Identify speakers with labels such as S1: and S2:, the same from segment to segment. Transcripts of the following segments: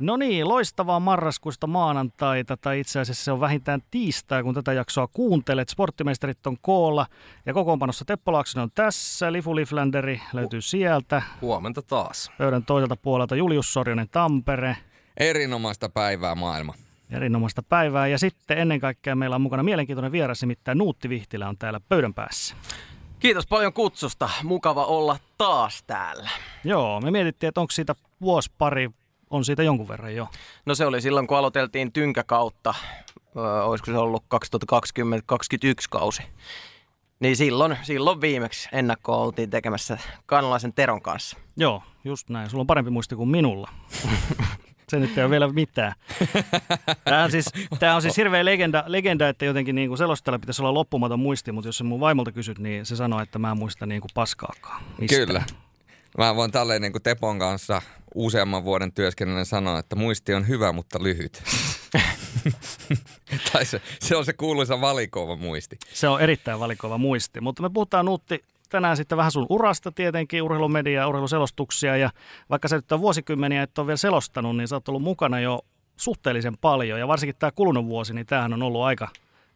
S1: No niin, loistavaa marraskuista maanantaita, tai itse asiassa se on vähintään tiistai, kun tätä jaksoa kuuntelet. Sporttimeisterit on koolla, ja kokoonpanossa Teppo Laaksonen on tässä, Lifu Liflanderi löytyy sieltä,
S2: Huomenta taas.
S1: pöydän toiselta puolelta Julius Sorjonen Tampere,
S3: Erinomaista päivää maailma.
S1: erinomaista päivää, ja sitten ennen kaikkea meillä on mukana mielenkiintoinen vieras, nimittäin Nuutti Vihtilä on täällä pöydän päässä.
S2: Kiitos paljon kutsusta. Mukava olla taas täällä.
S1: Joo, me mietittiin, että onko siitä vuosi pari, on siitä jonkun verran jo.
S2: No se oli silloin, kun aloiteltiin tynkäkautta. Öö, olisiko se ollut 2020-2021 kausi. Niin silloin, silloin viimeksi ennakkoa oltiin tekemässä kanalaisen Teron kanssa.
S1: Joo, just näin. Sulla on parempi muisti kuin minulla. Se nyt ei ole vielä mitään. Tämä on siis, tämä on siis hirveä legenda, legenda että jotenkin niin kuin selostajalla pitäisi olla loppumaton muisti, mutta jos sä mun vaimolta kysyt, niin se sanoo, että mä en muista niin kuin paskaakaan. mistään.
S3: Kyllä. Mä voin tälleen niin kuin Tepon kanssa useamman vuoden työskennellen sanoa, että muisti on hyvä, mutta lyhyt. tai se, se on se kuuluisa valikoiva muisti.
S1: Se on erittäin valikoiva muisti, mutta me puhutaan Nuutti tänään sitten vähän sun urasta tietenkin, urheilumedia ja urheiluselostuksia ja vaikka sä nyt on vuosikymmeniä et ole vielä selostanut, niin sä oot ollut mukana jo suhteellisen paljon ja varsinkin tämä kulunut vuosi, niin tämähän on ollut aika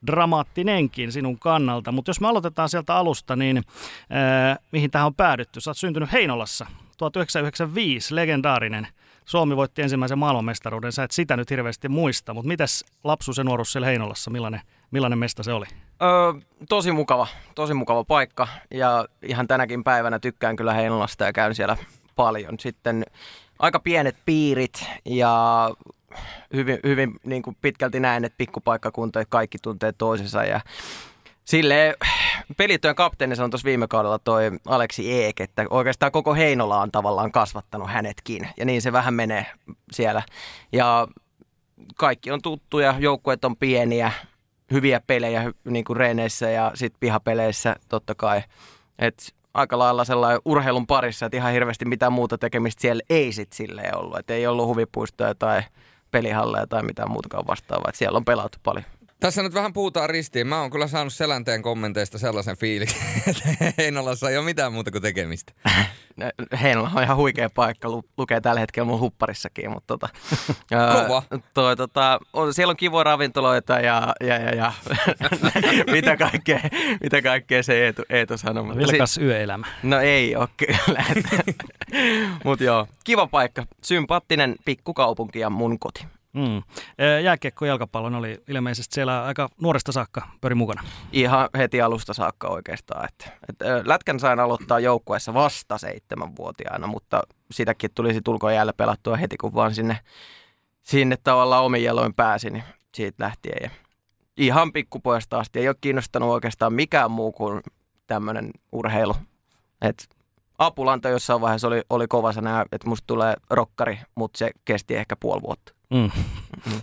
S1: dramaattinenkin sinun kannalta. Mutta jos me aloitetaan sieltä alusta, niin ää, mihin tähän on päädytty? Sä oot syntynyt Heinolassa 1995, legendaarinen. Suomi voitti ensimmäisen maailmanmestaruuden. Sä et sitä nyt hirveästi muista, mutta mitäs lapsuus ja nuoruus siellä Heinolassa, millainen, millainen mesta se oli?
S2: Öö, tosi mukava, tosi mukava paikka ja ihan tänäkin päivänä tykkään kyllä Heinolasta ja käyn siellä paljon. Sitten aika pienet piirit ja hyvin, hyvin niin kuin pitkälti näen, että pikkupaikkakunta että kaikki tuntee toisensa ja Sille pelityön kapteeni sanoi tuossa viime kaudella toi Aleksi Eek, että oikeastaan koko Heinola on tavallaan kasvattanut hänetkin. Ja niin se vähän menee siellä. Ja kaikki on tuttuja, joukkueet on pieniä, hyviä pelejä niin kuin reeneissä ja sitten pihapeleissä totta kai. Et aika lailla sellainen urheilun parissa, että ihan hirveästi mitään muuta tekemistä siellä ei sitten silleen ollut. Et ei ollut huvipuistoja tai pelihalleja tai mitään muutakaan vastaavaa. Et siellä on pelattu paljon.
S3: Tässä nyt vähän puhutaan ristiin. Mä oon kyllä saanut Selänteen kommenteista sellaisen fiiliksen, että Heinolassa ei ole mitään muuta kuin tekemistä.
S2: Heinola on ihan huikea paikka, lu- lukee tällä hetkellä mun hupparissakin, mutta tota,
S3: Kova.
S2: ää, toi, tota, on, siellä on kivoja ravintoloita ja, ja, ja, ja mitä, kaikkea, mitä kaikkea se Eetu, Eetu mutta
S1: Vilkas yöelämä.
S2: No ei ole kyllä. Mutta joo, kiva paikka. Sympaattinen pikkukaupunki ja mun koti.
S1: Mm. Ää, Jääkiekko jalkapallon oli ilmeisesti siellä aika nuoresta saakka pöri mukana.
S2: Ihan heti alusta saakka oikeastaan. Et, et, lätkän sain aloittaa joukkueessa vasta seitsemänvuotiaana, mutta sitäkin tuli sit ulkojäällä pelattua heti, kun vaan sinne, sinne tavallaan omin jaloin pääsin, niin siitä lähtien. Ja ihan pikkupojasta asti ei ole kiinnostanut oikeastaan mikään muu kuin tämmöinen urheilu. Et Apulanta jossain vaiheessa oli, oli kova sana, että musta tulee rokkari, mutta se kesti ehkä puoli vuotta.
S1: Mm.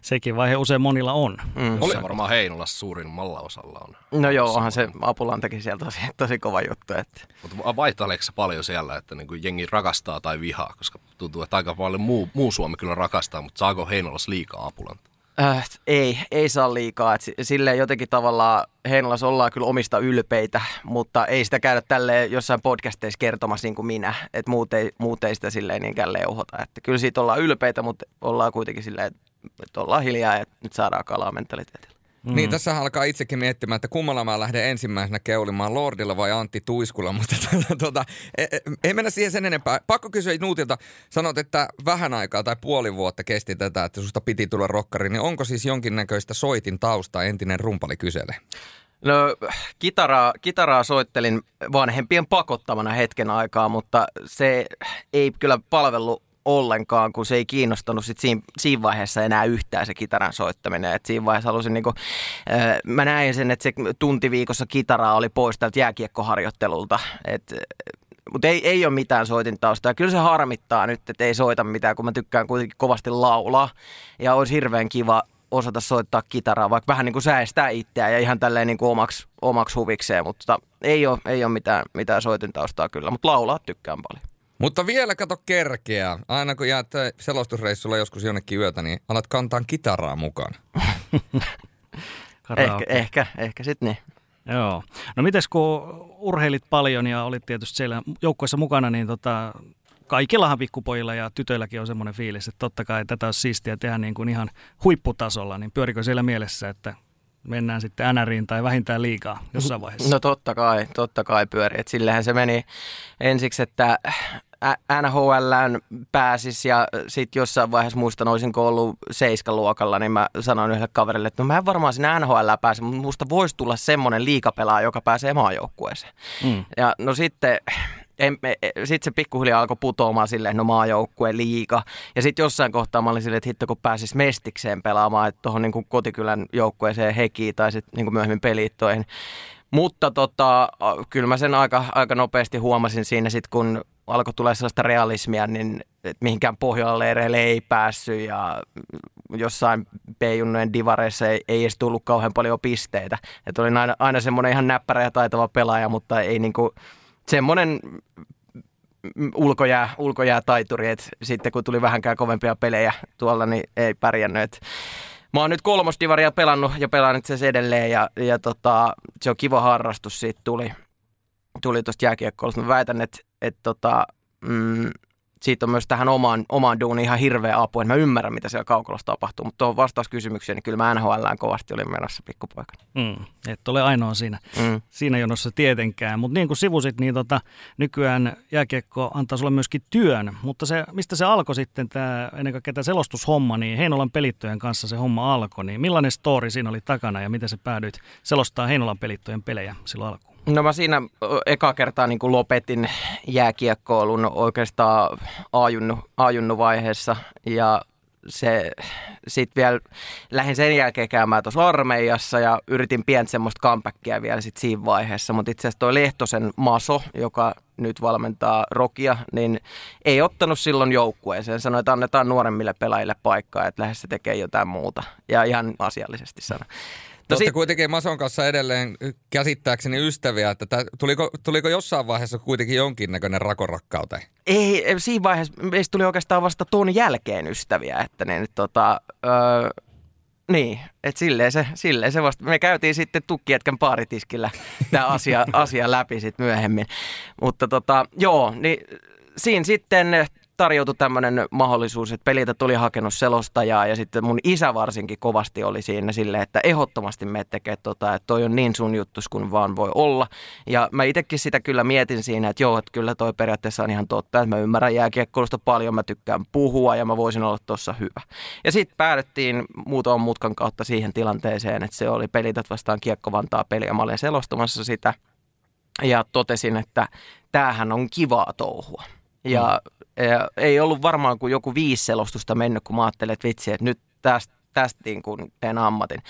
S1: Sekin vaihe usein monilla on.
S2: Mm.
S4: Oli varmaan Heinolassa suurimmalla osalla on.
S2: No joo, onhan se Apulantakin siellä tosi, tosi kova juttu. Että.
S4: Mutta vaihteleeko se paljon siellä, että niin kuin jengi rakastaa tai vihaa? Koska tuntuu, että aika paljon muu, muu Suomi kyllä rakastaa, mutta saako Heinolassa liikaa Apulanta?
S2: Äh, ei, ei saa liikaa. Et si- silleen jotenkin tavallaan Heinolassa ollaan kyllä omista ylpeitä, mutta ei sitä käydä tälle jossain podcasteissa kertomassa niin kuin minä. Että muut muut ei sitä silleen niinkään leuhota. Että kyllä siitä ollaan ylpeitä, mutta ollaan kuitenkin silleen, että ollaan hiljaa ja nyt saadaan kalaa mentaliteetillä.
S3: Mm. Niin, tässä alkaa itsekin miettimään, että kummalla mä lähden ensimmäisenä keulimaan, Lordilla vai Antti Tuiskulla, mutta tuota, e- e- ei mennä siihen sen enempää. Pakko kysyä Nuutilta, sanot, että vähän aikaa tai puoli vuotta kesti tätä, että susta piti tulla rokkari, niin onko siis jonkinnäköistä soitin tausta entinen rumpali kysele?
S2: No kitaraa, kitaraa soittelin vanhempien pakottamana hetken aikaa, mutta se ei kyllä palvellut ollenkaan, kun se ei kiinnostanut sit siinä, siinä vaiheessa enää yhtään se kitaran soittaminen. Et siinä vaiheessa halusin, niinku, äh, mä näin sen, että se tunti viikossa kitaraa oli pois tältä jääkiekkoharjoittelulta. Et, mutta ei, ei ole mitään soitintaustaa. Kyllä se harmittaa nyt, että ei soita mitään, kun mä tykkään kuitenkin kovasti laulaa. Ja olisi hirveän kiva osata soittaa kitaraa, vaikka vähän niin kuin säästää itseään ja ihan tälleen niin omaksi huvikseen, mutta ei ole, ei ole mitään, mitään soitintaustaa kyllä, mutta laulaa tykkään paljon.
S3: Mutta vielä kato kerkeä. Aina kun jäät selostusreissulla joskus jonnekin yötä, niin alat kantaa kitaraa mukaan.
S2: ehkä, ehkä, ehkä sitten niin.
S1: Joo. No mites kun urheilit paljon ja olit tietysti siellä joukkueessa mukana, niin tota, kaikillahan pikkupojilla ja tytöilläkin on semmoinen fiilis, että totta kai tätä olisi siistiä tehdä niin kuin ihan huipputasolla, niin pyörikö siellä mielessä, että mennään sitten NRiin tai vähintään liikaa jossain vaiheessa?
S2: No totta kai, totta kai pyöri. Et sillehän se meni ensiksi, että NHL pääsis ja sitten jossain vaiheessa muistan, olisinko ollut seiskaluokalla, niin mä sanoin yhdelle kaverille, että no mä en varmaan sinne NHL pääse, mutta musta voisi tulla semmoinen liikapelaaja, joka pääsee maajoukkueeseen. Mm. Ja no sitten sitten se pikkuhiljaa alkoi putoamaan silleen, no maajoukkue liiga. Ja sitten jossain kohtaa mä olin silleen, että hitto kun pääsis mestikseen pelaamaan, että tuohon niin kotikylän joukkueeseen hekiin tai sitten niin muuhemmin peliittoihin. Mutta tota, kyllä mä sen aika, aika nopeasti huomasin siinä sitten, kun alkoi tulla sellaista realismia, niin että mihinkään pohjoilla ei päässyt ja jossain P-junnojen divareissa ei, ei edes tullut kauhean paljon pisteitä. Että olin aina, aina semmoinen ihan näppärä ja taitava pelaaja, mutta ei niinku, semmoinen ulkojää, ulkojää taituri, että sitten kun tuli vähänkään kovempia pelejä tuolla, niin ei pärjännyt. Et mä oon nyt kolmosdivaria pelannut ja pelaan itse edelleen ja, ja tota, se on kiva harrastus siitä tuli, tuli tuosta jääkiekkoilusta. Mä väitän, että, että tota, mm, siitä on myös tähän omaan, omaan duuniin ihan hirveä apu. En mä ymmärrän, mitä siellä kaukolossa tapahtuu, mutta tuohon vastauskysymykseen, niin kyllä mä NHLään kovasti olin menossa pikkupoikana.
S1: Mm, et ole ainoa siinä, mm. siinä jonossa tietenkään, mutta niin kuin sivusit, niin tota, nykyään jääkiekko antaa sulle myöskin työn, mutta se, mistä se alkoi sitten, tämä ennen kaikkea tämä selostushomma, niin Heinolan pelittojen kanssa se homma alkoi, niin millainen story siinä oli takana ja miten se päädyit selostaa Heinolan pelittojen pelejä silloin alkuun?
S2: No mä siinä eka kertaa niin kuin lopetin jääkiekkoilun oikeastaan ajunnu, ajunnu vaiheessa ja se sitten vielä lähdin sen jälkeen käymään tuossa armeijassa ja yritin pientä semmoista comebackia vielä sitten siinä vaiheessa, mutta itse asiassa toi Lehtosen Maso, joka nyt valmentaa Rokia, niin ei ottanut silloin joukkueeseen. Sanoi, että annetaan nuoremmille pelaajille paikkaa, että lähes se tekee jotain muuta. Ja ihan asiallisesti sanoi.
S3: No Olette sit... kuitenkin Mason kanssa edelleen käsittääkseni ystäviä, että tää, tuliko, tuliko jossain vaiheessa kuitenkin jonkinnäköinen rakorakkauteen?
S2: Ei, siinä vaiheessa meistä tuli oikeastaan vasta tuon jälkeen ystäviä, että niin, tota, öö, niin, että silleen se, silleen se vasta. Me käytiin sitten tukkietken paaritiskillä tämä asia, asia läpi sitten myöhemmin. Mutta tota, joo, niin siinä sitten tarjoutui tämmöinen mahdollisuus, että pelitä tuli hakenut selostajaa ja sitten mun isä varsinkin kovasti oli siinä silleen, että ehdottomasti me tekee tota, että toi on niin sun juttus kuin vaan voi olla. Ja mä itsekin sitä kyllä mietin siinä, että joo, että kyllä toi periaatteessa on ihan totta, että mä ymmärrän jääkiekkoilusta paljon, mä tykkään puhua ja mä voisin olla tuossa hyvä. Ja sitten päädyttiin muutaman mutkan kautta siihen tilanteeseen, että se oli pelitat vastaan Kiekko Vantaa peli ja mä olin selostamassa sitä ja totesin, että tämähän on kivaa touhua. Ja mm ei ollut varmaan kuin joku viisi selostusta mennyt, kun mä ajattelin, että vitsi, että nyt tästä tästä niin kuin teen ammatin.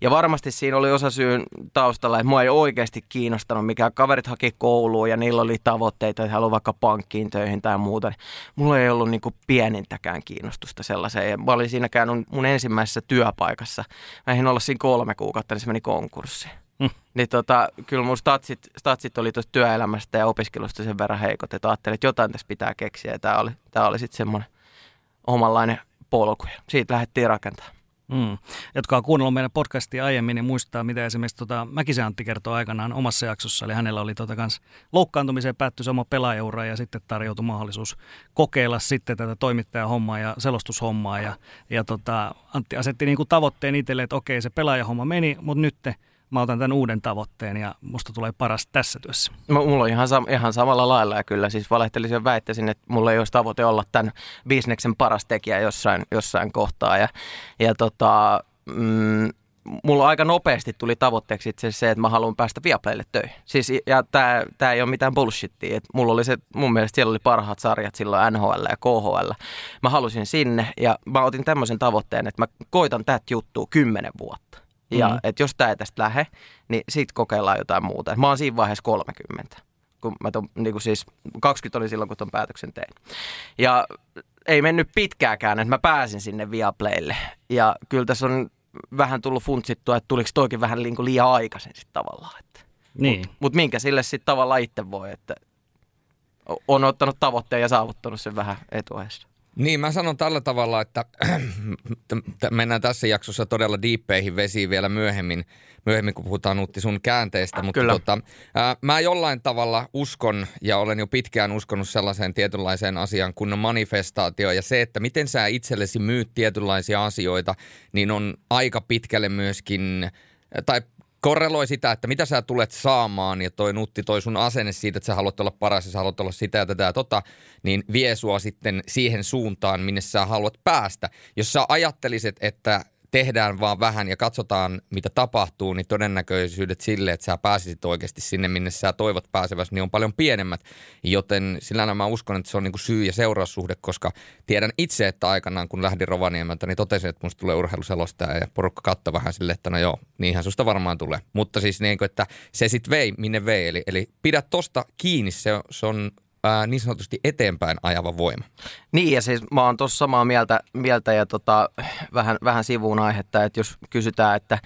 S2: Ja varmasti siinä oli osa syyn taustalla, että mua ei oikeasti kiinnostanut, mikä kaverit haki kouluun ja niillä oli tavoitteita, että haluaa vaikka pankkiin töihin tai muuta. Mulla ei ollut niin kuin pienintäkään kiinnostusta sellaiseen. Ja mä olin siinäkään mun ensimmäisessä työpaikassa. Mä en olla siinä kolme kuukautta, niin se meni konkurssiin. Mm. Niin tota, kyllä mun statsit, statsit oli tuosta työelämästä ja opiskelusta sen verran heikot, että ajattelin, että jotain tässä pitää keksiä. Ja tämä oli, tää oli sitten semmoinen omanlainen polku ja siitä lähdettiin rakentamaan.
S1: Mm. Jotka on kuunnellut meidän podcastia aiemmin, niin muistaa, mitä esimerkiksi tota, Mäkisen Antti kertoo aikanaan omassa jaksossa. Eli hänellä oli tota kans loukkaantumiseen päättyi sama pelaajaura ja sitten tarjoutui mahdollisuus kokeilla sitten tätä toimittajahommaa ja selostushommaa. Ja, ja tota, Antti asetti niinku tavoitteen itselle, että okei se pelaajahomma meni, mutta nyt mä otan tämän uuden tavoitteen ja musta tulee paras tässä työssä.
S2: Mulla on ihan, sam- ihan samalla lailla ja kyllä siis valehtelisin ja väittäisin, että mulla ei olisi tavoite olla tämän bisneksen paras tekijä jossain, jossain kohtaa. Ja, ja tota, mm, mulla aika nopeasti tuli tavoitteeksi itse se, että mä haluan päästä Viaplaylle töihin. Siis, ja tämä tää ei ole mitään bullshittia. Et mulla oli se, mun mielestä siellä oli parhaat sarjat silloin NHL ja KHL. Mä halusin sinne ja mä otin tämmöisen tavoitteen, että mä koitan tätä juttua kymmenen vuotta. Ja mm. että jos tämä ei tästä lähde, niin sitten kokeillaan jotain muuta. Mä oon siinä vaiheessa 30. kun mä ton, niin kuin siis 20 oli silloin, kun ton päätöksen tein. Ja ei mennyt pitkääkään, että mä pääsin sinne Viaplaylle. Ja kyllä tässä on vähän tullut funtsittua, että tuliko toikin vähän niin kuin liian aikaisin sitten tavallaan. Että.
S1: Niin.
S2: Mutta mut minkä sille sitten tavallaan itse voi, että on ottanut tavoitteen ja saavuttanut sen vähän etuajassa.
S3: Niin, mä sanon tällä tavalla, että mennään tässä jaksossa todella diippeihin vesiin vielä myöhemmin, myöhemmin kun puhutaan Utti sun käänteistä. Mutta
S2: Kyllä.
S3: Tota, ää, mä jollain tavalla uskon ja olen jo pitkään uskonut sellaiseen tietynlaiseen asiaan kuin manifestaatio. Ja se, että miten sä itsellesi myyt tietynlaisia asioita, niin on aika pitkälle myöskin, tai korreloi sitä, että mitä sä tulet saamaan ja toi Nutti, toi sun asenne siitä, että sä haluat olla paras ja sä haluat olla sitä ja tätä ja tota, niin vie sua sitten siihen suuntaan, minne sä haluat päästä. Jos sä ajattelisit, että tehdään vaan vähän ja katsotaan, mitä tapahtuu, niin todennäköisyydet sille, että sä pääsisit oikeasti sinne, minne sä toivot pääseväsi, niin on paljon pienemmät. Joten sillä mä uskon, että se on niinku syy- ja seuraussuhde, koska tiedän itse, että aikanaan kun lähdin Rovaniemeltä, niin totesin, että musta tulee urheiluselostaja ja porukka katsoi vähän sille, että no joo, niinhän susta varmaan tulee. Mutta siis niin kuin, että se sitten vei, minne vei. Eli, eli pidä tosta kiinni, se, se on ää, niin sanotusti eteenpäin ajava voima.
S2: Niin ja siis mä oon tuossa samaa mieltä, mieltä ja tota, vähän, vähän sivuun aihetta, että jos kysytään, että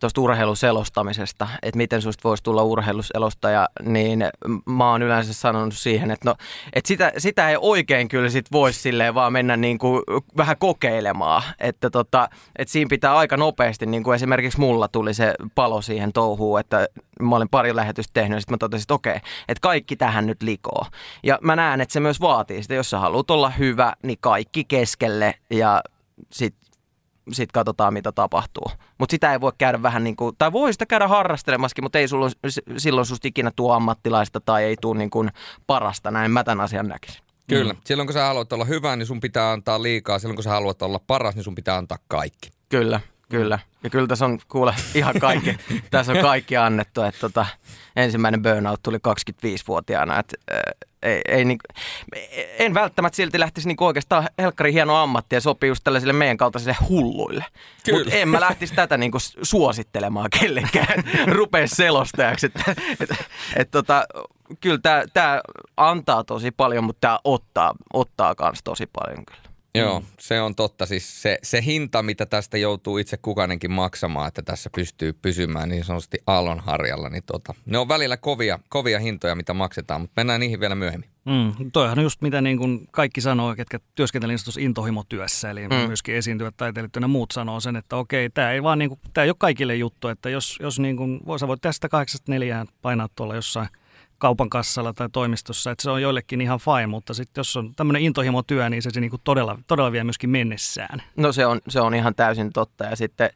S2: tuosta urheiluselostamisesta, että miten susta voisi tulla urheiluselostaja, niin mä oon yleensä sanonut siihen, että no, että sitä, sitä ei oikein kyllä sit voisi silleen vaan mennä niin kuin vähän kokeilemaan, että tota, että siinä pitää aika nopeasti, niin kuin esimerkiksi mulla tuli se palo siihen touhuun, että mä olin pari lähetystä tehnyt ja sitten mä totesin, että okei, että kaikki tähän nyt likoo. Ja mä näen, että se myös vaatii sitä, jos sä haluat olla hyvä, niin kaikki keskelle ja sitten sit katsotaan, mitä tapahtuu. Mutta sitä ei voi käydä vähän niin kuin, tai voi sitä käydä harrastelemaskin, mutta ei sulla, silloin susta ikinä tuo ammattilaista tai ei tule niin kuin parasta, näin mä tämän asian näkisin.
S3: Kyllä. Mm. Silloin kun sä haluat olla hyvä, niin sun pitää antaa liikaa. Silloin kun sä haluat olla paras, niin sun pitää antaa kaikki.
S2: Kyllä, kyllä. Ja kyllä tässä on, kuule, ihan kaikki, tässä on kaikki annettu. Että tota, ensimmäinen burnout tuli 25-vuotiaana. Että, äh, ei, ei, niin, en välttämättä silti lähtisi niin oikeastaan helkkari hieno ammatti ja sopii just tällaisille meidän kaltaisille hulluille. Mutta en mä lähtisi tätä niin suosittelemaan kellekään, rupea selostajaksi. Että, et, et, tota, kyllä tämä antaa tosi paljon, mutta tämä ottaa, ottaa kans tosi paljon kyllä.
S3: Joo, se on totta. Siis se, se hinta, mitä tästä joutuu itse kukainenkin maksamaan, että tässä pystyy pysymään niin sanotusti aallonharjalla, niin tota, ne on välillä kovia, kovia hintoja, mitä maksetaan, mutta mennään niihin vielä myöhemmin.
S1: Mm, toihan on just mitä niin kuin kaikki sanoo, ketkä työskentelevät tuossa intohimotyössä, eli mm. myöskin esiintyvät taiteilijat ja muut sanoo sen, että okei, tämä ei vaan niin kuin, tämä ei ole kaikille juttu, että jos, jos niin kuin, sä voit tästä kahdeksasta neljään painaa tuolla jossain kaupan kassalla tai toimistossa, että se on joillekin ihan fine, mutta sitten jos on tämmöinen intohimotyö, niin se, se niin kuin todella, todella vie myöskin mennessään.
S2: No se on, se on ihan täysin totta ja sitten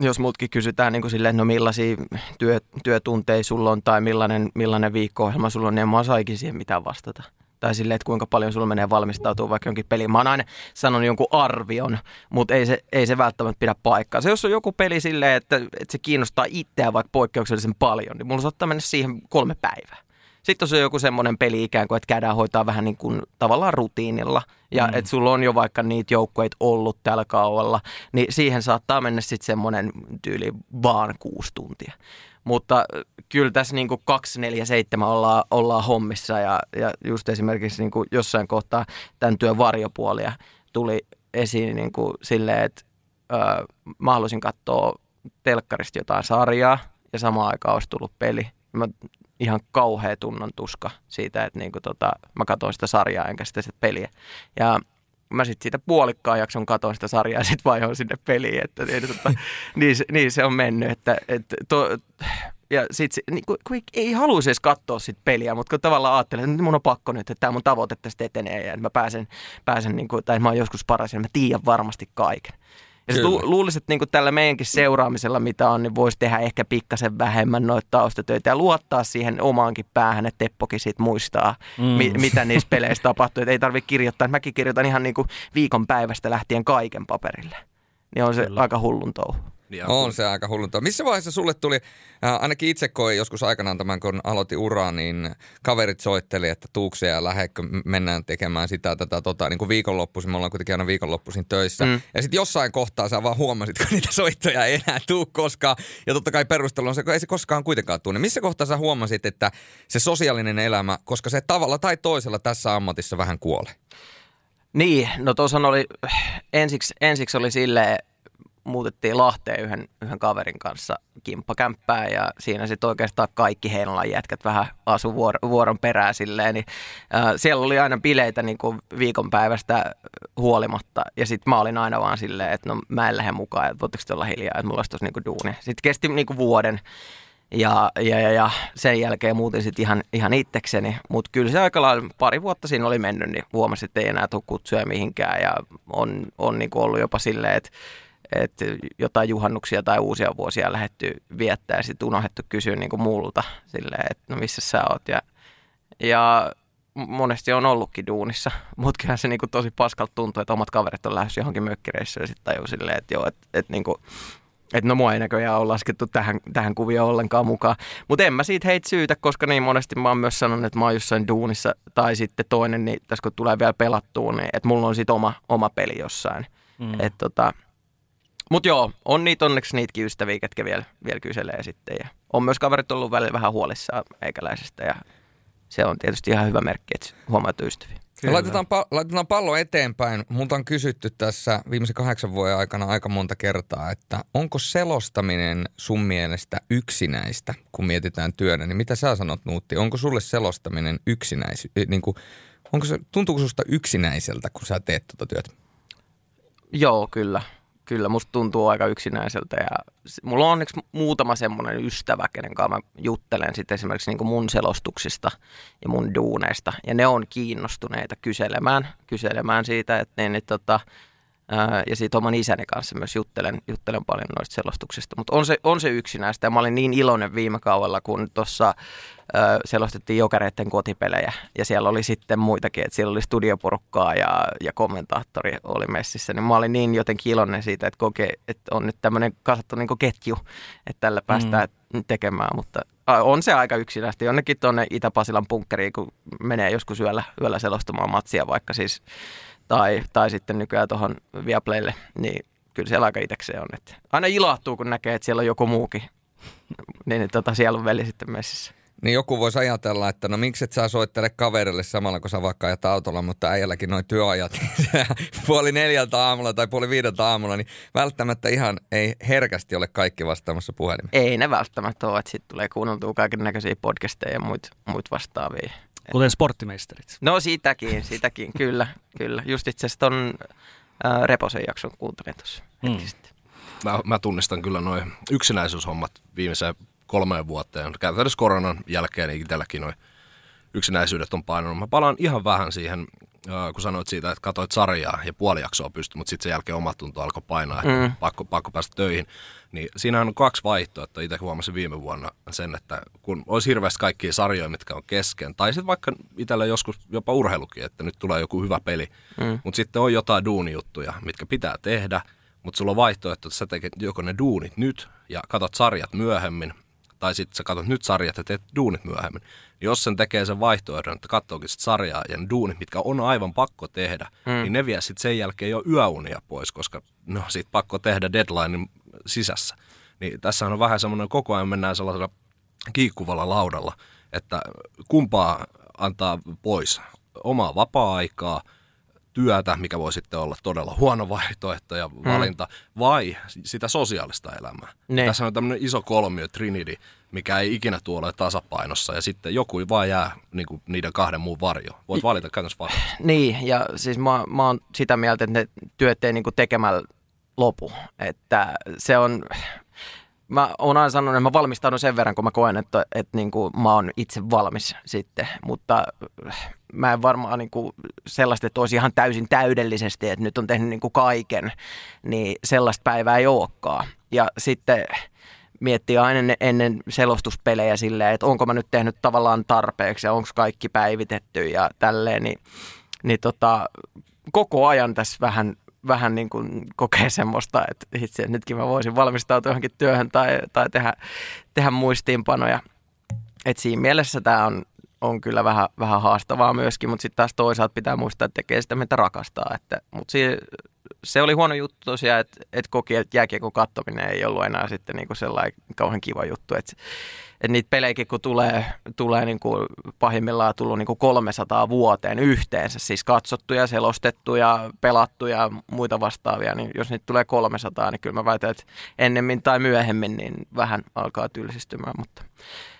S2: jos multakin kysytään niin kuin silleen, no millaisia työ, työtunteja sulla on tai millainen, millainen viikko-ohjelma sulla on, niin en mä siihen mitään vastata. Tai silleen, että kuinka paljon sulla menee valmistautua vaikka jonkin peliin. Mä oon aina sanonut jonkun arvion, mutta ei se, ei se välttämättä pidä paikkaa. Se jos on joku peli silleen, että, että se kiinnostaa itseä vaikka poikkeuksellisen paljon, niin mulla saattaa mennä siihen kolme päivää. Sitten jos on joku semmoinen peli ikään kuin, että käydään hoitaa vähän niin kuin tavallaan rutiinilla ja mm. että sulla on jo vaikka niitä joukkueita ollut tällä kaualla, niin siihen saattaa mennä sitten semmoinen tyyli vaan kuusi tuntia. Mutta äh, kyllä tässä niin kuin 247 ollaan, ollaan hommissa ja, ja just esimerkiksi niin kuin jossain kohtaa tämän työn varjopuolia tuli esiin niin kuin silleen, että ö, mä haluaisin katsoa telkkarista jotain sarjaa ja samaan aikaan olisi tullut peli. Mä ihan kauhea tunnon tuska siitä, että niinku tota, mä katsoin sitä sarjaa enkä sitä, sitä peliä. Ja mä sitten siitä puolikkaan jakson katoin sitä sarjaa ja sitten vaihoin sinne peliin, että niin, tota, niin, niin, se on mennyt. Että, että to, ja sit niin kun, kun ei, haluaisi edes katsoa sit peliä, mutta kun tavallaan ajattelee, että mun on pakko nyt, että tämä mun tavoite tästä etenee ja että mä pääsen, pääsen niin kuin, tai mä oon joskus paras ja mä tiedän varmasti kaiken. Ja sit
S3: Kyllä.
S2: lu, luulisin, että niinku tällä meidänkin seuraamisella, mitä on, niin voisi tehdä ehkä pikkasen vähemmän noita taustatöitä ja luottaa siihen omaankin päähän, että Teppokin sit muistaa, mm. mi, mitä niissä peleissä tapahtuu. Et ei tarvitse kirjoittaa. Mäkin kirjoitan ihan niinku viikon päivästä lähtien kaiken paperille. Niin on se
S1: Kyllä.
S2: aika hullun touhu.
S4: Ja
S3: On se aika hullunta. Missä vaiheessa sulle tuli, äh, ainakin itse koin joskus aikanaan tämän, kun aloitin uraa, niin kaverit soitteli, että tuuksia ja lähekkö mennään tekemään sitä tätä tota, niin kuin viikonloppuisin. Me ollaan kuitenkin aina viikonloppuisin töissä. Mm. Ja sitten jossain kohtaa sä vaan huomasit, kun niitä soittoja ei enää tuu koskaan. Ja totta kai perustelu on se, kun ei se koskaan kuitenkaan tule. Niin missä kohtaa sä huomasit, että se sosiaalinen elämä, koska se tavalla tai toisella tässä ammatissa vähän kuolee?
S2: Niin, no tuossa oli, ensiksi, ensiksi oli silleen, muutettiin Lahteen yhden, yhden kaverin kanssa kimppakämppää ja siinä sitten oikeastaan kaikki Heinolan jätkät vähän asu vuor, vuoron perään silleen, niin äh, siellä oli aina bileitä niin kuin viikonpäivästä huolimatta ja sitten mä olin aina vaan silleen, että no mä en lähde mukaan, että voitteko olla hiljaa, että mulla olisi tuossa niin duuni. Sitten kesti niin kuin vuoden ja, ja, ja, ja, sen jälkeen muutin sitten ihan, ihan itsekseni, mutta kyllä se aika lailla pari vuotta siinä oli mennyt, niin huomasin, että ei enää tule kutsuja mihinkään ja on, on niin ollut jopa silleen, että että jotain juhannuksia tai uusia vuosia lähetty viettää ja sitten unohdettu kysyä niin kuin multa silleen, että no missä sä oot ja, ja monesti on ollutkin duunissa, mutta kyllähän se niin kuin tosi paskalta tuntuu, että omat kaverit on lähdössä johonkin mökkireissä ja sitten tajuu silleen, että joo, että, että niin kuin, että no mua ei näköjään ole laskettu tähän, tähän kuvioon ollenkaan mukaan. Mutta en mä siitä heitä syytä, koska niin monesti mä oon myös sanonut, että mä oon jossain duunissa. Tai sitten toinen, niin tässä kun tulee vielä pelattuun, niin että mulla on sitten oma, oma peli jossain. Mm. Et tota, mutta joo, on niitä onneksi niitäkin ystäviä, ketkä vielä, vielä kyselee sitten. Ja on myös kaverit ollut välillä vähän huolissaan eikäläisestä ja se on tietysti ihan hyvä merkki, että huomaat ystäviä.
S3: Kyllä. Laitetaan, pa- laitetaan pallo eteenpäin. Multa on kysytty tässä viimeisen kahdeksan vuoden aikana aika monta kertaa, että onko selostaminen sun mielestä yksinäistä, kun mietitään työnä, niin mitä sä sanot Nuutti? Onko sulle selostaminen yksinäis, niin kuin, onko se, tuntuuko susta yksinäiseltä, kun sä teet tuota työtä?
S2: Joo, kyllä kyllä musta tuntuu aika yksinäiseltä ja mulla on onneksi muutama semmoinen ystävä, kenen kanssa mä juttelen sitten esimerkiksi niin mun selostuksista ja mun duuneista ja ne on kiinnostuneita kyselemään, kyselemään siitä, että niin, niin, tota, ää, ja siitä oman isäni kanssa myös juttelen, juttelen paljon noista selostuksista, mutta on se, on se yksinäistä ja mä olin niin iloinen viime kaudella, kun tuossa selostettiin jokereiden kotipelejä. Ja siellä oli sitten muitakin, että siellä oli studioporukkaa ja, ja kommentaattori oli messissä, niin mä olin niin jotenkin iloinen siitä, että, koke, että on nyt tämmöinen kasattu niin ketju, että tällä päästään mm. tekemään, mutta on se aika yksinäistä. Jonnekin tuonne Itä-Pasilan punkkeriin, kun menee joskus yöllä, yöllä selostamaan matsia vaikka siis, tai, tai sitten nykyään tuohon Viaplaylle, niin kyllä siellä aika itsekseen on. Että aina ilahtuu, kun näkee, että siellä on joku muukin. niin, niin tota, siellä on veli sitten messissä.
S3: Niin joku voisi ajatella, että no miksi et sä soittele kaverille samalla, kun sä vaikka ajat autolla, mutta äijälläkin noin työajat, niin puoli neljältä aamulla tai puoli viideltä aamulla, niin välttämättä ihan ei herkästi ole kaikki vastaamassa puhelimeen.
S2: Ei ne välttämättä ole, että sitten tulee kuunneltua kaiken näköisiä podcasteja ja muut, muut vastaavia.
S1: Kuten sporttimeisterit.
S2: No sitäkin, sitäkin, kyllä, kyllä. Just itse asiassa ton äh, Reposen jakson kuuntelin tuossa hmm.
S4: Mä, mä tunnistan kyllä noin yksinäisyyshommat viimeisen kolmeen vuoteen. Käytännössä koronan jälkeen niin itselläkin noin yksinäisyydet on painanut. Mä palaan ihan vähän siihen, kun sanoit siitä, että katsoit sarjaa ja puoli jaksoa pysty, mutta sitten sen jälkeen omatunto alkoi painaa, että mm. pakko, pakko päästä töihin. Niin siinä on kaksi vaihtoehtoa. Itse huomasin viime vuonna sen, että kun olisi hirveästi kaikkia sarjoja, mitkä on kesken, tai sitten vaikka itsellä joskus jopa urheilukin, että nyt tulee joku hyvä peli, mm. mutta sitten on jotain duunijuttuja, mitkä pitää tehdä, mutta sulla on vaihtoehto, että sä teet joko ne duunit nyt ja katsot sarjat myöhemmin, tai sitten sä katsot nyt sarjat ja teet duunit myöhemmin. Jos sen tekee sen vaihtoehdon, että katsookin sit sarjaa ja ne duunit, mitkä on aivan pakko tehdä, mm. niin ne vie sitten sen jälkeen jo yöunia pois, koska no sit pakko tehdä deadlinein sisässä. Niin tässä on vähän semmoinen, koko ajan mennään sellaisella kiikkuvalla laudalla, että kumpaa antaa pois omaa vapaa-aikaa – työtä, mikä voi sitten olla todella huono vaihtoehto ja hmm. valinta, hmm. vai sitä sosiaalista elämää. Ne. Tässä on tämmöinen iso kolmio, Trinity, mikä ei ikinä tuolle tasapainossa, ja sitten joku vaan jää niin kuin niiden kahden muun varjo. Voit valita käytännössä vaan.
S2: Niin, ja siis mä, mä oon sitä mieltä, että ne työt ei niin kuin tekemällä lopu. Että se on, mä oon aina sanonut, että mä valmistaudun sen verran, kun mä koen, että, että niin kuin mä oon itse valmis sitten, mutta mä en varmaan niin kuin sellaista, että olisi ihan täysin täydellisesti, että nyt on tehnyt niin kuin kaiken, niin sellaista päivää ei olekaan. Ja sitten miettii aina ennen selostuspelejä silleen, että onko mä nyt tehnyt tavallaan tarpeeksi ja onko kaikki päivitetty ja tälleen, niin, niin tota, koko ajan tässä vähän vähän niin kuin kokee semmoista, että itse nytkin mä voisin valmistautua johonkin työhön tai, tai tehdä, tehdä muistiinpanoja. Et siinä mielessä tämä on, on kyllä vähän, vähän haastavaa myöskin, mutta sitten taas toisaalta pitää muistaa, että tekee sitä, mitä rakastaa. Että, mutta si, se oli huono juttu tosiaan, että, että koki, että jääkiekon kattominen ei ollut enää sitten niin kuin sellainen kauhean kiva juttu. Että, että niitä pelejäkin kun tulee, tulee niin kuin pahimmillaan tullut niin kuin 300 vuoteen yhteensä, siis katsottuja, selostettuja, pelattuja muita vastaavia, niin jos niitä tulee 300, niin kyllä mä väitän, että ennemmin tai myöhemmin niin vähän alkaa tylsistymään, mutta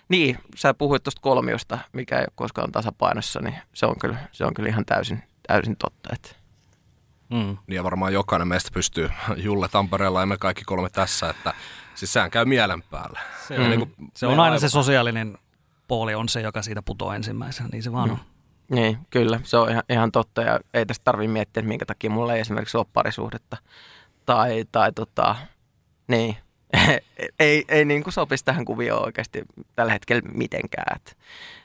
S2: niin, sä puhuit tuosta kolmiosta, mikä ei ole koskaan tasapainossa, niin se on kyllä, se on kyllä ihan täysin, täysin totta. Että.
S4: Mm. Ja varmaan jokainen meistä pystyy, Julle Tampereella ja me kaikki kolme tässä, että siis sehän käy mielen päälle.
S1: Se, on, niin kuin se on aina aivan. se sosiaalinen puoli on se, joka siitä putoaa ensimmäisenä, niin se vaan mm. on.
S2: Niin, kyllä, se on ihan, ihan totta ja ei tästä tarvitse miettiä, että minkä takia mulla ei esimerkiksi ole parisuhdetta tai, tai tota, niin, ei, ei niin kuin sopisi tähän kuvioon oikeasti tällä hetkellä mitenkään. Että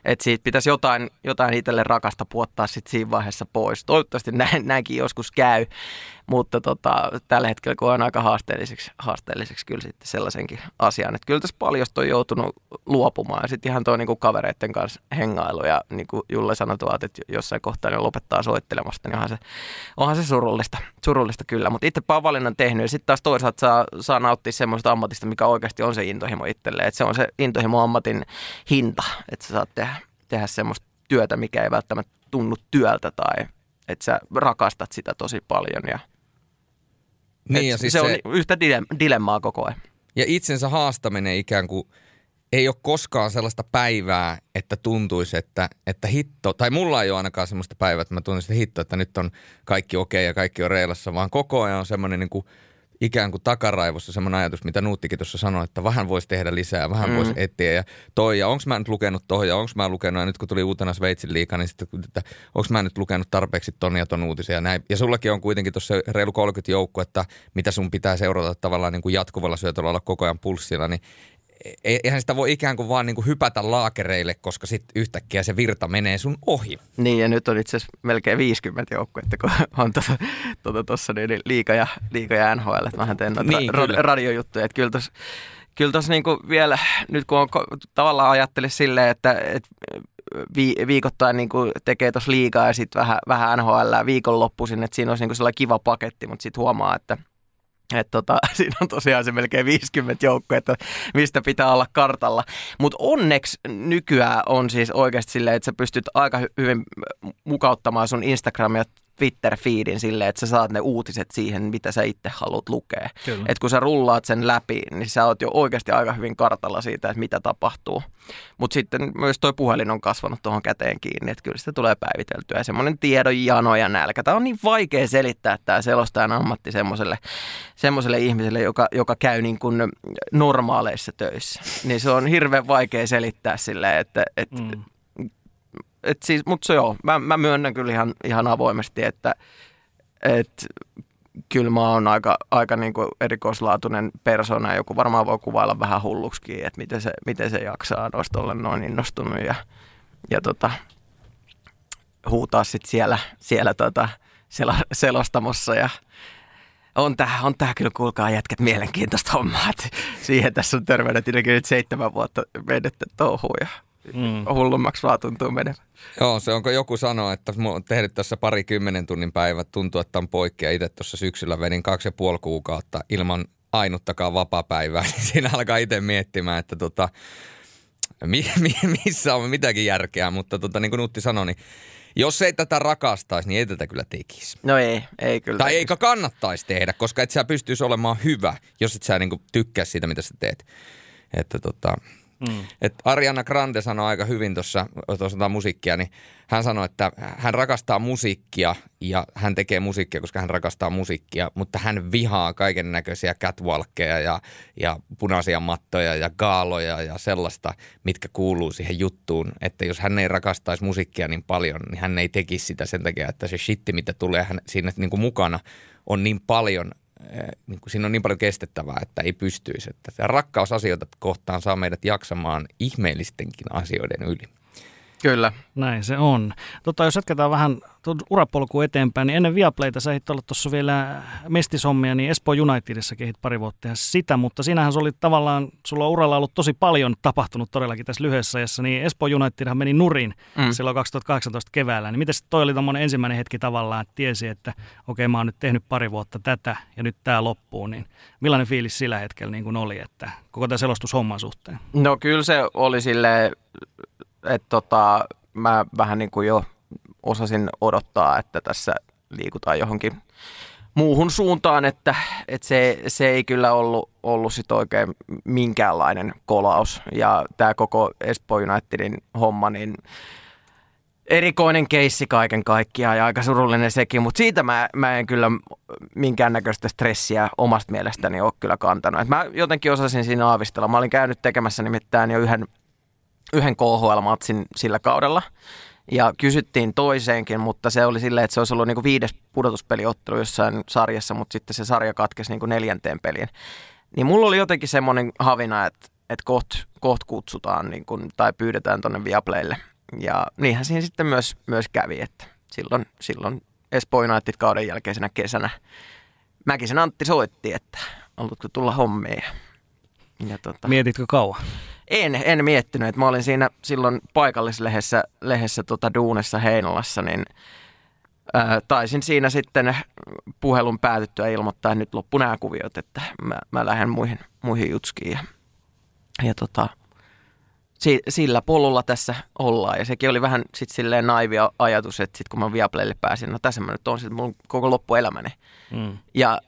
S2: et siitä pitäisi jotain, jotain itselle rakasta puottaa sitten siinä vaiheessa pois. Toivottavasti näin, näinkin joskus käy, mutta tota, tällä hetkellä koen aika haasteelliseksi, haasteelliseksi kyllä sitten sellaisenkin asian. Että kyllä tässä paljon on joutunut luopumaan ja sitten ihan tuo niinku kavereiden kanssa hengailu ja niin kuin Julle sanoi tuolta, että jossain kohtaa ne lopettaa soittelemasta, niin onhan se, onhan se surullista, surullista kyllä. Mutta itse olen valinnan tehnyt ja sitten taas toisaalta saa, saa nauttia semmoista ammatista, mikä oikeasti on se intohimo itselleen. Että se on se intohimo ammatin hinta, että sä saat tehdä, tehdä semmoista työtä, mikä ei välttämättä tunnu työltä tai että sä rakastat sitä tosi paljon ja niin, ja siis se, se on yhtä dilemmaa koko ajan.
S3: Ja itsensä haastaminen ikään kuin ei ole koskaan sellaista päivää, että tuntuisi, että, että hitto, tai mulla ei ole ainakaan sellaista päivää, että mä tuntuisin, että hitto, että nyt on kaikki okei okay ja kaikki on reilassa, vaan koko ajan on semmoinen niin kuin – ikään kuin takaraivossa semmoinen ajatus, mitä Nuuttikin tuossa sanoi, että vähän voisi tehdä lisää, vähän mm. voisi etsiä ja toi, ja onko mä nyt lukenut tohon, ja onko mä lukenut, ja nyt kun tuli uutena Sveitsin liikaa, niin sitten, että onko mä nyt lukenut tarpeeksi ton ja ton uutisia ja näin. Ja sullakin on kuitenkin tuossa reilu 30 joukko, että mitä sun pitää seurata tavallaan niin kuin jatkuvalla syötöllä olla koko ajan pulssilla, niin eihän sitä voi ikään kuin vaan niin kuin hypätä laakereille, koska sitten yhtäkkiä se virta menee sun ohi.
S2: Niin, ja nyt on itse asiassa melkein 50 joukkuetta, kun on tuossa tuota, tuota, niin liika, ja, liika ja NHL, että mähän teen noita niin, ra- radiojuttuja, että kyllä tuossa kyllä tos niinku vielä, nyt kun on tavallaan ajattelisi silleen, että, että vi, viikoittain niinku tekee tuossa liikaa ja sitten vähän, vähän NHL viikonloppuisin, että siinä olisi niinku sellainen kiva paketti, mutta sitten huomaa, että – että tota, siinä on tosiaan se melkein 50 joukkoa, että mistä pitää olla kartalla. Mutta onneksi nykyään on siis oikeasti silleen, että sä pystyt aika hyvin mukauttamaan sun Instagram- ja Twitter-feedin silleen, että sä saat ne uutiset siihen, mitä sä itse haluat lukea. Et kun sä rullaat sen läpi, niin sä oot jo oikeasti aika hyvin kartalla siitä, että mitä tapahtuu. Mutta sitten myös toi puhelin on kasvanut tuohon käteen kiinni, että kyllä sitä tulee päiviteltyä. Ja semmoinen tiedon jano ja nälkä. Tämä on niin vaikea selittää tämä selostajan ammatti semmoiselle, semmoiselle ihmiselle, joka, joka käy niin kuin normaaleissa töissä. Niin se on hirveän vaikea selittää silleen, että, että mm et siis, mutta se joo, mä, mä myönnän kyllä ihan, ihan avoimesti, että et, kyllä mä oon aika, aika niin kuin erikoislaatuinen persona. Joku varmaan voi kuvailla vähän hulluksikin, että miten se, miten se jaksaa noista olla noin innostunut ja, ja tota, huutaa sitten siellä, siellä tota, sel- selostamossa ja on tää, on tää kyllä, kuulkaa jätkät, mielenkiintoista hommaa. siihen tässä on terveydet nyt seitsemän vuotta mennyttä touhuun ja mm. hullummaksi vaan tuntuu menevän.
S3: Joo, se onko joku sanoa, että on tehnyt tässä pari kymmenen tunnin päivät, tuntuu, että on poikki ja itse tuossa syksyllä vedin kaksi ja puoli kuukautta ilman ainuttakaan vapaa-päivää, niin siinä alkaa itse miettimään, että tota, mi, mi, missä on mitäkin järkeä, mutta tota, niin kuin Nutti sanoi, niin jos ei tätä rakastaisi, niin ei tätä kyllä tekisi.
S2: No ei, ei kyllä.
S3: Tai eikä kannattaisi tehdä, koska et sä pystyisi olemaan hyvä, jos et sä niin tykkää siitä, mitä sä teet. Että tota, Mm. Et Ariana Grande sanoi aika hyvin tuossa musiikkia, niin hän sanoi, että hän rakastaa musiikkia ja hän tekee musiikkia, koska hän rakastaa musiikkia, mutta hän vihaa kaiken näköisiä catwalkkeja ja, ja punaisia mattoja ja gaaloja ja sellaista, mitkä kuuluu siihen juttuun. Että jos hän ei rakastaisi musiikkia niin paljon, niin hän ei tekisi sitä sen takia, että se shitti, mitä tulee hän, siinä niin kuin mukana, on niin paljon niin kuin siinä on niin paljon kestettävää, että ei pystyisi. Että rakkausasioita kohtaan saa meidät jaksamaan ihmeellistenkin asioiden yli.
S2: Kyllä.
S1: Näin se on. Tota, jos jatketaan vähän urapolku eteenpäin, niin ennen Viaplayta sä ehdit olla tuossa vielä mestisommia, niin Espoo Unitedissa kehit pari vuotta tehdä sitä, mutta sinähän se oli tavallaan, sulla on uralla ollut tosi paljon tapahtunut todellakin tässä lyhyessä ajassa, niin Espoo Unitedhan meni nurin mm. silloin 2018 keväällä. Niin miten toi oli tommonen ensimmäinen hetki tavallaan, että tiesi, että okei okay, mä oon nyt tehnyt pari vuotta tätä ja nyt tää loppuu, niin millainen fiilis sillä hetkellä niin kuin oli, että koko tämä selostushomman suhteen?
S2: No kyllä se oli silleen, että tota, mä vähän niin kuin jo osasin odottaa, että tässä liikutaan johonkin muuhun suuntaan, että, että se, se ei kyllä ollut, ollut sit oikein minkäänlainen kolaus. Ja tämä koko Espoo Unitedin homma, niin erikoinen keissi kaiken kaikkiaan ja aika surullinen sekin, mutta siitä mä, mä en kyllä minkäännäköistä stressiä omasta mielestäni ole kyllä kantanut. Et mä jotenkin osasin siinä aavistella. Mä olin käynyt tekemässä nimittäin jo yhden, yhden KHL-matsin sillä kaudella ja kysyttiin toiseenkin, mutta se oli silleen, että se olisi ollut niin kuin viides pudotuspeliottelu jossain sarjassa, mutta sitten se sarja katkesi niin kuin neljänteen peliin. Niin mulla oli jotenkin semmoinen havina, että, että koht, koht kutsutaan niin kuin, tai pyydetään tuonne Viaplaylle. Ja niinhän siinä sitten myös, myös kävi, että silloin, silloin Espoo United kauden jälkeisenä kesänä Mäkisen Antti soitti, että haluatko tulla hommiin.
S1: Ja tota, Mietitkö kauan?
S2: En, en miettinyt. Että mä olin siinä silloin paikallislehdessä lehdessä, tota Duunessa Heinolassa, niin ää, taisin siinä sitten puhelun päätyttyä ilmoittaa, että nyt loppu nämä kuviot, että mä, mä lähden muihin, muihin jutskiin. Ja, ja tota, si, sillä polulla tässä ollaan. Ja sekin oli vähän sitten silleen naivia ajatus, että sitten kun mä Viaplaylle pääsin, no tässä mä nyt on sitten mun koko loppuelämäni. Mm. Ja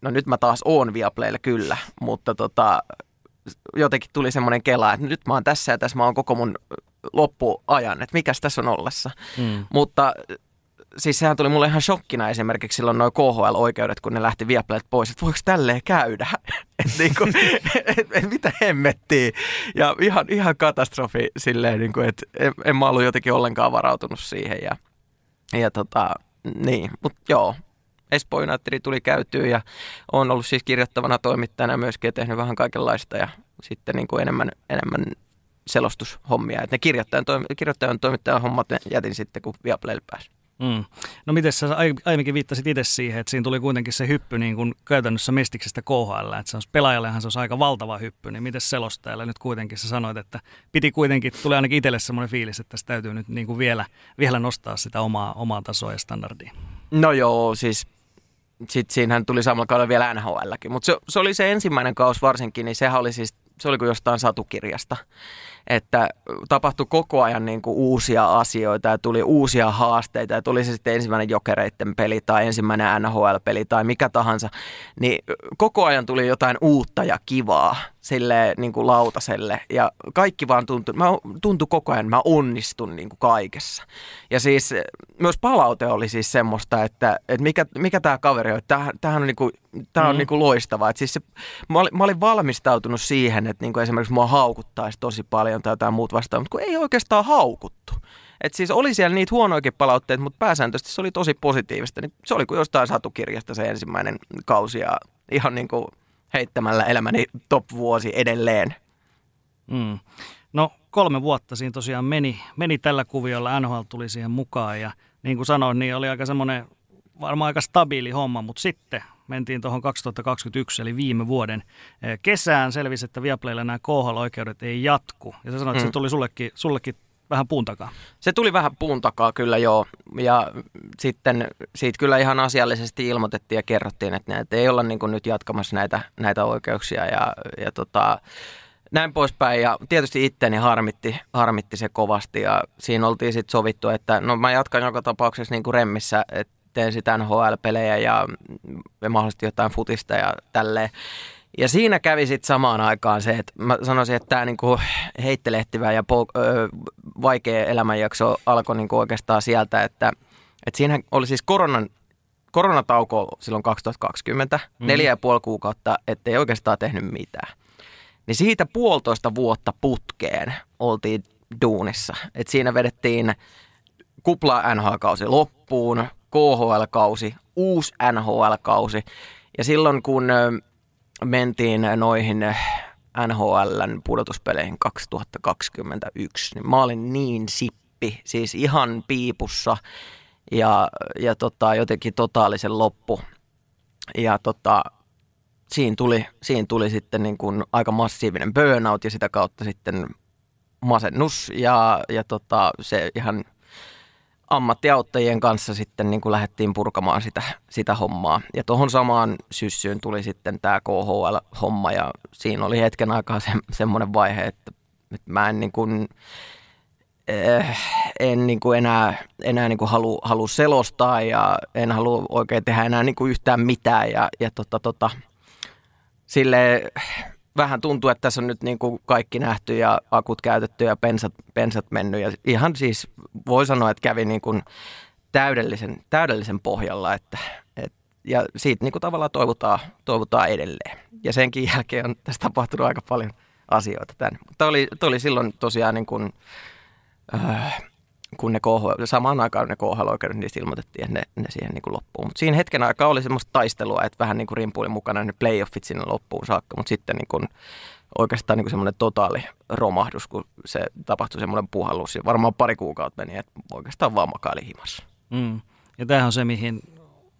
S2: no nyt mä taas oon Viaplaylle kyllä, mutta tota, jotenkin tuli semmoinen kela, että nyt mä oon tässä ja tässä mä oon koko mun loppuajan, että mikäs tässä on ollessa. Mm. Mutta siis sehän tuli mulle ihan shokkina esimerkiksi silloin noin KHL-oikeudet, kun ne lähti Viaplayt pois, että voiko tälleen käydä? että niinku, et, et, mitä hemmettiin? Ja ihan, ihan katastrofi silleen, niinku, että en, en mä ollut jotenkin ollenkaan varautunut siihen. Ja, ja tota, niin, mutta joo, Espoo United tuli käytyä ja on ollut siis kirjoittavana toimittajana myöskin ja tehnyt vähän kaikenlaista ja sitten niin kuin enemmän, enemmän selostushommia. Et ne kirjoittajan, kirjoittajan toimittajan hommat jätin sitten, kun Viaplaylle pääsi.
S1: Mm. No miten sä aiemminkin viittasit itse siihen, että siinä tuli kuitenkin se hyppy niin kuin käytännössä Mestiksestä KHL, että se on, pelaajallehan se on aika valtava hyppy, niin miten selostajalle nyt kuitenkin sä sanoit, että piti kuitenkin, tuli ainakin itselle semmoinen fiilis, että tässä täytyy nyt niin kuin vielä, vielä nostaa sitä omaa, omaa tasoa ja standardia.
S2: No joo, siis sitten siinähän tuli samalla kaudella vielä NHLkin. Mutta se, se, oli se ensimmäinen kaus varsinkin, niin sehän oli siis, se oli kuin jostain satukirjasta että tapahtui koko ajan niin kuin uusia asioita ja tuli uusia haasteita ja tuli se sitten ensimmäinen jokereiden peli tai ensimmäinen NHL-peli tai mikä tahansa, niin koko ajan tuli jotain uutta ja kivaa sille niin kuin lautaselle ja kaikki vaan tuntui, mä tuntui koko ajan, mä onnistun niin kuin kaikessa. Ja siis myös palaute oli siis semmoista, että, että mikä, mikä tämä kaveri on, että tämähän on, niin kuin, tämä on mm. niin kuin loistava. Että siis se, mä, olin, mä olin valmistautunut siihen, että niin kuin esimerkiksi mua haukuttaisi tosi paljon tai jotain muut vastaan, mutta kun ei oikeastaan haukuttu. Et siis oli siellä niitä huonoikin palautteita, mutta pääsääntöisesti se oli tosi positiivista. Niin se oli kuin jostain satukirjasta se ensimmäinen kausi ja ihan niin kuin heittämällä elämäni top-vuosi edelleen.
S1: Mm. No kolme vuotta siinä tosiaan meni, meni tällä kuviolla, NHL tuli siihen mukaan ja niin kuin sanoin, niin oli aika semmoinen varmaan aika stabiili homma, mutta sitten mentiin tuohon 2021, eli viime vuoden eh, kesään. Selvisi, että Viaplaylla nämä KHL-oikeudet ei jatku. Ja sä sanoit, että mm. se tuli sullekin, sullekin vähän puun takaa.
S2: Se tuli vähän puun takaa kyllä joo. Ja sitten siitä kyllä ihan asiallisesti ilmoitettiin ja kerrottiin, että, näitä ei olla niin nyt jatkamassa näitä, näitä oikeuksia. Ja, ja tota, näin poispäin. Ja tietysti itteni harmitti, harmitti se kovasti ja siinä oltiin sitten sovittu, että no mä jatkan joka tapauksessa niin kuin remmissä, että teen sitä NHL-pelejä ja, mahdollisesti jotain futista ja tälleen. Ja siinä kävi sitten samaan aikaan se, että mä sanoisin, että tämä niinku heittelehtivä ja po- ö, vaikea elämänjakso alkoi niinku oikeastaan sieltä, että, että siinä oli siis koronan, koronatauko silloin 2020, mm. neljä ja puoli kuukautta, ettei oikeastaan tehnyt mitään. Niin siitä puolitoista vuotta putkeen oltiin duunissa. Et siinä vedettiin kupla NHL-kausi loppuun, KHL-kausi, uusi NHL-kausi. Ja silloin kun mentiin noihin NHLn pudotuspeleihin 2021, niin mä olin niin sippi siis ihan piipussa ja, ja tota, jotenkin totaalisen loppu. Ja tota, siinä, tuli, siinä tuli sitten niin kuin aika massiivinen burnout ja sitä kautta sitten masennus ja, ja tota, se ihan ammattiauttajien kanssa sitten niin kuin lähdettiin purkamaan sitä, sitä hommaa. Ja tuohon samaan syssyyn tuli sitten tämä KHL-homma ja siinä oli hetken aikaa se, semmoinen vaihe, että, että mä en niin kuin, eh, en niin kuin enää, enää niin kuin halu, halu selostaa ja en halua oikein tehdä enää niin kuin yhtään mitään ja, ja tota, tota, sille vähän tuntuu, että tässä on nyt niin kuin kaikki nähty ja akut käytetty ja pensat, pensat mennyt. Ja ihan siis voi sanoa, että kävi niin kuin täydellisen, täydellisen pohjalla. Että, et, ja siitä niin kuin tavallaan toivotaan, toivotaan edelleen. Ja senkin jälkeen on tässä tapahtunut aika paljon asioita tänne. Mutta oli, oli silloin tosiaan niin kuin, äh, kun ne KHL, samaan aikaan ne KHL-oikeudet niistä ilmoitettiin, että ne, ne siihen niin kuin loppuun. Mutta siinä hetken aikaa oli semmoista taistelua, että vähän niin kuin rimpuili mukana ne playoffit sinne loppuun saakka, mutta sitten niin kuin oikeastaan niin kuin semmoinen totaali romahdus, kun se tapahtui semmoinen puhallus. Ja varmaan pari kuukautta meni, että oikeastaan vaan makaili himassa.
S1: Mm. Ja tämähän on se, mihin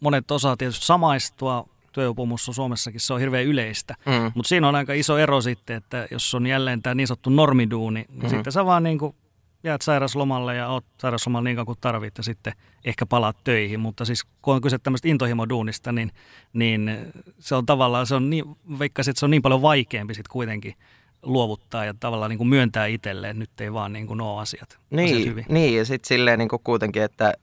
S1: monet osaa tietysti samaistua. Työupumus on Suomessakin, se on hirveän yleistä. Mm. Mutta siinä on aika iso ero sitten, että jos on jälleen tämä niin sanottu normiduuni, niin mm-hmm. sitten sä vaan niin kuin jäät sairaslomalle ja oot sairaslomalla niin kauan kuin tarvit ja sitten ehkä palaat töihin. Mutta siis kun on kyse tämmöistä intohimoduunista, niin, niin se on tavallaan, se on niin, vaikka että se on niin paljon vaikeampi sitten kuitenkin luovuttaa ja tavallaan niin kuin myöntää itselleen, nyt ei vaan niin kuin ole asiat,
S2: niin,
S1: asiat hyvin.
S2: Niin, ja sitten silleen niin kuin kuitenkin, että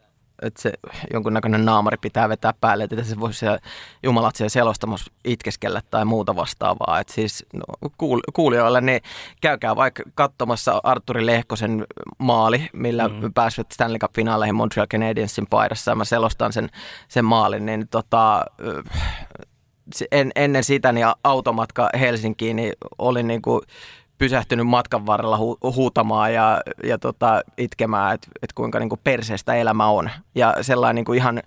S2: että se jonkunnäköinen naamari pitää vetää päälle, että se voisi siellä jumalat siellä selostamassa itkeskellä tai muuta vastaavaa. Että siis no, kuul- kuulijoille, niin käykää vaikka katsomassa Arturi Lehkosen maali, millä mm. pääsivät Stanley Cup-finaaleihin Montreal Canadiensin paidassa ja mä selostan sen, sen maalin, niin tota, en, ennen sitä niin automatka Helsinkiin niin oli niin kuin pysähtynyt matkan varrella hu- huutamaan ja, ja tota, itkemään, että et kuinka niin kuin perseestä elämä on. Ja sellainen niin kuin ihan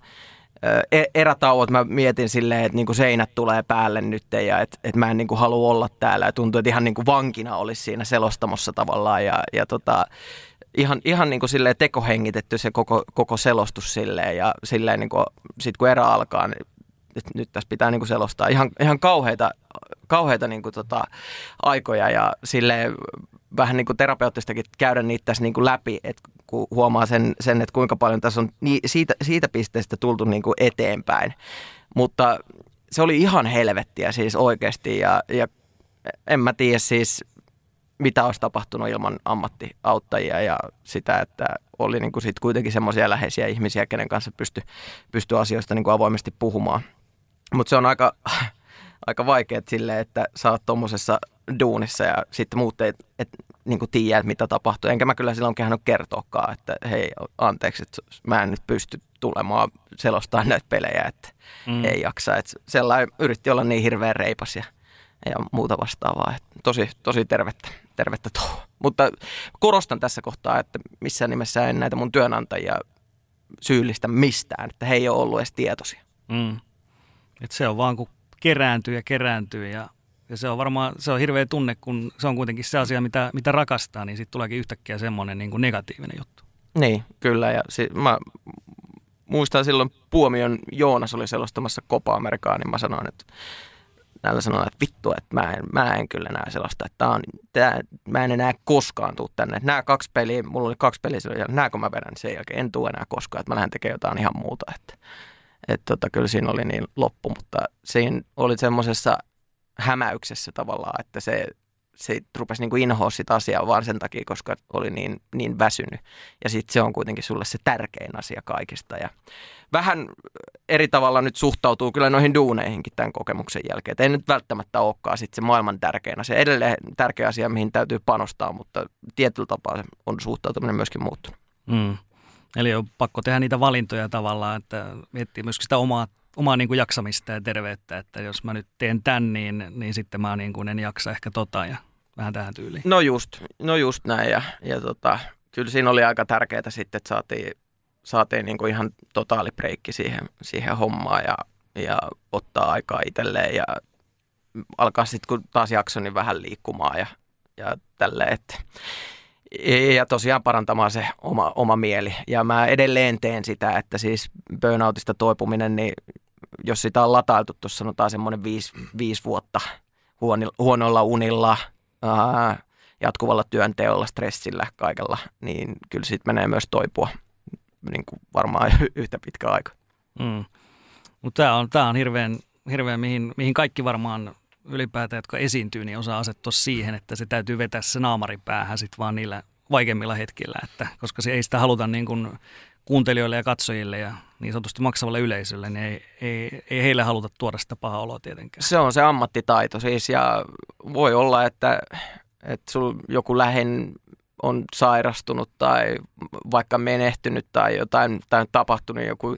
S2: e, erätauot mä mietin silleen, että niin kuin seinät tulee päälle nyt ja että et mä en niin kuin halua olla täällä. Ja tuntuu, että ihan niin kuin vankina olisi siinä selostamossa tavallaan ja, ja tota, ihan, ihan niin silleen tekohengitetty se koko, koko selostus silleen ja silleen niin kuin, sit kun erä alkaa, niin että nyt tässä pitää niin kuin selostaa ihan, ihan kauheita, kauheita niin kuin tota, aikoja ja sille vähän niin kuin terapeuttistakin käydä niitä tässä niin kuin läpi, että kun huomaa sen, sen, että kuinka paljon tässä on niin, siitä, siitä pisteestä tultu niin kuin eteenpäin. Mutta se oli ihan helvettiä siis oikeasti ja, ja en mä tiedä siis mitä olisi tapahtunut ilman ammattiauttajia ja sitä, että oli niin kuin sit kuitenkin semmoisia läheisiä ihmisiä, kenen kanssa pysty, pysty asioista niin kuin avoimesti puhumaan. Mutta se on aika, aika vaikea silleen, että sä oot tuommoisessa duunissa ja sitten muut ei et, niin tiedä, että mitä tapahtuu. Enkä mä kyllä silloin kehannut kertoakaan, että hei, anteeksi, että mä en nyt pysty tulemaan selostaa näitä pelejä, että mm. ei jaksa. Että sellainen yritti olla niin hirveän reipas ja, ja muuta vastaavaa. Että tosi, tosi tervettä, tervettä tuo. Mutta korostan tässä kohtaa, että missään nimessä en näitä mun työnantajia syyllistä mistään, että he ei ole ollut edes tietoisia. Mm.
S1: Et se on vaan kun kerääntyy ja kerääntyy ja, ja se on varmaan se on hirveä tunne, kun se on kuitenkin se asia, mitä, mitä rakastaa, niin sitten tuleekin yhtäkkiä semmoinen niin negatiivinen juttu.
S2: Niin, kyllä. Ja si- mä muistan silloin Puomion Joonas oli selostamassa Copa Amerikaa, niin mä sanoin, että näillä sanoilla, että vittu, että mä en, mä en kyllä näe sellaista, että tää on, tää, mä en enää koskaan tuu tänne. Nämä kaksi peliä, mulla oli kaksi peliä silloin, nämä kun mä vedän sen jälkeen, en tuu enää koskaan, että mä lähden tekemään jotain ihan muuta. Että että tota, kyllä siinä oli niin loppu, mutta siinä oli semmoisessa hämäyksessä tavallaan, että se, se rupesi niin kuin inhoa sitä asiaa vaan sen takia, koska oli niin, niin väsynyt. Ja sitten se on kuitenkin sulle se tärkein asia kaikista. Ja vähän eri tavalla nyt suhtautuu kyllä noihin duuneihinkin tämän kokemuksen jälkeen. Et ei nyt välttämättä olekaan sitten se maailman tärkein asia. Edelleen tärkeä asia, mihin täytyy panostaa, mutta tietyllä tapaa on suhtautuminen myöskin muuttunut. Mm.
S1: Eli on pakko tehdä niitä valintoja tavallaan, että miettii myöskin sitä omaa, omaa niin kuin jaksamista ja terveyttä, että jos mä nyt teen tän, niin, niin sitten mä niin kuin en jaksa ehkä tota ja vähän tähän tyyliin.
S2: No just, no just näin ja, ja tota, kyllä siinä oli aika tärkeää sitten, että saatiin, saatiin niin kuin ihan totaali breikki siihen, siihen hommaan ja, ja ottaa aikaa itselleen ja alkaa sitten kun taas jakso niin vähän liikkumaan ja, ja tälleen, että Ja tosiaan parantamaan se oma, oma mieli. Ja mä edelleen teen sitä, että siis burnoutista toipuminen, niin jos sitä on latailtu tuossa sanotaan semmoinen viisi, viisi vuotta huonoilla unilla, ää, jatkuvalla työnteolla, stressillä, kaikella, niin kyllä siitä menee myös toipua niin kuin varmaan yhtä pitkä aika. Mm.
S1: Tämä on, tää on hirveän, hirveän mihin, mihin kaikki varmaan ylipäätään, jotka esiintyy, niin osaa asettua siihen, että se täytyy vetää se naamari päähän sitten vaan niillä vaikeimmilla hetkillä, että, koska se ei sitä haluta niin kuin kuuntelijoille ja katsojille ja niin sanotusti maksavalle yleisölle, niin ei, ei, ei heille haluta tuoda sitä pahaa oloa tietenkään.
S2: Se on se ammattitaito siis ja voi olla, että, että sul joku lähen on sairastunut tai vaikka menehtynyt tai jotain tai tapahtunut joku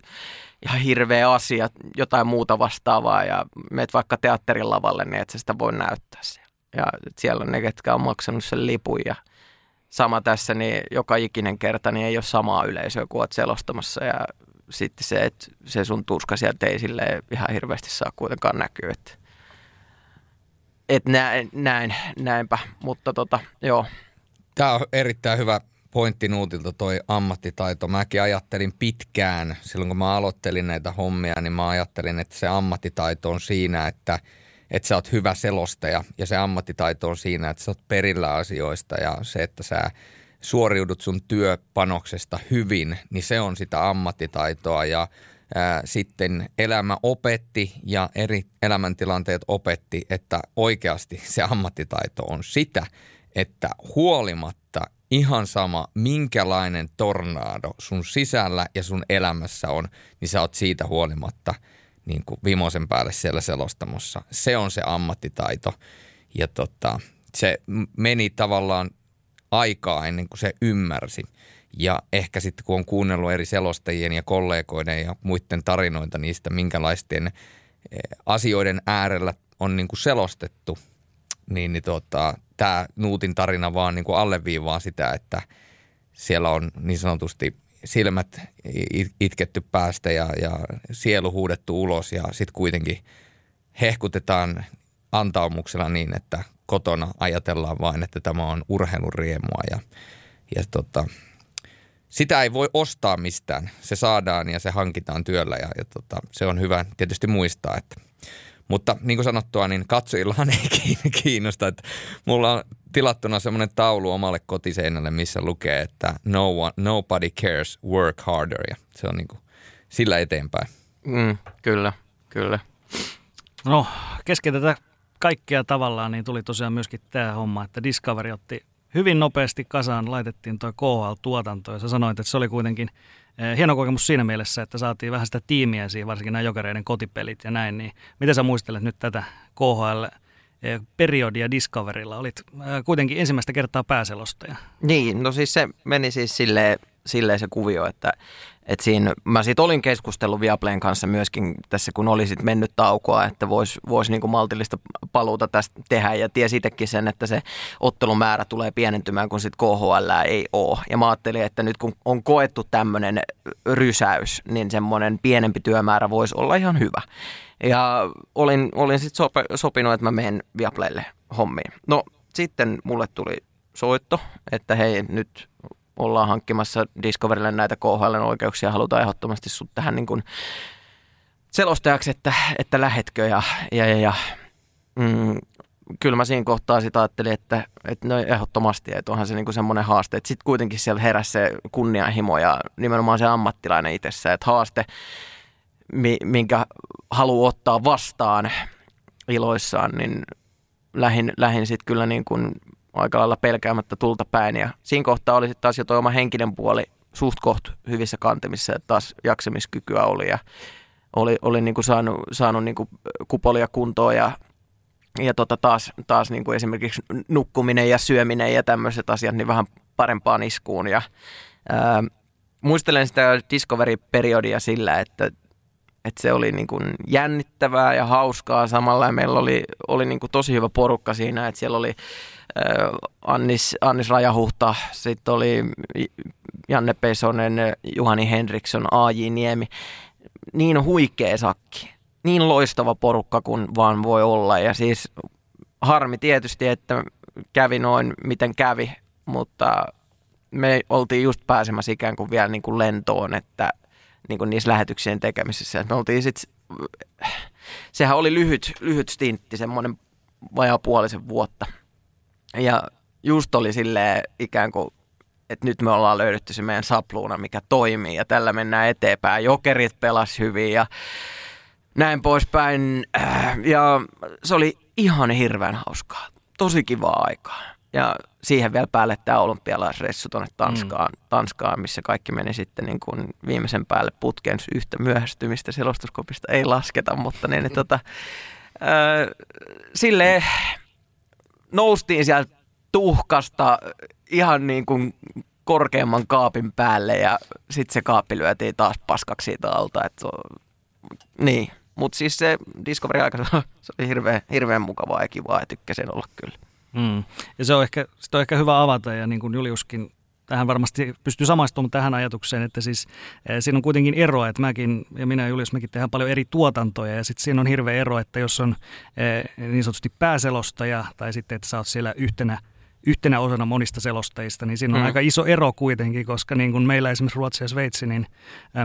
S2: ihan hirveä asia, jotain muuta vastaavaa ja meet vaikka teatterin lavalle, niin et sä sitä voi näyttää siellä. Ja siellä on ne, ketkä on maksanut sen lipun ja sama tässä, niin joka ikinen kerta niin ei ole samaa yleisöä kuin olet selostamassa ja sitten se, että se sun tuska sieltä ei sille ihan hirveästi saa kuitenkaan näkyä. Että, et näin, näin, näinpä, mutta tota, joo.
S3: Tämä on erittäin hyvä pointti Nuutilta toi ammattitaito. Mäkin ajattelin pitkään, silloin kun mä aloittelin näitä hommia, niin mä ajattelin, että se ammattitaito on siinä, että, että sä oot hyvä selostaja ja se ammattitaito on siinä, että sä oot perillä asioista ja se, että sä suoriudut sun työpanoksesta hyvin, niin se on sitä ammattitaitoa ja ää, sitten elämä opetti ja eri elämäntilanteet opetti, että oikeasti se ammattitaito on sitä, että huolimatta ihan sama, minkälainen tornado sun sisällä ja sun elämässä on, niin sä oot siitä huolimatta niin kuin vimosen päälle siellä selostamossa. Se on se ammattitaito. Ja tota, se meni tavallaan aikaa ennen kuin se ymmärsi. Ja ehkä sitten kun on kuunnellut eri selostajien ja kollegoiden ja muiden tarinoita niistä, minkälaisten eh, asioiden äärellä on niin kuin selostettu, niin, niin tota, tämä Nuutin tarina vaan niin kuin alleviivaa sitä, että siellä on niin sanotusti silmät itketty päästä ja, ja sielu huudettu ulos ja sitten kuitenkin hehkutetaan antaumuksella niin, että kotona ajatellaan vain, että tämä on urheilun riemua ja, ja tota, sitä ei voi ostaa mistään. Se saadaan ja se hankitaan työllä ja, ja tota, se on hyvä tietysti muistaa, että mutta niin kuin sanottua, niin katsojillahan ei kiinnosta. Että mulla on tilattuna semmoinen taulu omalle kotiseinälle, missä lukee, että no one, nobody cares, work harder. Ja se on niin kuin sillä eteenpäin.
S2: Mm, kyllä, kyllä.
S1: No, kesken tätä kaikkea tavallaan, niin tuli tosiaan myöskin tämä homma, että Discovery otti hyvin nopeasti kasaan, laitettiin tuo KHL-tuotanto, ja sä sanoit, että se oli kuitenkin hieno kokemus siinä mielessä, että saatiin vähän sitä tiimiä siihen, varsinkin nämä jokereiden kotipelit ja näin. Niin miten sä muistelet nyt tätä KHL eh, periodia Discoverilla? Olit eh, kuitenkin ensimmäistä kertaa pääselostaja.
S2: Niin, no siis se meni siis silleen, silleen se kuvio, että et siinä, mä siitä olin keskustellut Viaplayn kanssa myöskin tässä, kun oli sit mennyt taukoa, että voisi vois niinku maltillista paluuta tästä tehdä. Ja tiesi itsekin sen, että se ottelumäärä tulee pienentymään, kun sitten KHL ei ole. Ja mä ajattelin, että nyt kun on koettu tämmöinen rysäys, niin semmoinen pienempi työmäärä voisi olla ihan hyvä. Ja olin, olin sitten sope, sopinut, että mä menen Viaplaylle hommiin. No sitten mulle tuli soitto, että hei nyt ollaan hankkimassa Discoverylle näitä KHL-oikeuksia, halutaan ehdottomasti sut tähän niin kuin selostajaksi, että, että lähetkö ja, ja, ja, ja. Mm, kyllä mä siinä kohtaa sitä ajattelin, että, että no ehdottomasti, että onhan se niin semmoinen haaste, että sitten kuitenkin siellä heräsi se kunnianhimo ja nimenomaan se ammattilainen itsessä, että haaste, minkä haluaa ottaa vastaan iloissaan, niin lähin, lähin sitten kyllä niin kuin aika lailla pelkäämättä tulta päin. Ja siinä kohtaa oli sitten taas jo tuo oma henkinen puoli suht koht hyvissä kantemissa, että taas jaksamiskykyä oli ja oli, oli niin kuin saanut, saanut niin kuin kupolia kuntoon ja, ja tota taas, taas niin kuin esimerkiksi nukkuminen ja syöminen ja tämmöiset asiat niin vähän parempaan iskuun. Ja, ää, muistelen sitä Discovery-periodia sillä, että, että se oli niin kuin jännittävää ja hauskaa samalla ja meillä oli, oli niin kuin tosi hyvä porukka siinä, että siellä oli Annis, Annis Rajahuhta, sitten oli Janne Pesonen, Juhani Henriksson, A.J. Niemi. Niin huikea sakki. Niin loistava porukka kuin vaan voi olla. Ja siis harmi tietysti, että kävi noin miten kävi, mutta me oltiin just pääsemässä ikään kuin vielä niin kuin lentoon, että niin kuin niissä lähetyksien tekemisissä. Me oltiin sit, sehän oli lyhyt, lyhyt stintti, semmoinen vajaa puolisen vuotta. Ja just oli silleen ikään kuin, että nyt me ollaan löydetty se meidän sapluuna, mikä toimii ja tällä mennään eteenpäin. Jokerit pelas hyvin ja näin poispäin. Ja se oli ihan hirveän hauskaa. Tosi kivaa aikaa. Ja siihen vielä päälle tämä olympialaisreissu tuonne Tanskaan, mm. Tanskaan, missä kaikki meni sitten niin kuin viimeisen päälle putkeen yhtä myöhästymistä selostuskopista ei lasketa, mutta niin, niin tota, äh, silleen noustiin sieltä tuhkasta ihan niin kuin korkeamman kaapin päälle ja sitten se kaappi lyötiin taas paskaksi siitä alta. Et so, niin, mutta siis se Discovery-aika se oli hirveän, hirveän mukavaa ja kivaa ja tykkäsin olla kyllä.
S1: Mm. Ja se on ehkä, sitä on ehkä hyvä avata ja niin kuin Juliuskin tähän varmasti pystyy samaistumaan tähän ajatukseen, että siis e, siinä on kuitenkin ero, että mäkin ja minä ja Julius mekin tehdään paljon eri tuotantoja ja sitten siinä on hirveä ero, että jos on e, niin sanotusti pääselostaja tai sitten, että sä oot siellä yhtenä – yhtenä osana monista selostajista, niin siinä on mm. aika iso ero kuitenkin, koska niin kuin meillä esimerkiksi Ruotsi ja Sveitsi, niin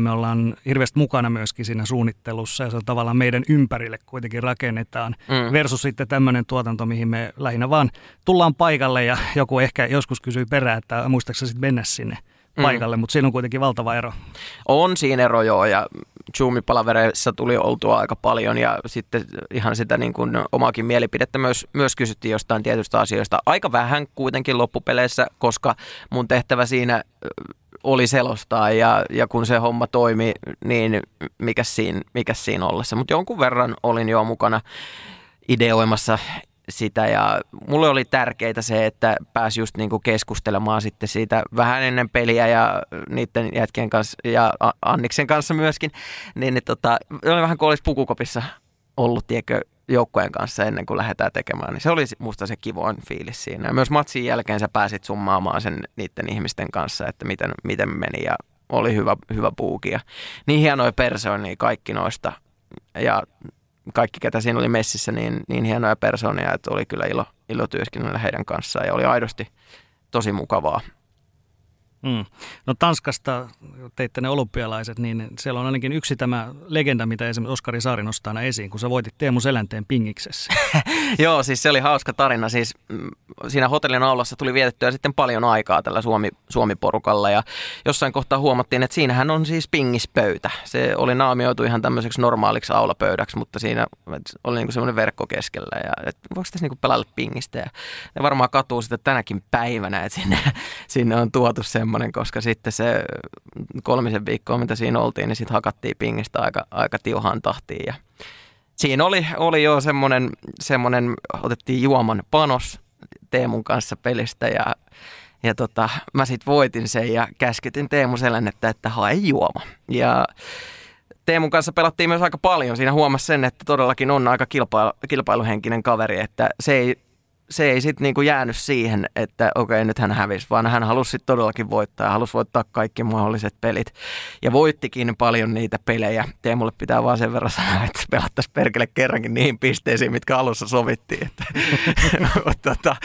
S1: me ollaan hirveästi mukana myöskin siinä suunnittelussa ja se on tavallaan meidän ympärille kuitenkin rakennetaan mm. versus sitten tämmöinen tuotanto, mihin me lähinnä vaan tullaan paikalle ja joku ehkä joskus kysyy perään, että muistaakseni sitten mennä sinne mm. paikalle, mutta siinä on kuitenkin valtava ero.
S2: On siinä ero joo, ja Zoom-palavereissa tuli oltua aika paljon, ja sitten ihan sitä niin kuin omaakin mielipidettä myös, myös kysyttiin jostain tietystä asioista. Aika vähän kuitenkin loppupeleissä, koska mun tehtävä siinä oli selostaa ja, ja kun se homma toimi, niin mikä siinä, mikä siinä ollessa. Mutta jonkun verran olin jo mukana ideoimassa sitä ja mulle oli tärkeää se, että pääsi just niinku keskustelemaan sitten siitä vähän ennen peliä ja niiden jätkien kanssa ja Anniksen kanssa myöskin, niin, niin tota, oli vähän kuin olisi pukukopissa ollut, tiedätkö, joukkojen kanssa ennen kuin lähdetään tekemään, niin se oli musta se kivoin fiilis siinä. Ja myös matsin jälkeen sä pääsit summaamaan sen niiden ihmisten kanssa, että miten, miten meni ja oli hyvä, hyvä puuki. Ja niin hienoja persoonia kaikki noista. Ja kaikki, ketä siinä oli messissä, niin, niin hienoja persoonia, että oli kyllä ilo, ilo työskennellä heidän kanssaan ja oli aidosti tosi mukavaa
S1: Mm. No Tanskasta teitte ne olympialaiset, niin siellä on ainakin yksi tämä legenda, mitä esimerkiksi Oskari Saari nostaa esiin, kun sä voitit Teemu Selänteen pingiksessä.
S2: Joo, siis se oli hauska tarina. Siis mm, siinä hotellin aulassa tuli vietettyä sitten paljon aikaa tällä Suomi, Suomi-porukalla ja jossain kohtaa huomattiin, että siinähän on siis pingispöytä. Se oli naamioitu ihan tämmöiseksi normaaliksi aulapöydäksi, mutta siinä oli niin semmoinen verkko keskellä ja että voiko tässä niin pelailla pingistä ja ne varmaan katuu sitä tänäkin päivänä, että sinne, sinne on tuotu semmoinen semmoinen, koska sitten se kolmisen viikkoa, mitä siinä oltiin, niin sitten hakattiin pingistä aika, aika tiuhaan tahtiin. Ja siinä oli, oli jo semmoinen, semmoinen, otettiin juoman panos Teemun kanssa pelistä ja, ja tota, mä sitten voitin sen ja käskytin Teemu Selännettä, että hae juoma. Ja Teemun kanssa pelattiin myös aika paljon. Siinä huomasi sen, että todellakin on aika kilpailu, kilpailuhenkinen kaveri, että se ei se ei sitten niinku jäänyt siihen, että okei, nyt hän hävisi, vaan hän halusi sitten todellakin voittaa. Halusi voittaa kaikki mahdolliset pelit. Ja voittikin paljon niitä pelejä. Teemulle pitää vaan sen verran sanoa, että pelattaisiin perkele kerrankin niihin pisteisiin, mitkä alussa sovittiin. tota,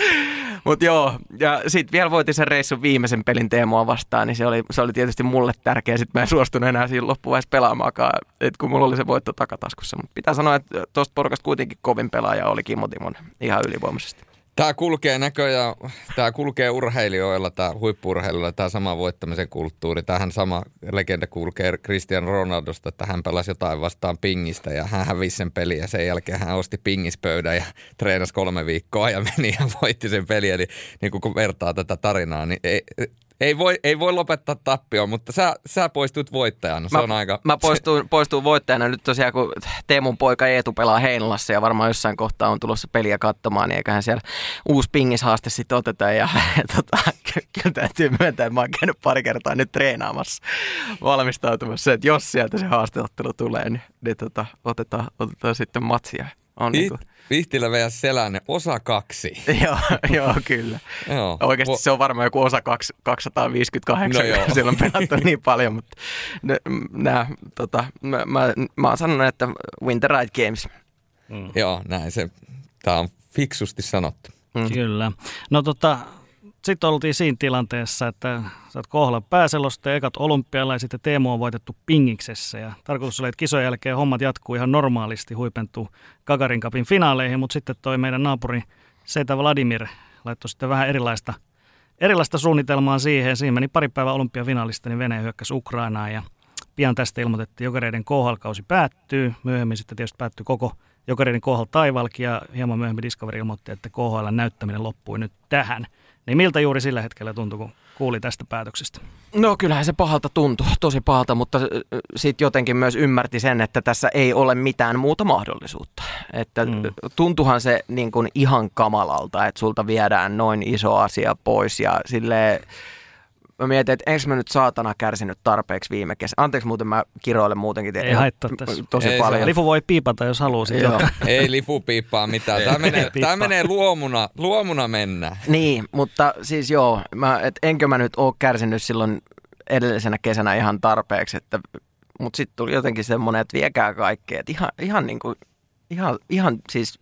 S2: mutta joo, ja sitten vielä voitin sen reissun viimeisen pelin Teemua vastaan, niin se oli, se oli tietysti mulle tärkeä. Sitten mä en suostunut enää siinä loppuvaiheessa pelaamaakaan, että kun mulla oli se voitto takataskussa. Mutta pitää sanoa, että tuosta porukasta kuitenkin kovin pelaaja oli Kimmo Timon ihan ylivoimaisesti.
S3: Tämä kulkee näköjään, tämä kulkee urheilijoilla, tämä huippurheilijoilla, tämä sama voittamisen kulttuuri. Tähän sama legenda kulkee Cristian Ronaldosta, että hän pelasi jotain vastaan pingistä ja hän hävisi sen peliä. Sen jälkeen hän osti pingispöydän ja treenasi kolme viikkoa ja meni ja voitti sen peliä. Eli niin kun vertaa tätä tarinaa, niin ei, ei voi, ei voi lopettaa tappioon, mutta sä, sä poistut voittajana. Se
S2: mä,
S3: on aika...
S2: Mä poistun, poistun voittajana nyt tosiaan, kun Teemun poika Eetu pelaa Heinolassa ja varmaan jossain kohtaa on tulossa peliä katsomaan, niin eiköhän siellä uusi pingishaaste sitten oteta. Ja, ja tota, kyllä täytyy myöntää, että mä oon käynyt pari kertaa nyt treenaamassa valmistautumassa, että jos sieltä se haasteottelu tulee, niin, niin tota, otetaan, otetaan sitten matsia. On
S3: niin kuin, Vihtilä vs. Selänne, osa kaksi.
S2: joo, joo, kyllä. joo. Oikeasti se on varmaan joku osa 258, no joo. siellä on pelattu niin paljon, mutta nää, tota, mä, mä, mä oon sanonut, että Winter Ride Games.
S3: Mm. Joo, näin se, tämä on fiksusti sanottu.
S1: Mm. Kyllä. No tota, sitten oltiin siinä tilanteessa, että sä oot kohdalla pääselosta ja ekat olympialaiset ja Teemu on voitettu Pingiksessä. Ja tarkoitus oli, että kisojen jälkeen hommat jatkuu ihan normaalisti, huipentuu Gagarin Cupin finaaleihin, mutta sitten toi meidän naapuri Seita Vladimir laittoi sitten vähän erilaista, erilaista suunnitelmaa siihen. Siinä meni pari päivää olympiafinaalista, niin Venäjä hyökkäsi Ukrainaan ja pian tästä ilmoitettiin, jokereiden KHL-kausi päättyy. Myöhemmin sitten tietysti päättyi koko jokereiden KHL taivalki ja hieman myöhemmin Discovery ilmoitti, että KHL näyttäminen loppui nyt tähän. Niin miltä juuri sillä hetkellä tuntui, kun kuuli tästä päätöksestä?
S2: No kyllähän se pahalta tuntui, tosi pahalta, mutta sitten jotenkin myös ymmärti sen, että tässä ei ole mitään muuta mahdollisuutta. Että mm. tuntuhan se niin kuin ihan kamalalta, että sulta viedään noin iso asia pois ja silleen mä mietin, että enkö mä nyt saatana kärsinyt tarpeeksi viime kesä. Anteeksi muuten mä kiroilen muutenkin.
S1: Ei haittaa tässä.
S2: Tosi
S3: Ei
S2: paljon.
S1: Lifu voi piipata, jos haluaa.
S2: Joo.
S3: Ei lifu piippaa mitään. Tämä menee, tämä menee luomuna, luomuna mennä.
S2: Niin, mutta siis joo, mä, et enkö mä nyt ole kärsinyt silloin edellisenä kesänä ihan tarpeeksi, että, mutta sitten tuli jotenkin semmoinen, että viekää kaikkea, ihan, ihan niin kuin, ihan, ihan siis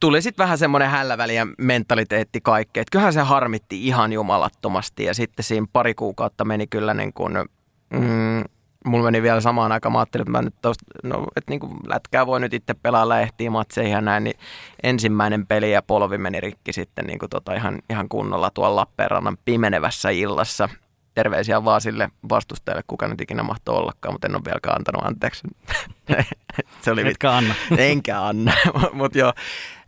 S2: tuli sitten vähän semmoinen hälläväliä mentaliteetti kaikkea. Että kyllähän se harmitti ihan jumalattomasti ja sitten siinä pari kuukautta meni kyllä niin kuin, mm, mulla meni vielä samaan aikaan, mä ajattelin, että mä nyt tosta, no, että niin kuin lätkää voi nyt itse pelailla ehtiä matseihin ja näin, niin ensimmäinen peli ja polvi meni rikki sitten niin kuin tota ihan, ihan kunnolla tuolla Lappeenrannan pimenevässä illassa. Terveisiä vaan sille vastustajalle, kuka nyt ikinä mahtoi ollakaan, mutta en ole vieläkään antanut anteeksi. se oli
S1: Etkä anna.
S2: Enkä anna, mutta joo.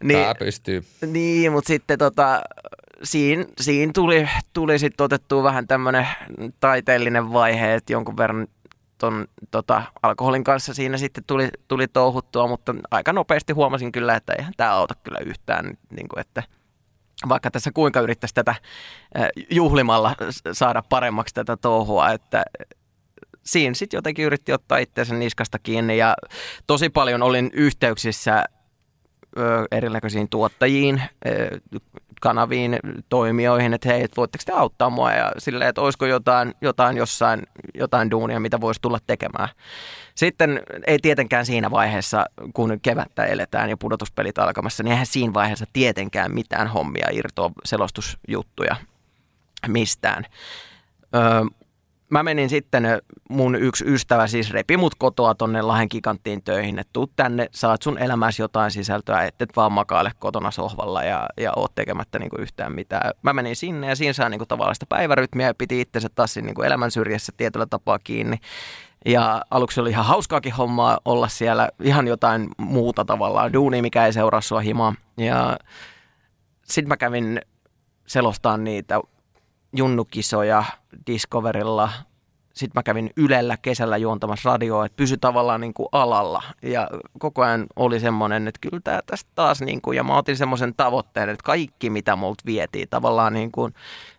S2: Niin,
S3: Tämä pystyy.
S2: niin, mutta sitten tota, siinä, siinä tuli, tuli sitten otettua vähän tämmöinen taiteellinen vaihe, että jonkun verran ton, tota, alkoholin kanssa siinä sitten tuli, tuli touhuttua, mutta aika nopeasti huomasin kyllä, että eihän tämä auta kyllä yhtään, niin kuin, että vaikka tässä kuinka yrittäisi tätä juhlimalla saada paremmaksi tätä touhua, että siinä sitten jotenkin yritti ottaa itseänsä niskasta kiinni ja tosi paljon olin yhteyksissä ö, erinäköisiin tuottajiin, kanaviin, toimijoihin, että hei, et voitteko te auttaa mua ja silleen, että olisiko jotain, jotain jossain, jotain duunia, mitä voisi tulla tekemään. Sitten ei tietenkään siinä vaiheessa, kun kevättä eletään ja pudotuspelit alkamassa, niin eihän siinä vaiheessa tietenkään mitään hommia irtoa selostusjuttuja mistään. Öö, mä menin sitten, mun yksi ystävä siis repi mut kotoa tonne Lahden giganttiin töihin, että tuu tänne, saat sun elämässä jotain sisältöä, et, et vaan makaile kotona sohvalla ja, ja oot tekemättä niinku yhtään mitään. Mä menin sinne ja siinä saa niinku tavallaan sitä päivärytmiä ja piti itsensä taas siinä niinku elämän syrjässä tietyllä tapaa kiinni. Ja aluksi oli ihan hauskaakin hommaa olla siellä, ihan jotain muuta tavallaan, duuni, mikä ei seuraa sua himaa. Ja sitten mä kävin selostaa niitä junnukisoja Discoverilla. Sitten mä kävin Ylellä kesällä juontamassa radioa, että pysy tavallaan niin kuin alalla. Ja koko ajan oli semmoinen, että kyllä tämä tästä taas, niin kuin, ja mä otin semmoisen tavoitteen, että kaikki mitä multa vietiin tavallaan niin kuin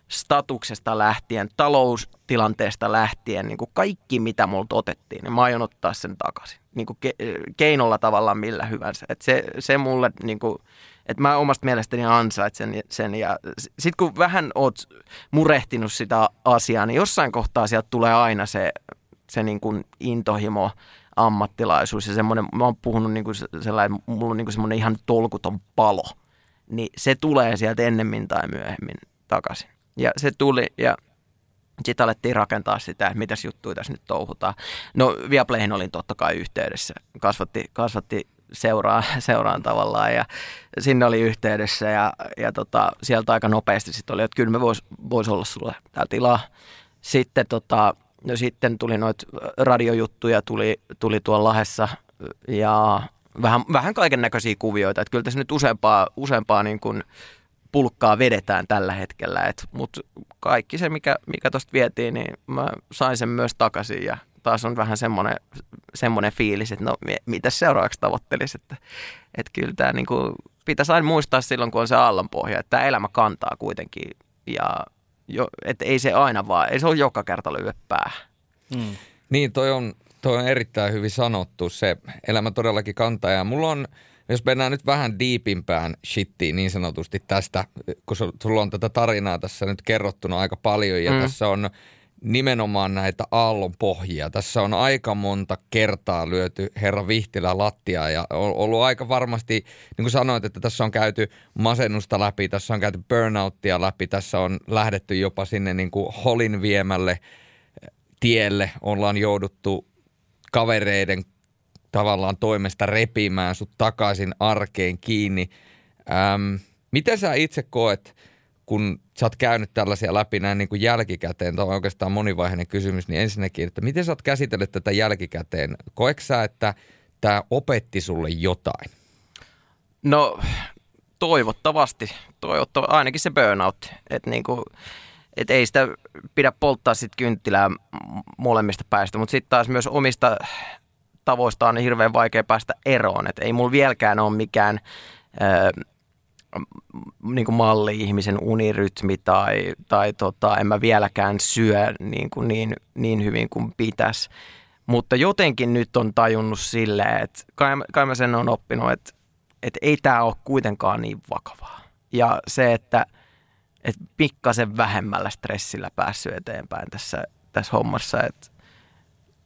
S2: statuksesta lähtien, taloustilanteesta lähtien, niin kuin kaikki mitä multa otettiin, niin mä aion ottaa sen takaisin. Niin kuin ke- keinolla tavallaan millä hyvänsä. Et se, se mulle, niin kuin, että mä omasta mielestäni ansaitsen sen. Ja sitten kun vähän oot murehtinut sitä asiaa, niin jossain kohtaa sieltä tulee aina se, se niin kuin intohimo, ammattilaisuus ja semmoinen, mä oon puhunut niin kuin sellainen, mulla on niin kuin semmoinen ihan tolkuton palo. Niin se tulee sieltä ennemmin tai myöhemmin takaisin. Ja se tuli ja sitten alettiin rakentaa sitä, että mitäs juttuja tässä nyt touhutaan. No Viaplayhin olin totta kai yhteydessä. Kasvatti, kasvatti seuraa, seuraan tavallaan ja sinne oli yhteydessä ja, ja tota, sieltä aika nopeasti sitten oli, että kyllä me vois, vois olla sulle täällä tilaa. Sitten, tota, no sitten tuli noita radiojuttuja, tuli, tuli tuolla Lahessa ja vähän, vähän kaiken näköisiä kuvioita. Että kyllä tässä nyt useampaa, useampaa niin kuin pulkkaa vedetään tällä hetkellä. Mutta kaikki se, mikä, mikä tuosta vietiin, niin mä sain sen myös takaisin ja taas on vähän semmoinen, semmoinen fiilis, että no mitä seuraavaksi tavoittelisi, että, että kyllä tämä niin kuin, pitäisi aina muistaa silloin, kun on se aallonpohja, että tämä elämä kantaa kuitenkin ja jo, että ei se aina vaan, ei se ole joka kerta lyö päähän.
S1: Mm.
S3: Niin, toi on, toi on erittäin hyvin sanottu. Se elämä todellakin kantaa. Ja mulla on, jos mennään nyt vähän diipimpään shittiin niin sanotusti tästä, kun sulla on tätä tarinaa tässä nyt kerrottuna aika paljon ja mm. tässä on nimenomaan näitä aallon pohjia. Tässä on aika monta kertaa lyöty herra Vihtilä lattia ja on ollut aika varmasti, niin kuin sanoit, että tässä on käyty masennusta läpi, tässä on käyty burnouttia läpi, tässä on lähdetty jopa sinne niin kuin holin viemälle tielle, ollaan jouduttu kavereiden tavallaan toimesta repimään sut takaisin arkeen kiinni. Ähm, miten sä itse koet, kun sä oot käynyt tällaisia läpi näin niin kuin jälkikäteen, tämä on oikeastaan monivaiheinen kysymys, niin ensinnäkin, että miten sä oot käsitellyt tätä jälkikäteen? Koetko sä, että tämä opetti sulle jotain?
S2: No toivottavasti, toivottavasti ainakin se burnout, että niinku, et ei sitä pidä polttaa sit kynttilää molemmista päistä, mutta sitten taas myös omista tavoista on hirveän vaikea päästä eroon, että ei mulla vieläkään ole mikään niin kuin malli-ihmisen unirytmi tai, tai tota, en mä vieläkään syö niin, kuin niin, niin hyvin kuin pitäisi. Mutta jotenkin nyt on tajunnut silleen, että kai, kai mä sen on oppinut, että, että ei tämä ole kuitenkaan niin vakavaa. Ja se, että, että pikkasen vähemmällä stressillä päässyt eteenpäin tässä, tässä hommassa. Että,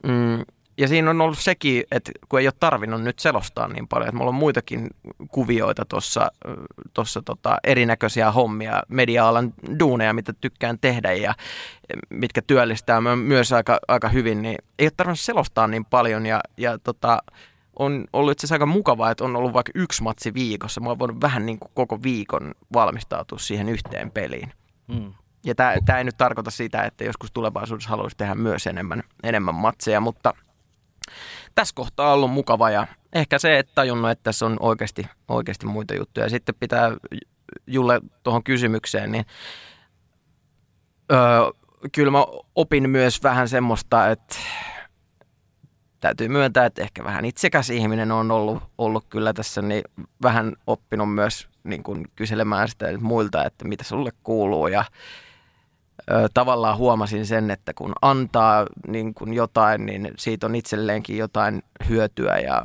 S2: mm, ja siinä on ollut sekin, että kun ei ole tarvinnut nyt selostaa niin paljon, että mulla on muitakin kuvioita tuossa tossa tota, erinäköisiä hommia, media-alan duuneja, mitä tykkään tehdä ja mitkä työllistää myös aika, aika hyvin, niin ei ole tarvinnut selostaa niin paljon ja, ja tota, on ollut itse asiassa aika mukavaa, että on ollut vaikka yksi matsi viikossa. Mä oon voinut vähän niin kuin koko viikon valmistautua siihen yhteen peliin. Mm. Ja tämä ei nyt tarkoita sitä, että joskus tulevaisuudessa haluaisi tehdä myös enemmän, enemmän matseja, mutta – tässä kohtaa on ollut mukava ja ehkä se, että tajunnut, että tässä on oikeasti, oikeasti muita juttuja. Sitten pitää Julle tuohon kysymykseen, niin öö, kyllä mä opin myös vähän semmoista, että täytyy myöntää, että ehkä vähän itsekäs ihminen on ollut, ollut kyllä tässä, niin vähän oppinut myös niin kuin kyselemään sitä muilta, että mitä sulle kuuluu ja ö, tavallaan huomasin sen, että kun antaa niin kun jotain, niin siitä on itselleenkin jotain hyötyä ja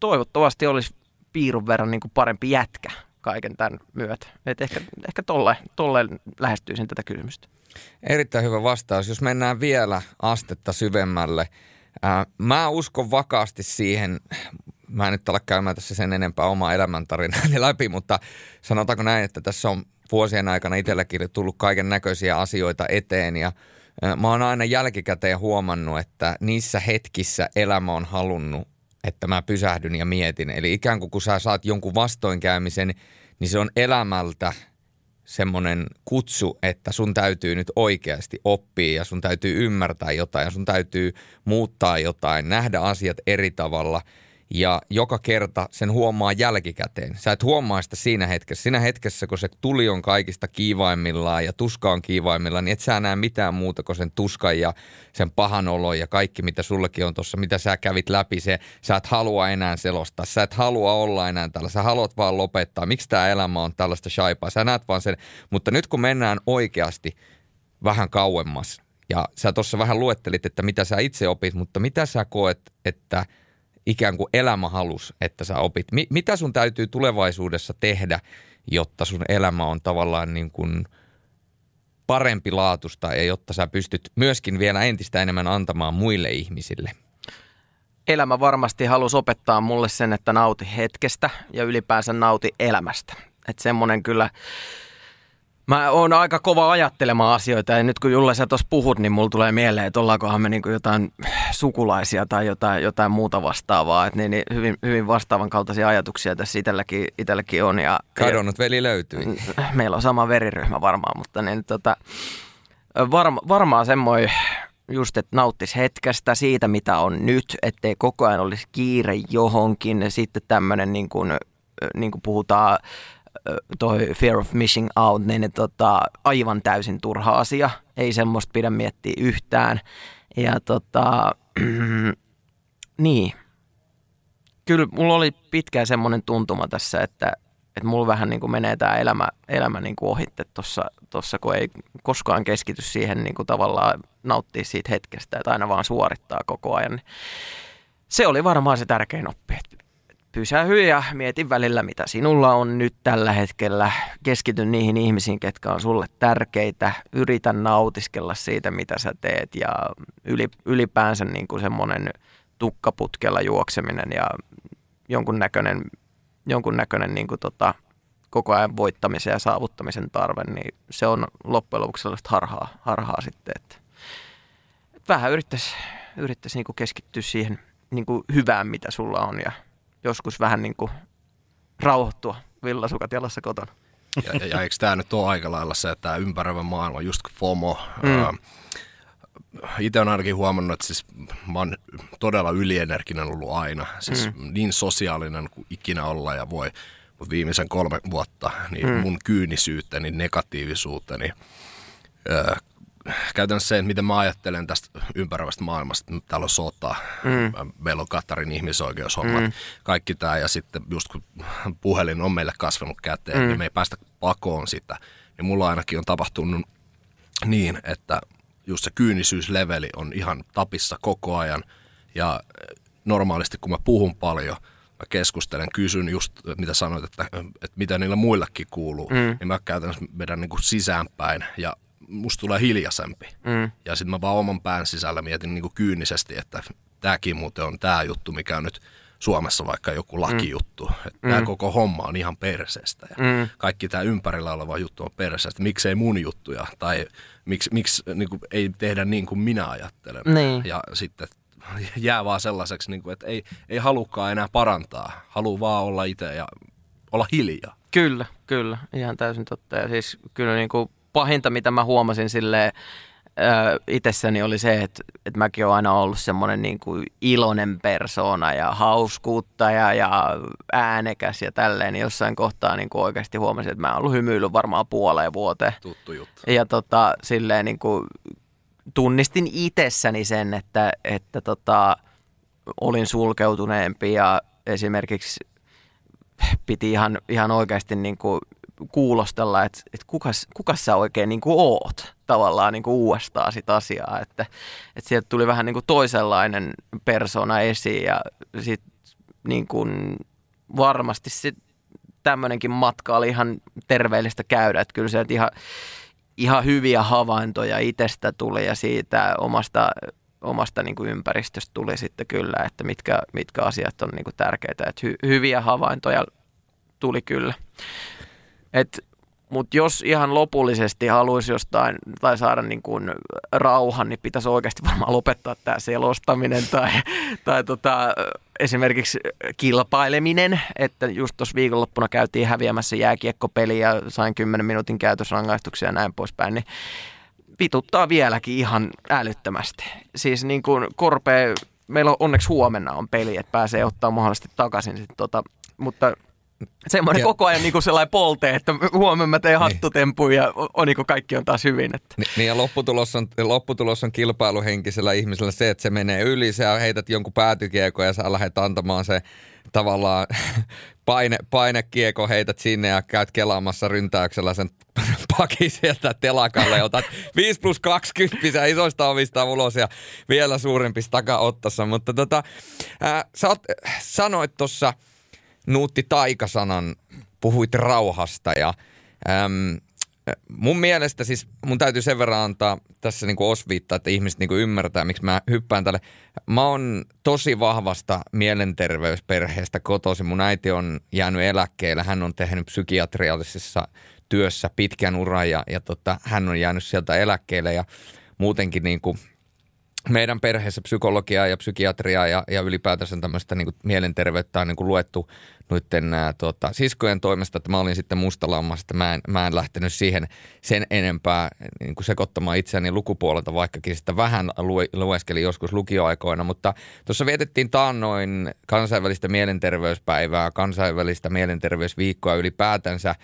S2: toivottavasti olisi piirun verran niin kuin parempi jätkä kaiken tämän myötä. Et ehkä, ehkä tolle, tolle lähestyisin tätä kysymystä.
S3: Erittäin hyvä vastaus. Jos mennään vielä astetta syvemmälle. Ää, mä uskon vakaasti siihen, mä en nyt ala käymään tässä sen enempää omaa elämäntarinani läpi, mutta sanotaanko näin, että tässä on vuosien aikana itselläkin tullut kaiken näköisiä asioita eteen ja mä oon aina jälkikäteen huomannut, että niissä hetkissä elämä on halunnut, että mä pysähdyn ja mietin. Eli ikään kuin kun sä saat jonkun vastoinkäymisen, niin se on elämältä semmoinen kutsu, että sun täytyy nyt oikeasti oppia ja sun täytyy ymmärtää jotain ja sun täytyy muuttaa jotain, nähdä asiat eri tavalla – ja joka kerta sen huomaa jälkikäteen. Sä et huomaa sitä siinä hetkessä. Siinä hetkessä, kun se tuli on kaikista kiivaimmillaan ja tuska on kiivaimmillaan, niin et sä näe mitään muuta kuin sen tuskan ja sen pahan olon ja kaikki, mitä sullekin on tuossa, mitä sä kävit läpi. Se, sä et halua enää selostaa, sä et halua olla enää tällä, sä haluat vaan lopettaa. Miksi tämä elämä on tällaista shaipaa? Sä näet vaan sen, mutta nyt kun mennään oikeasti vähän kauemmas, ja sä tuossa vähän luettelit, että mitä sä itse opit, mutta mitä sä koet, että – ikään kuin elämä halus, että sä opit. Mi- mitä sun täytyy tulevaisuudessa tehdä, jotta sun elämä on tavallaan niin kuin parempi laatusta ja jotta sä pystyt myöskin vielä entistä enemmän antamaan muille ihmisille?
S2: Elämä varmasti halusi opettaa mulle sen, että nauti hetkestä ja ylipäänsä nauti elämästä. Että semmoinen kyllä Mä oon aika kova ajattelemaan asioita ja nyt kun Julle sä tuossa puhut, niin mulla tulee mieleen, että ollaankohan me niin jotain sukulaisia tai jotain, jotain muuta vastaavaa. Että niin, niin hyvin, hyvin vastaavan kaltaisia ajatuksia tässä itselläkin, itselläkin on. Ja,
S3: Kadonnut veli löytyy.
S2: Meillä on sama veriryhmä varmaan, mutta niin, tota, varma, varmaan semmoinen just, että nauttisi hetkestä siitä, mitä on nyt, ettei koko ajan olisi kiire johonkin. Sitten tämmöinen, niin kuin, niin kuin puhutaan toi fear of missing out, niin tota, aivan täysin turha asia. Ei semmoista pidä miettiä yhtään. Ja tota, niin. Kyllä mulla oli pitkään semmoinen tuntuma tässä, että, että mulla vähän niin kuin menee tämä elämä, elämä niin kuin ohitte tuossa, tossa, kun ei koskaan keskity siihen niin kuin tavallaan nauttia siitä hetkestä, että aina vaan suorittaa koko ajan. Se oli varmaan se tärkein oppi, että pysähy ja mieti välillä, mitä sinulla on nyt tällä hetkellä. Keskity niihin ihmisiin, ketkä on sulle tärkeitä. Yritä nautiskella siitä, mitä sä teet ja ylipäänsä niin kuin semmoinen tukkaputkella juokseminen ja jonkunnäköinen, jonkunnäköinen niin kuin tota, koko ajan voittamisen ja saavuttamisen tarve, niin se on loppujen lopuksi sellaista harhaa, harhaa sitten, että, vähän yrittäisi, yrittäisi niin kuin keskittyä siihen niin kuin hyvään, mitä sulla on ja joskus vähän niin kuin rauhoittua villasukat jalassa kotona.
S4: Ja, ja, ja eikö tämä nyt ole aika lailla se, että tämä ympäröivä maailma, just FOMO, mm. itse olen ainakin huomannut, että siis mä oon todella ylienerginen ollut aina. Siis mm. niin sosiaalinen kuin ikinä olla ja voi. Mutta viimeisen kolme vuotta niin mm. mun kyynisyyteni, negatiivisuuteni, käytännössä se, että miten mä ajattelen tästä ympäröivästä maailmasta. Täällä on sota, mm. meillä on Katarin ihmisoikeushommat, mm. kaikki tämä. Ja sitten just kun puhelin on meille kasvanut käteen, mm. niin me ei päästä pakoon sitä. Niin mulla ainakin on tapahtunut niin, että just se kyynisyysleveli on ihan tapissa koko ajan. Ja normaalisti kun mä puhun paljon, mä keskustelen, kysyn just, mitä sanoit, että, että mitä niillä muillakin kuuluu, mm. niin mä käytännössä vedän niin kuin sisäänpäin ja musta tulee hiljaisempi. Mm. Ja sitten mä vaan oman pään sisällä mietin niin kuin kyynisesti, että tämäkin muuten on tämä juttu, mikä on nyt Suomessa vaikka joku lakijuttu. Mm. Että mm. Tämä koko homma on ihan perseestä ja mm. kaikki tämä ympärillä oleva juttu on perseestä. Miksei mun juttuja tai miksi, miksi niin kuin, ei tehdä niin kuin minä ajattelen.
S2: Niin.
S4: Ja sitten jää vaan sellaiseksi, niin kuin, että ei, ei halukkaan enää parantaa. Haluaa vaan olla itse ja olla hiljaa.
S2: Kyllä, kyllä. Ihan täysin totta. Ja siis kyllä niin kuin pahinta, mitä mä huomasin silleen, itsessäni oli se, että, että mäkin olen aina ollut semmoinen niin kuin iloinen persona ja hauskuuttaja ja äänekäs ja tälleen. Niin jossain kohtaa niin kuin oikeasti huomasin, että mä oon ollut hymyillyt varmaan puoleen vuoteen.
S4: Tuttu juttu.
S2: Ja tota, silleen niin kuin tunnistin itsessäni sen, että, että tota, olin sulkeutuneempi ja esimerkiksi piti ihan, ihan oikeasti niin kuin kuulostella, että, että kukas, kukas sä oikein niin kuin oot tavallaan niin kuin uudestaan sitä asiaa, että, että sieltä tuli vähän niin kuin toisenlainen persona esiin ja sitten niin kuin varmasti sit tämmöinenkin matka oli ihan terveellistä käydä, että kyllä sieltä ihan, ihan hyviä havaintoja itsestä tuli ja siitä omasta, omasta niin kuin ympäristöstä tuli sitten kyllä, että mitkä, mitkä asiat on niin kuin tärkeitä, että hy, hyviä havaintoja tuli kyllä. Mutta jos ihan lopullisesti haluaisi jostain tai saada niin kuin rauhan, niin pitäisi oikeasti varmaan lopettaa tämä selostaminen tai, tai tota, esimerkiksi kilpaileminen. Että just tuossa viikonloppuna käytiin häviämässä jääkiekkopeli ja sain 10 minuutin käytösrangaistuksia ja näin poispäin, niin vituttaa vieläkin ihan älyttömästi. Siis niin kuin korpea, meillä on onneksi huomenna on peli, että pääsee ottaa mahdollisesti takaisin. Sit tota, mutta semmoinen ja, koko ajan niin kuin sellainen polte, että huomenna mä teen niin. hattutempuja ja on, niin kuin kaikki on taas hyvin. Että.
S3: Niin, niin ja lopputulos on, lopputulos on kilpailuhenkisellä ihmisellä se, että se menee yli, sä heität jonkun päätykiekon ja sä lähdet antamaan se tavallaan paine, painekieko, heität sinne ja käyt kelaamassa ryntäyksellä sen pakin sieltä telakalle ja otat 5 plus 20 isoista ovista ulos ja vielä suurempista takaottassa. Mutta tota, ää, sä oot, sanoit tuossa – Nuutti Taikasanan, puhuit rauhasta ja äm, mun mielestä siis, mun täytyy sen verran antaa tässä niin osviittaa, että ihmiset niin ymmärtää, miksi mä hyppään tälle. Mä oon tosi vahvasta mielenterveysperheestä kotoisin. Mun äiti on jäänyt eläkkeelle. Hän on tehnyt psykiatriallisessa työssä pitkän uran ja, ja tota, hän on jäänyt sieltä eläkkeelle ja muutenkin niin kuin – meidän perheessä psykologiaa ja psykiatriaa ja, ja ylipäätänsä tämmöistä niin mielenterveyttä on niin kuin luettu noiden nää, tuota, siskojen toimesta, että mä olin sitten mustalammassa, että mä en, mä en lähtenyt siihen sen enempää niin kuin sekoittamaan itseäni lukupuolelta, vaikkakin sitä vähän lue, lueskelin joskus lukioaikoina, mutta tuossa vietettiin taannoin kansainvälistä mielenterveyspäivää, kansainvälistä mielenterveysviikkoa ylipäätänsä,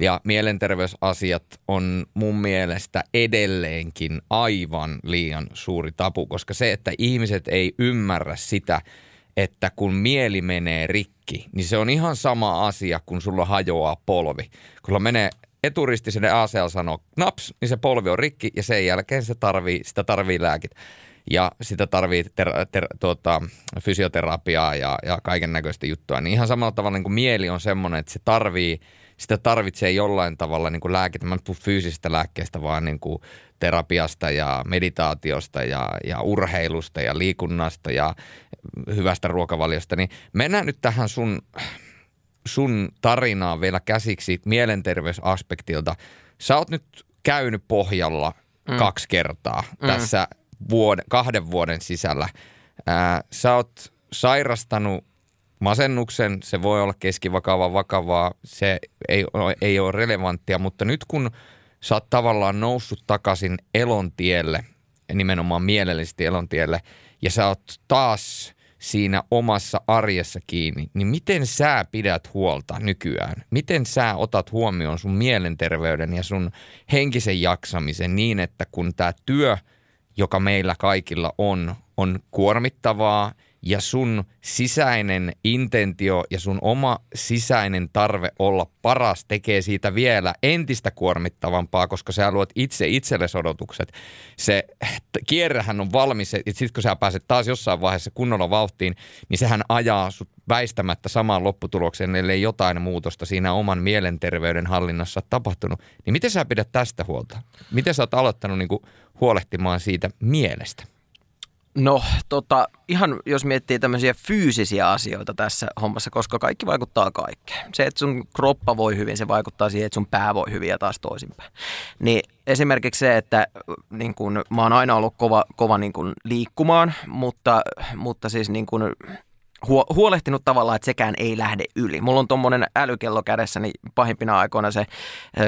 S3: ja mielenterveysasiat on mun mielestä edelleenkin aivan liian suuri tapu, koska se, että ihmiset ei ymmärrä sitä, että kun mieli menee rikki, niin se on ihan sama asia, kun sulla hajoaa polvi. Kun sulla menee eturisti sinne ACL sanoo naps, niin se polvi on rikki ja sen jälkeen se tarvii, sitä tarvii lääkit. ja sitä tarvii ter, ter, tuota, fysioterapiaa ja, ja kaiken näköistä juttua. Niin ihan samalla tavalla niin kuin mieli on semmoinen, että se tarvii, sitä tarvitsee jollain tavalla niin kuin lääkettä. Mä en puhu fyysisistä lääkkeistä, vaan niin kuin terapiasta ja meditaatiosta ja, ja urheilusta ja liikunnasta ja hyvästä ruokavaliosta. Niin mennään nyt tähän sun, sun tarinaan vielä käsiksi mielenterveysaspektilta. Sä oot nyt käynyt pohjalla mm. kaksi kertaa mm. tässä vuoden, kahden vuoden sisällä. Ää, sä oot sairastanut masennuksen, se voi olla keskivakava, vakavaa, se ei, ei ole relevanttia, mutta nyt kun sä oot tavallaan noussut takaisin elontielle, nimenomaan mielellisesti elontielle, ja sä oot taas siinä omassa arjessa kiinni, niin miten sä pidät huolta nykyään? Miten sä otat huomioon sun mielenterveyden ja sun henkisen jaksamisen niin, että kun tämä työ, joka meillä kaikilla on, on kuormittavaa ja sun sisäinen intentio ja sun oma sisäinen tarve olla paras tekee siitä vielä entistä kuormittavampaa, koska sä luot itse itsellesi odotukset. Se kierrehän on valmis, että sitten kun sä pääset taas jossain vaiheessa kunnolla vauhtiin, niin sehän ajaa sut väistämättä samaan lopputulokseen, ellei jotain muutosta siinä oman mielenterveyden hallinnassa tapahtunut. Niin miten sä pidät tästä huolta? Miten sä oot aloittanut niin huolehtimaan siitä mielestä?
S2: No tota, ihan jos miettii tämmöisiä fyysisiä asioita tässä hommassa, koska kaikki vaikuttaa kaikkeen. Se, että sun kroppa voi hyvin, se vaikuttaa siihen, että sun pää voi hyvin ja taas toisinpäin. Niin esimerkiksi se, että niin kun, mä oon aina ollut kova, kova niin kun, liikkumaan, mutta, mutta siis niin kun, huolehtinut tavallaan, että sekään ei lähde yli. Mulla on tuommoinen älykello kädessä, niin pahimpina aikoina se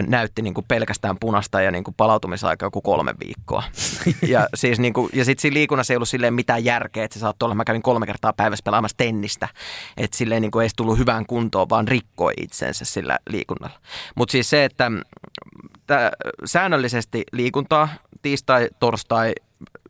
S2: näytti niin kuin pelkästään punasta ja niin kuin palautumisaika joku kolme viikkoa. ja siis niin kuin, ja sitten siinä liikunnassa ei ollut silleen mitään järkeä, että se saattoi olla, mä kävin kolme kertaa päivässä pelaamassa tennistä. Että silleen niin kuin ei tullut hyvään kuntoon, vaan rikkoi itsensä sillä liikunnalla. Mutta siis se, että tää, säännöllisesti liikuntaa, tiistai, torstai,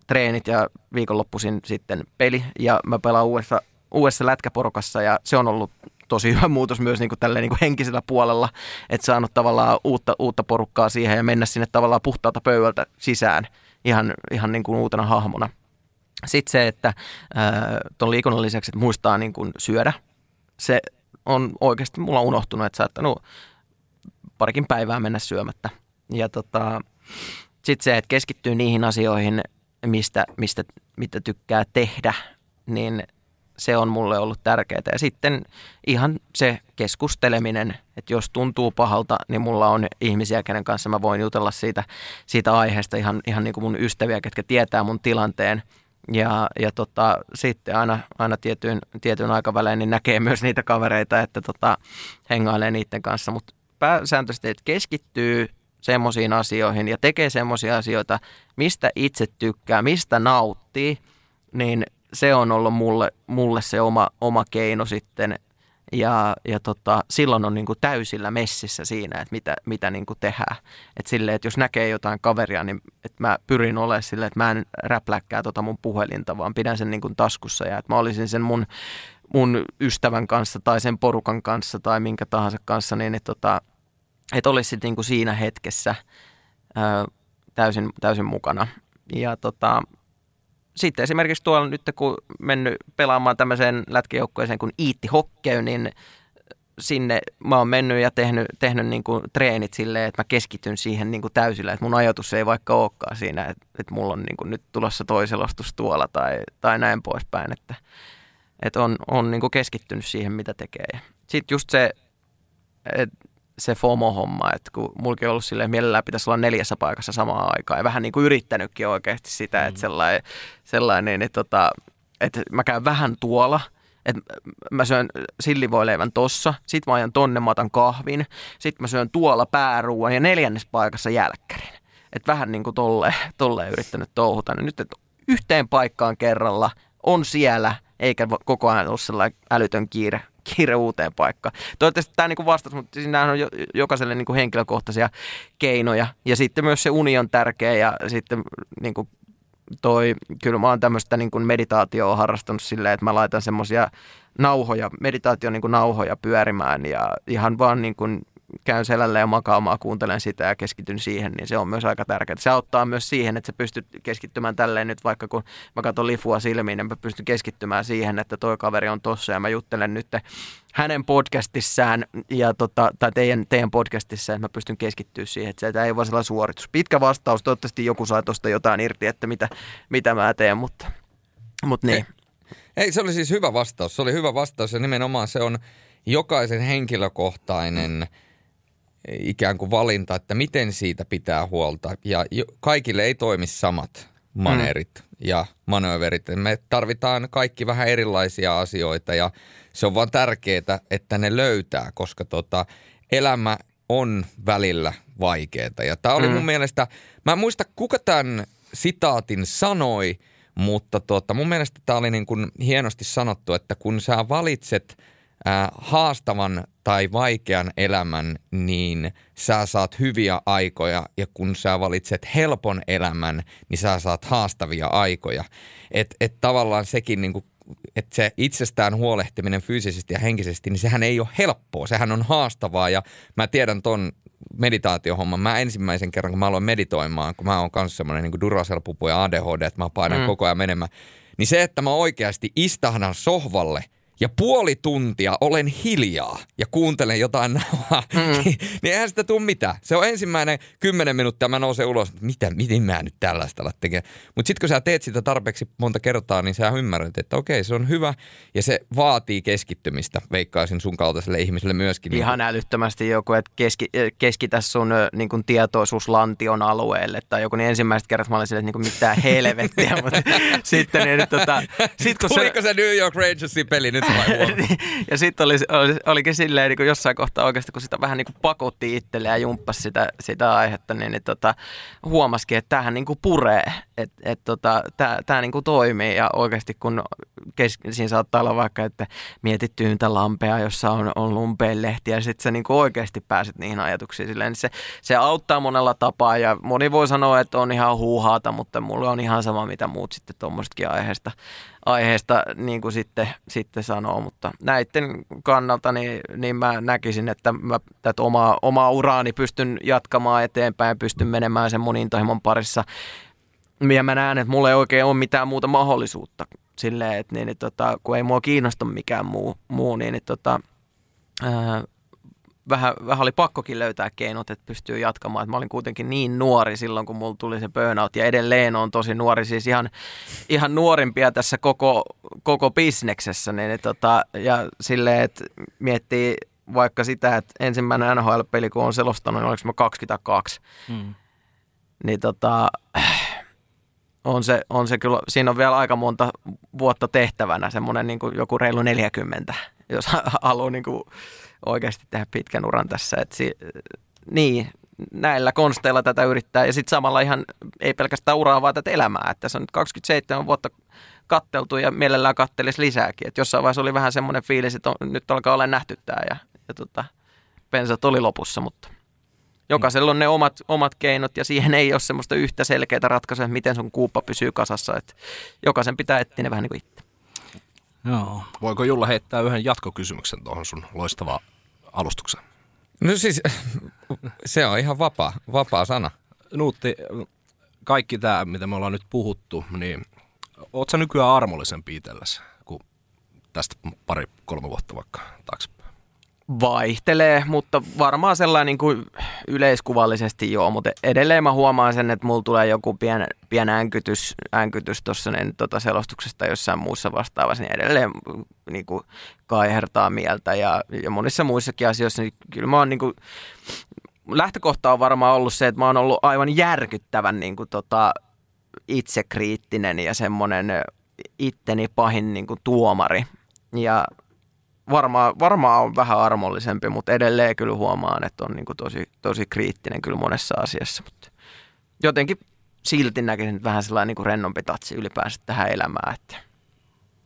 S2: treenit ja viikonloppuisin sitten peli ja mä pelaan uudessa uudessa lätkäporukassa ja se on ollut tosi hyvä muutos myös niin kuin tälleen niin kuin henkisellä puolella, että saanut tavallaan uutta, uutta porukkaa siihen ja mennä sinne tavallaan puhtaalta pöydältä sisään ihan, ihan niin kuin uutena hahmona. Sitten se, että tuon liikunnan lisäksi, että muistaa niin kuin syödä, se on oikeasti mulla unohtunut, että saattanut parikin päivää mennä syömättä. Ja tota, sitten se, että keskittyy niihin asioihin, mistä, mistä, mitä tykkää tehdä, niin se on mulle ollut tärkeää. Ja sitten ihan se keskusteleminen, että jos tuntuu pahalta, niin mulla on ihmisiä, kenen kanssa mä voin jutella siitä, siitä aiheesta, ihan, ihan niin kuin mun ystäviä, ketkä tietää mun tilanteen. Ja, ja tota, sitten aina, aina tietyn, tietyn aikavälein niin näkee myös niitä kavereita, että tota, hengailee niiden kanssa. Mutta pääsääntöisesti, että keskittyy semmoisiin asioihin ja tekee semmoisia asioita, mistä itse tykkää, mistä nauttii, niin se on ollut mulle, mulle se oma, oma keino sitten. Ja, ja tota, silloin on niin kuin täysillä messissä siinä, että mitä, mitä niin kuin tehdään. Et sille, että jos näkee jotain kaveria, niin että mä pyrin olemaan silleen, että mä en räpläkkää tota mun puhelinta, vaan pidän sen niin kuin taskussa. Ja että mä olisin sen mun, mun ystävän kanssa tai sen porukan kanssa tai minkä tahansa kanssa, niin että, tota, että olisi niin kuin siinä hetkessä ää, täysin, täysin mukana. Ja tota, sitten esimerkiksi tuolla nyt kun mennyt pelaamaan tämmöiseen lätkäjoukkueeseen kuin Iitti Hokkeu, niin sinne mä oon mennyt ja tehnyt, tehnyt niin kuin treenit silleen, että mä keskityn siihen niin kuin täysillä, että mun ajatus ei vaikka olekaan siinä, että, että mulla on niin kuin nyt tulossa toiselostus tuolla tai, tai näin poispäin, että, että on, on niin kuin keskittynyt siihen, mitä tekee. Sitten just se, että se FOMO-homma, että kun mulki on ollut silleen, mielellään pitäisi olla neljässä paikassa samaan aikaan ja vähän niin kuin yrittänytkin oikeasti sitä, mm. että sellainen, sellainen että, tota, että mä käyn vähän tuolla, että mä syön sillivoileivän tossa, sit mä ajan tonne, mä otan kahvin, sit mä syön tuolla pääruuan ja neljännes paikassa jälkkärin. Että vähän niin kuin tolleen, tolleen yrittänyt touhuta. Nyt että yhteen paikkaan kerralla on siellä, eikä koko ajan ole sellainen älytön kiire kiire uuteen paikkaan. Toivottavasti tämä niin vastasi, mutta siinä on jokaiselle niin kuin henkilökohtaisia keinoja. Ja sitten myös se uni on tärkeä ja sitten niin kuin toi, kyllä mä oon tämmöistä niin kuin meditaatioa harrastanut silleen, että mä laitan semmoisia nauhoja, meditaation niin kuin nauhoja pyörimään ja ihan vaan niin kuin käyn selällä ja makaamaan, kuuntelen sitä ja keskityn siihen, niin se on myös aika tärkeää. Se auttaa myös siihen, että sä pystyt keskittymään tälleen nyt, vaikka kun mä katson lifua silmiin, niin mä pystyn keskittymään siihen, että toi kaveri on tossa ja mä juttelen nyt hänen podcastissaan ja tota, tai teidän, teidän podcastissa, että mä pystyn keskittyä siihen, että se ei vaan sellainen suoritus. Pitkä vastaus, toivottavasti joku saa tuosta jotain irti, että mitä, mitä mä teen, mutta, mutta niin.
S3: Ei, ei, se oli siis hyvä vastaus. Se oli hyvä vastaus ja nimenomaan se on jokaisen henkilökohtainen ikään kuin valinta, että miten siitä pitää huolta. Ja kaikille ei toimi samat maneerit mm. ja manööverit. Me tarvitaan kaikki vähän erilaisia asioita ja se on vaan tärkeää, että ne löytää, koska tota, elämä on välillä vaikeaa. Ja tämä oli mm. mun mielestä, mä en muista kuka tämän sitaatin sanoi, mutta tota, mun mielestä tämä oli niin kuin hienosti sanottu, että kun sä valitset – äh, haastavan tai vaikean elämän, niin sä saat hyviä aikoja ja kun sä valitset helpon elämän, niin sä saat haastavia aikoja. Että et tavallaan sekin niin kuin että se itsestään huolehtiminen fyysisesti ja henkisesti, niin sehän ei ole helppoa, sehän on haastavaa ja mä tiedän ton meditaatiohomman. Mä ensimmäisen kerran, kun mä aloin meditoimaan, kun mä oon kanssa semmoinen niin Duracell-pupu ja ADHD, että mä painan mm. koko ajan menemään, niin se, että mä oikeasti istahdan sohvalle – ja puoli tuntia olen hiljaa ja kuuntelen jotain nauhaa, mm. niin, niin eihän sitä tule mitään. Se on ensimmäinen kymmenen minuuttia, mä nousen ulos, että mitä, miten mä nyt tällaista alat tekemään. Mutta sitten kun sä teet sitä tarpeeksi monta kertaa, niin sä ymmärrät, että okei, se on hyvä ja se vaatii keskittymistä, veikkaisin sun kaltaiselle ihmiselle myöskin.
S2: Ihan niin. älyttömästi joku, että keski, keskitä sun niin kuin tietoisuus lantion alueelle tai joku, niin ensimmäiset kerrat mä olin silleen, että niin mitään helvettiä, mutta sitten niin, tota,
S3: sit, kun Tuliko se, se New York Rangersin peli nyt
S2: ja sitten oli, oli, olikin silleen niin kuin jossain kohtaa oikeasti, kun sitä vähän niin kuin pakotti itselle ja jumppasi sitä, sitä aihetta, niin, niin tota, huomasikin, että tämähän niin kuin puree, että et, tota, tämä niin kuin toimii. Ja oikeasti kun kes, siinä saattaa olla vaikka, että mietit tyyntä lampea, jossa on, on lumpeen lehti ja sitten sä niin kuin oikeasti pääset niihin ajatuksiin silleen, niin se, se auttaa monella tapaa. Ja moni voi sanoa, että on ihan huuhaata, mutta mulla on ihan sama, mitä muut sitten tuommoistakin aiheesta aiheesta niin kuin sitten, sitten sanoo, mutta näiden kannalta niin, niin mä näkisin, että mä tätä omaa, omaa uraani pystyn jatkamaan eteenpäin, pystyn menemään sen mun intohimon parissa. Ja mä näen, että mulla ei oikein ole mitään muuta mahdollisuutta silleen, että niin, niin, tota, kun ei mua kiinnosta mikään muu, muu niin, niin tota, ää, vähän, vähän oli pakkokin löytää keinot, että pystyy jatkamaan. Että mä olin kuitenkin niin nuori silloin, kun mulla tuli se burnout ja edelleen on tosi nuori, siis ihan, ihan nuorimpia tässä koko, koko bisneksessä. Niin, tota, ja silleen, että miettii vaikka sitä, että ensimmäinen NHL-peli, kun on selostanut, niin oliko mä 22. Hmm. Niin tota, on se, on se kyllä, siinä on vielä aika monta vuotta tehtävänä, semmoinen niin joku reilu 40, jos haluaa niin kuin oikeasti tehdä pitkän uran tässä. Et si, niin, näillä konsteilla tätä yrittää ja sitten samalla ihan ei pelkästään uraa, vaan tätä elämää. Että se on nyt 27 vuotta katteltu ja mielellään kattelisi lisääkin. Et jossain vaiheessa oli vähän semmoinen fiilis, että on, nyt alkaa olla nähty tämä ja, ja tota, pensat oli lopussa, mutta jokaisella on ne omat, omat keinot ja siihen ei ole semmoista yhtä selkeää ratkaisua, miten sun kuuppa pysyy kasassa. Et jokaisen pitää etsiä ne vähän niin kuin itse.
S4: Joo. Voiko Julla heittää yhden jatkokysymyksen tuohon sun loistavaan alustukseen?
S3: No siis se on ihan vapaa, vapaa sana.
S4: Nuutti, kaikki tämä, mitä me ollaan nyt puhuttu, niin oot sä nykyään armollisempi itsellesi kuin tästä pari-kolme vuotta vaikka taaksepäin?
S2: Vaihtelee, mutta varmaan sellainen niin kuin yleiskuvallisesti joo, mutta edelleen mä huomaan sen, että mulla tulee joku pien, pien änkytys, änkytys tuossa niin, tota selostuksesta jossain muussa vastaavassa, niin edelleen niin kuin kaihertaa mieltä ja, ja monissa muissakin asioissa, niin kyllä mä oon niin kuin, lähtökohta on varmaan ollut se, että mä oon ollut aivan järkyttävän niin kuin, tota, itsekriittinen ja semmoinen itteni pahin niin kuin, tuomari. Ja varmaan, varmaan on vähän armollisempi, mutta edelleen kyllä huomaan, että on niin kuin tosi, tosi kriittinen kyllä monessa asiassa. Mutta jotenkin silti näkisin vähän sellainen niin kuin rennompi tatsi ylipäänsä tähän elämään. Että.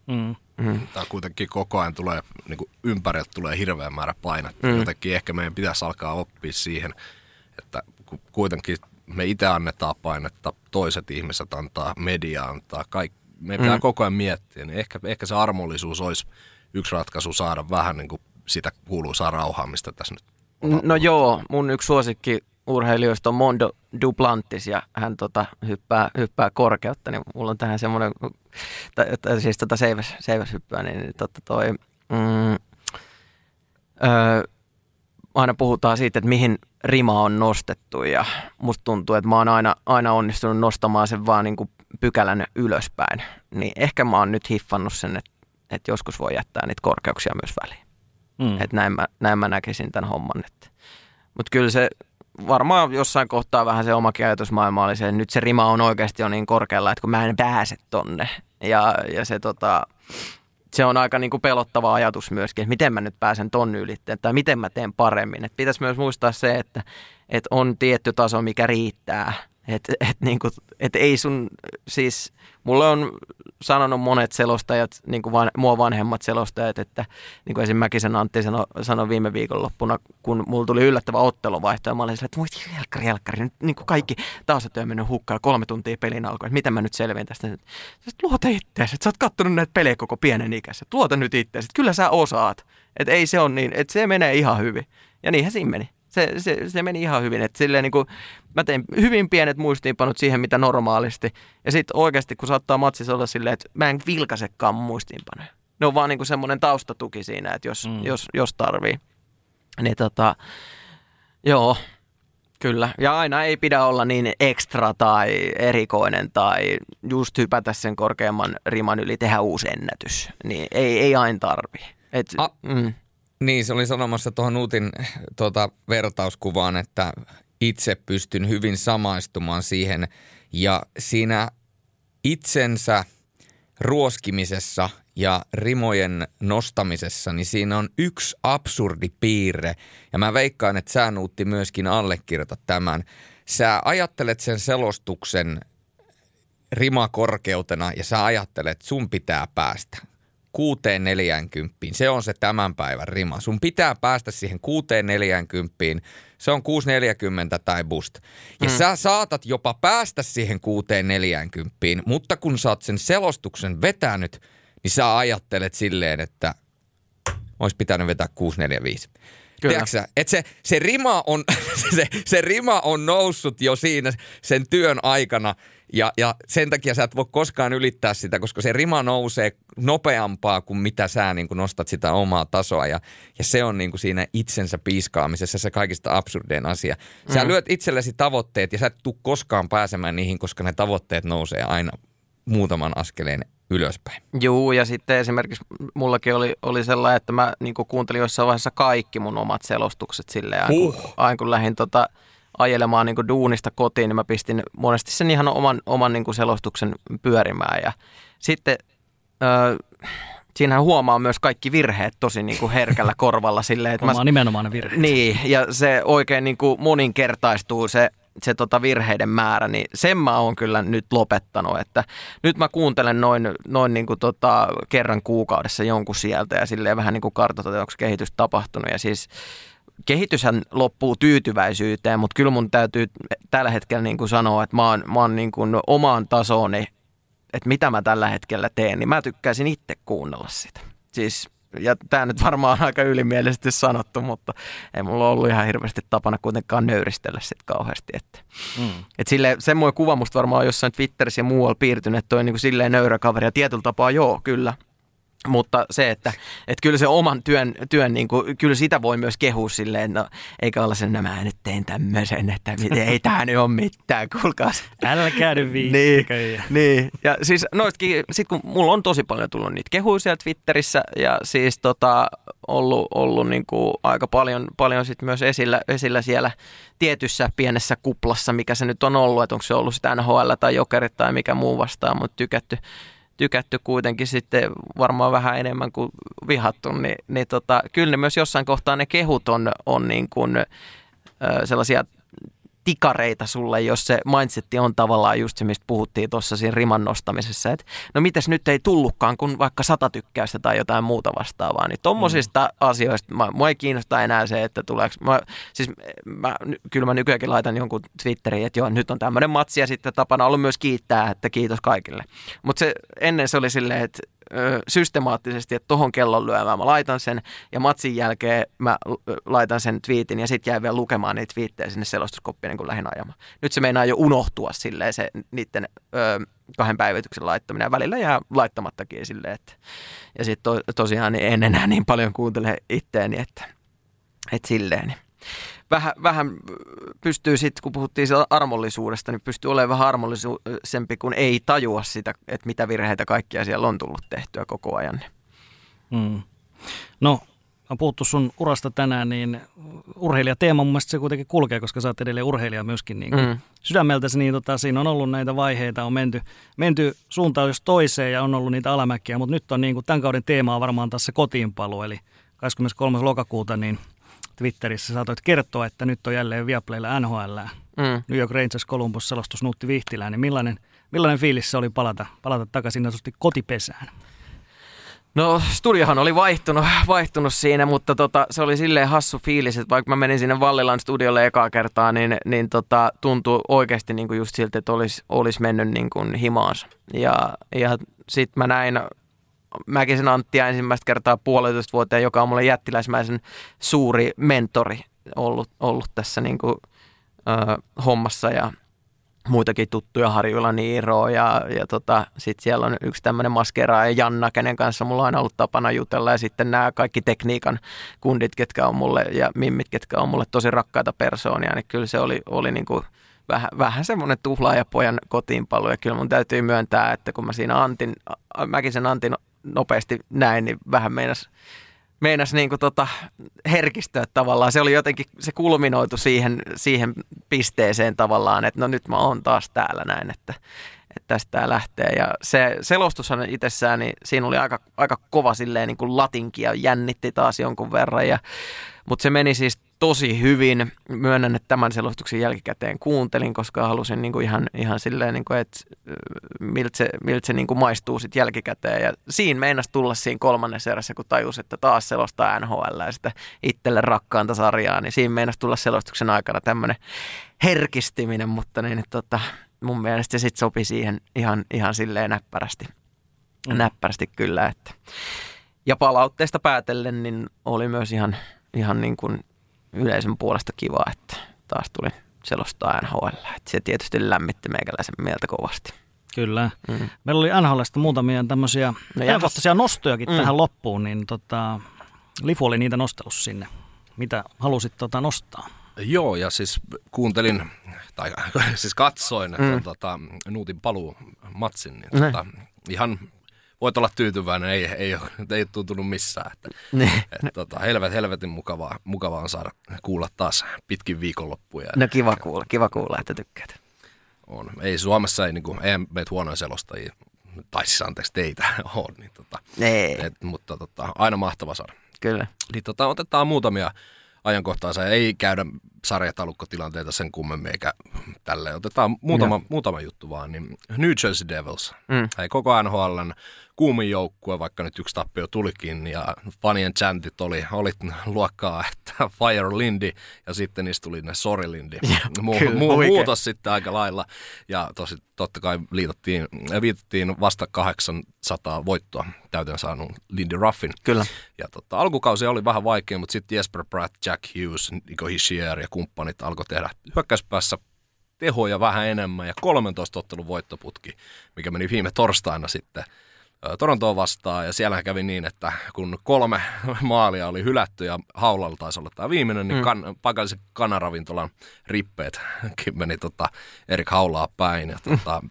S4: Mm. Mm. Tämä kuitenkin koko ajan tulee, niin kuin ympäriltä tulee hirveä määrä painetta. Mm. Jotenkin ehkä meidän pitäisi alkaa oppia siihen, että kuitenkin me itse annetaan painetta, toiset ihmiset antaa, media antaa, kaikki. Me pitää mm. koko ajan miettiä, niin ehkä, ehkä se armollisuus olisi yksi ratkaisu saada vähän niin kuin sitä kuuluisaa rauhaa, mistä tässä nyt
S2: No joo, mun yksi suosikki urheilijoista on Mondo Duplantis ja hän tota, hyppää, hyppää korkeutta, niin mulla on tähän semmoinen, tai, siis tota seiväs, seiväs hyppää, niin totta toi, mm, öö, aina puhutaan siitä, että mihin rima on nostettu ja musta tuntuu, että mä oon aina, aina onnistunut nostamaan sen vaan niin kuin pykälän ylöspäin. Niin ehkä mä oon nyt hiffannut sen, että, että joskus voi jättää niitä korkeuksia myös väliin. Mm. Että näin mä, näin mä näkisin tämän homman. Mutta kyllä se varmaan jossain kohtaa vähän se omakin ajatusmaailma oli se, että nyt se rima on oikeasti jo niin korkealla, että kun mä en pääse tonne. Ja, ja se tota, se on aika niin kuin pelottava ajatus myöskin, että miten mä nyt pääsen ton ylitteen tai miten mä teen paremmin. Et pitäisi myös muistaa se, että, että on tietty taso, mikä riittää. Et, niin kuin, et ei sun, siis mulle on sanonut monet selostajat, niin kuin van, mua vanhemmat selostajat, että niin kuin esimerkiksi Mäkisen Antti sanoi, sanoi viime viikonloppuna, kun mulla tuli yllättävä otteluvaihto, ja mä olin sillä, että voi jelkkari, jelkkari, nyt niin kaikki taas on mennyt hukkaan kolme tuntia pelin alkoi, että miten mä nyt selviin tästä. Sitten luota itseäsi, että sä oot kattonut näitä pelejä koko pienen ikässä, luota nyt itseäsi, että kyllä sä osaat, että ei se on niin, että se menee ihan hyvin. Ja niinhän siinä meni. Se, se, se meni ihan hyvin. että silleen niin kuin, mä tein hyvin pienet muistiinpanot siihen, mitä normaalisti. Ja sitten oikeasti, kun saattaa matsissa olla silleen, että mä en vilkaisekaan muistiinpanoja. Ne on vaan niin semmoinen taustatuki siinä, että jos, mm. jos, jos tarvii. Niin tota, joo, Kyllä, ja aina ei pidä olla niin ekstra tai erikoinen tai just hypätä sen korkeamman riman yli, tehdä uusi ennätys. Niin ei, ei aina tarvi. Et, A,
S3: mm. Niin, se oli sanomassa tuohon Uutin tuota, vertauskuvaan, että itse pystyn hyvin samaistumaan siihen ja siinä itsensä ruoskimisessa ja rimojen nostamisessa, niin siinä on yksi absurdi piirre. Ja mä veikkaan, että sä Nuutti myöskin allekirjoita tämän. Sä ajattelet sen selostuksen rimakorkeutena ja sä ajattelet, että sun pitää päästä kuuteen neljänkymppiin. Se on se tämän päivän rima. Sun pitää päästä siihen kuuteen neljänkymppiin. Se on 640 tai boost. Ja mm. sä saatat jopa päästä siihen kuuteen neljänkymppiin, mutta kun sä oot sen selostuksen vetänyt, niin sä ajattelet silleen, että olisi pitänyt vetää 645. Tiedätkö että se, se, rima on, se, se rima on noussut jo siinä sen työn aikana ja, ja sen takia sä et voi koskaan ylittää sitä, koska se rima nousee nopeampaa kuin mitä sä niin kuin nostat sitä omaa tasoa ja, ja se on niin kuin siinä itsensä piiskaamisessa se kaikista absurdein asia. Sä mm. lyöt itsellesi tavoitteet ja sä et tule koskaan pääsemään niihin, koska ne tavoitteet nousee aina muutaman askeleen ylöspäin.
S2: Joo, ja sitten esimerkiksi mullakin oli, oli sellainen, että mä niin kuuntelin jossain vaiheessa kaikki mun omat selostukset silleen, uh. kun, aina kun lähdin tota, ajelemaan niin duunista kotiin, niin mä pistin monesti sen ihan oman, oman niin selostuksen pyörimään. Ja sitten öö, siinähän huomaa myös kaikki virheet tosi niin kuin herkällä korvalla. Silleen,
S1: että mä, nimenomaan ne virheet.
S2: Niin, ja se oikein niin kuin moninkertaistuu se se tota virheiden määrä, niin sen mä oon kyllä nyt lopettanut, että nyt mä kuuntelen noin, noin niin kuin tota kerran kuukaudessa jonkun sieltä ja silleen vähän niin kuin kartoitetaan, onko kehitys tapahtunut ja siis kehityshän loppuu tyytyväisyyteen, mutta kyllä mun täytyy tällä hetkellä niin kuin sanoa, että mä oon, mä oon niin kuin omaan tasooni, että mitä mä tällä hetkellä teen, niin mä tykkäisin itse kuunnella sitä. Siis ja tämä nyt varmaan on aika ylimielisesti sanottu, mutta ei mulla ollut ihan hirveästi tapana kuitenkaan nöyristellä sitten kauheasti. Että, mm. et sille, semmoinen kuva musta varmaan jossain Twitterissä ja muualla piirtynyt, että toi niin kuin silleen nöyrä kaveri ja tietyllä tapaa joo, kyllä – mutta se, että, että kyllä se oman työn, työn niin kuin, kyllä sitä voi myös kehua silleen, no eikä olla sen, no mä nyt tein tämmöisen, että ei tämä nyt ole mitään, kuulkaa.
S1: Älkää nyt
S2: niin, niin, ja siis noistakin, sit kun mulla on tosi paljon tullut niitä kehuisia Twitterissä ja siis tota, ollut, ollut niin kuin aika paljon, paljon sit myös esillä, esillä siellä tietyssä pienessä kuplassa, mikä se nyt on ollut, että onko se ollut sitä NHL tai Jokerit tai mikä muu vastaan, mutta tykätty tykätty kuitenkin sitten varmaan vähän enemmän kuin vihattu, niin, niin tota, kyllä ne myös jossain kohtaa ne kehut on, on niin kuin, sellaisia tikareita sulle, jos se mindsetti on tavallaan just se, mistä puhuttiin tuossa siinä riman nostamisessa, että no mitäs nyt ei tullutkaan, kun vaikka sata tykkäystä tai jotain muuta vastaavaa, niin tommosista mm. asioista, mä, mua ei kiinnosta enää se, että tuleeko, mä, siis mä, kyllä mä nykyäänkin laitan jonkun Twitteriin, että joo, nyt on tämmöinen matsi ja sitten tapana ollut myös kiittää, että kiitos kaikille. Mutta se, ennen se oli silleen, että ö, systemaattisesti, että tohon kellon lyömään mä laitan sen ja matsin jälkeen mä laitan sen twiitin ja sitten jäin vielä lukemaan niitä twiittejä sinne selostuskoppiin, niin kun ajamaan. Nyt se meinaa jo unohtua silleen se niiden ö, kahden päivityksen laittaminen ja välillä jää laittamattakin silleen, että ja sitten to, tosiaan niin en enää niin paljon kuuntele itteeni, että, että silleen. Niin vähän, vähän pystyy sitten, kun puhuttiin armollisuudesta, niin pystyy olemaan vähän armollisempi, kun ei tajua sitä, että mitä virheitä kaikkia siellä on tullut tehtyä koko ajan.
S1: Mm. No, on puhuttu sun urasta tänään, niin urheilijateema mun mielestä se kuitenkin kulkee, koska sä oot edelleen urheilija myöskin niin mm. sydämeltäsi, niin tota, siinä on ollut näitä vaiheita, on menty, menty suuntaan jos toiseen ja on ollut niitä alamäkiä, mutta nyt on niin kuin tämän kauden teema on varmaan taas se kotiinpalu, eli 23. lokakuuta, niin Twitterissä saatoit kertoa, että nyt on jälleen Viaplaylla NHL, mm. New York Rangers Columbus selostus Nuutti Vihtilään, niin millainen, millainen fiilis se oli palata, palata takaisin kotipesään?
S2: No studiohan oli vaihtunut, vaihtunut siinä, mutta tota, se oli silleen hassu fiilis, että vaikka mä menin sinne Vallilan studiolle ekaa kertaa, niin, niin tota, tuntui oikeasti niin kuin just siltä, että olisi, olisi mennyt niin kuin himaansa. Ja, ja sitten mä näin Mäkisen Anttia ensimmäistä kertaa puolitoista vuoteen, joka on mulle jättiläismäisen suuri mentori ollut, ollut tässä niin kuin, ö, hommassa ja muitakin tuttuja Harjuilla Niiro ja, ja tota, sitten siellä on yksi tämmöinen maskeraaja Janna, kenen kanssa mulla on aina ollut tapana jutella ja sitten nämä kaikki tekniikan kundit, ketkä on mulle ja mimmit, ketkä on mulle tosi rakkaita persoonia, niin kyllä se oli, oli niin kuin vähän, vähän semmoinen tuhlaajapojan kotiinpalu ja kyllä mun täytyy myöntää, että kun mä siinä Antin, mäkin sen Antin nopeasti näin, niin vähän meinas, meinas niin kuin tota herkistöä tavallaan. Se oli jotenkin, se kulminoitu siihen, siihen pisteeseen tavallaan, että no nyt mä oon taas täällä näin, että, että tästä tämä lähtee. Ja se selostushan itsessään, niin siinä oli aika, aika kova silleen niin kuin latinki ja jännitti taas jonkun verran. Ja, mutta se meni siis tosi hyvin. Myönnän, että tämän selostuksen jälkikäteen kuuntelin, koska halusin niin kuin ihan, ihan silleen, niin kuin, että miltä se, miltä se niin kuin maistuu sitten jälkikäteen. Ja siinä meinas tulla siinä kolmannessa erässä, kun tajus, että taas selostaa NHL ja sitä itselle rakkaanta sarjaa, niin siinä meinas tulla selostuksen aikana tämmöinen herkistyminen, mutta niin, että tota, mun mielestä se sitten sopi siihen ihan, ihan silleen näppärästi. Mm. Näppärästi kyllä, että ja palautteesta päätellen, niin oli myös ihan, ihan niin kuin yleisön puolesta kiva, että taas tuli selostaa NHL. Että se tietysti lämmitti meikäläisen mieltä kovasti.
S1: Kyllä. Mm. Meillä oli NHLista muutamia tämmöisiä no nostojakin mm. tähän loppuun, niin tota, Lifu oli niitä nostelussa sinne. Mitä halusit tota nostaa?
S4: Joo, ja siis kuuntelin, tai siis katsoin mm. tota, Nuutin paluu matsin, niin tota, ihan voit olla tyytyväinen, ei, ei, ole, ei ole tuntunut missään. Että, niin. että, tota, helvet, helvetin mukavaa, mukavaa on saada kuulla taas pitkin viikonloppuja.
S2: No kiva kuulla, kiva kuulla, että tykkäät.
S4: On. Ei Suomessa ei, niin kuin, ei meitä huonoja selostajia, tai siis anteeksi teitä on, niin tota,
S2: ei.
S4: Et, mutta tota, aina mahtava saada.
S2: Kyllä.
S4: Niin tota, otetaan muutamia ajankohtaisia. Ei käydä sarjatalukkotilanteita sen kummemmin, eikä tälleen. Otetaan muutama, muutama juttu vaan. Niin New Jersey Devils. Mm. Ei koko NHLn kuumin joukkue, vaikka nyt yksi tappio tulikin, ja fanien chantit oli, oli luokkaa, että Fire Lindy, ja sitten niistä tuli ne Sorry Lindy. Mu- kyllä, mu- muutos sitten aika lailla, ja tosi, totta kai liitattiin, viitattiin vasta 800 voittoa täyteen saanut Lindy Ruffin.
S2: Kyllä.
S4: Ja tota, alkukausi oli vähän vaikea, mutta sitten Jesper Pratt, Jack Hughes, Nico Hischier ja kumppanit alkoi tehdä hyökkäyspäässä tehoja vähän enemmän ja 13 ottelun voittoputki, mikä meni viime torstaina sitten Torontoa vastaan ja siellä kävi niin, että kun kolme maalia oli hylätty ja haulalla taisi olla tämä viimeinen, niin mm. kan, paikallisen kanaravintolan rippeet meni tota Erik Haulaa päin. Ja tota,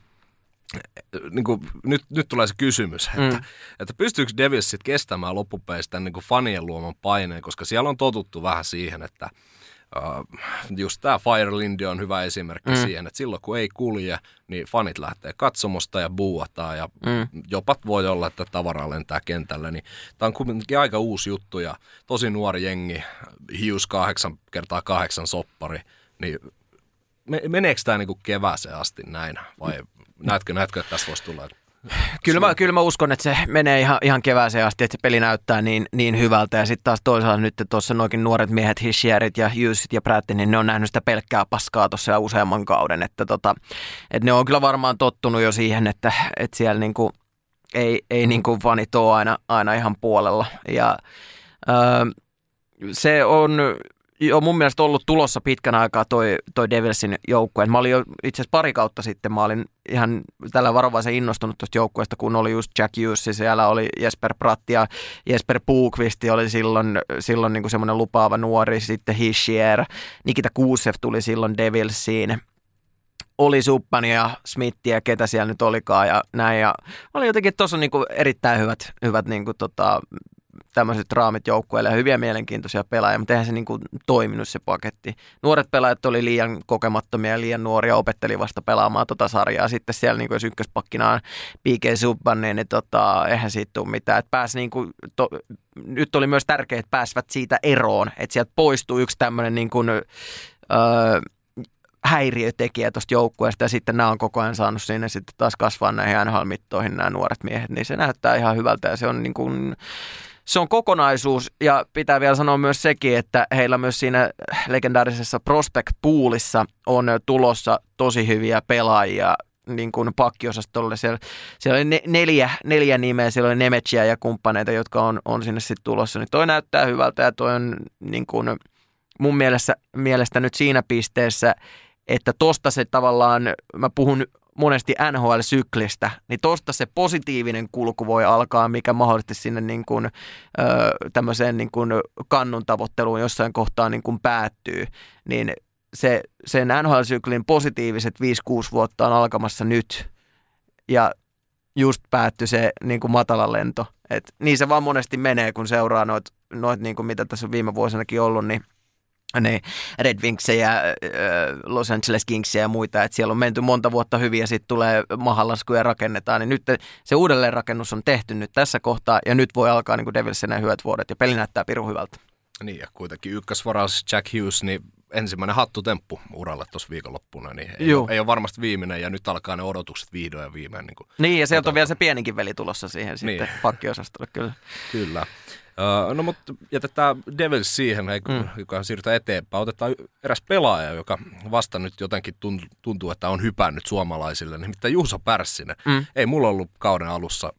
S4: niin kuin, nyt, nyt tulee se kysymys, että, mm. että pystyykö Devils sitten kestämään loppupeistä niin kuin fanien luoman paineen, koska siellä on totuttu vähän siihen, että – just tämä Fire Lindy on hyvä esimerkki mm. siihen, että silloin kun ei kulje, niin fanit lähtee katsomosta ja buuataan ja mm. jopa voi olla, että tavara lentää kentällä. Niin tämä on kuitenkin aika uusi juttu ja tosi nuori jengi, hius kahdeksan kertaa kahdeksan soppari, niin meneekö tämä niinku kevääseen asti näin vai näetkö, näetkö että tässä voisi tulla
S2: Kyllä mä, kyllä mä uskon, että se menee ihan, ihan kevääseen asti, että se peli näyttää niin, niin hyvältä. Ja sitten taas toisaalta nyt tuossa noikin nuoret miehet, Hishierit ja Hughesit ja Prattin, niin ne on nähnyt sitä pelkkää paskaa tuossa useamman kauden. Että, tota, että ne on kyllä varmaan tottunut jo siihen, että, että siellä niinku ei, ei niin kuin fanit ole aina, aina ihan puolella. Ja öö, se on jo mun mielestä ollut tulossa pitkän aikaa toi, toi Devilsin joukkue. Mä olin jo itse asiassa pari kautta sitten, mä olin ihan tällä varovaisen innostunut tuosta joukkueesta, kun oli just Jack Hughes, siellä oli Jesper Pratt ja Jesper Puukvist oli silloin, silloin niin semmoinen lupaava nuori, sitten Hischier, Nikita Kuusev tuli silloin Devilsiin, oli Suppani ja Smithia, ketä siellä nyt olikaan ja näin. Ja oli jotenkin tuossa niinku erittäin hyvät, hyvät niinku tota, tämmöiset raamit joukkueelle ja hyviä mielenkiintoisia pelaajia, mutta eihän se niin kuin toiminut se paketti. Nuoret pelaajat oli liian kokemattomia ja liian nuoria, opetteli vasta pelaamaan tota sarjaa. Sitten siellä niin kuin jos ykköspakkina on PK Subban, niin, niin tota, eihän siitä tule mitään. Et pääsi niin kuin, to, nyt oli myös tärkeää, että pääsivät siitä eroon, että sieltä poistuu yksi tämmöinen niin kuin, öö, häiriötekijä tuosta joukkueesta ja sitten nämä on koko ajan saanut sinne sitten taas kasvaa näihin NHL-mittoihin nämä nuoret miehet, niin se näyttää ihan hyvältä ja se on niin kuin, se on kokonaisuus ja pitää vielä sanoa myös sekin, että heillä myös siinä legendaarisessa Prospect Poolissa on tulossa tosi hyviä pelaajia niin kuin pakkiosastolle. Siellä, siellä oli neljä, neljä nimeä, siellä oli Nemetsiä ja kumppaneita, jotka on, on sinne sitten tulossa. Niin toi näyttää hyvältä ja toi on niin kuin mun mielestä, mielestä nyt siinä pisteessä, että tosta se tavallaan, mä puhun monesti NHL-syklistä, niin tosta se positiivinen kulku voi alkaa, mikä mahdollisesti sinne niin kuin, ö, niin kuin kannun tavoitteluun jossain kohtaa niin kuin päättyy, niin se, sen NHL-syklin positiiviset 5-6 vuotta on alkamassa nyt ja just päättyi se niin kuin matala lento. Et niin se vaan monesti menee, kun seuraa noita, noit, niin kuin mitä tässä on viime vuosinakin ollut, niin – ne Red Wingsia, Los Angeles Kingsia ja muita, että siellä on menty monta vuotta hyvin ja sitten tulee mahalaskuja rakennetaan, niin nyt se uudelleenrakennus on tehty nyt tässä kohtaa ja nyt voi alkaa niin Devilsin hyvät vuodet ja peli näyttää pirun hyvältä.
S4: Niin ja kuitenkin ykkösvaras Jack Hughes, niin ensimmäinen hattutemppu uralle tuossa viikonloppuna, niin ei, ole, ei ole varmasti viimeinen ja nyt alkaa ne odotukset vihdoin ja viimein.
S2: Niin, niin ja sieltä on vielä se pieninkin veli tulossa siihen niin. sitten pakkiosastolle kyllä.
S4: Kyllä. No mutta jätetään Devils siihen, mm. joka siirrytään eteenpäin. Otetaan eräs pelaaja, joka vasta nyt jotenkin tuntuu, että on hypännyt suomalaisille, nimittäin Juuso Pärssinen. Mm. Ei mulla ollut kauden alussa,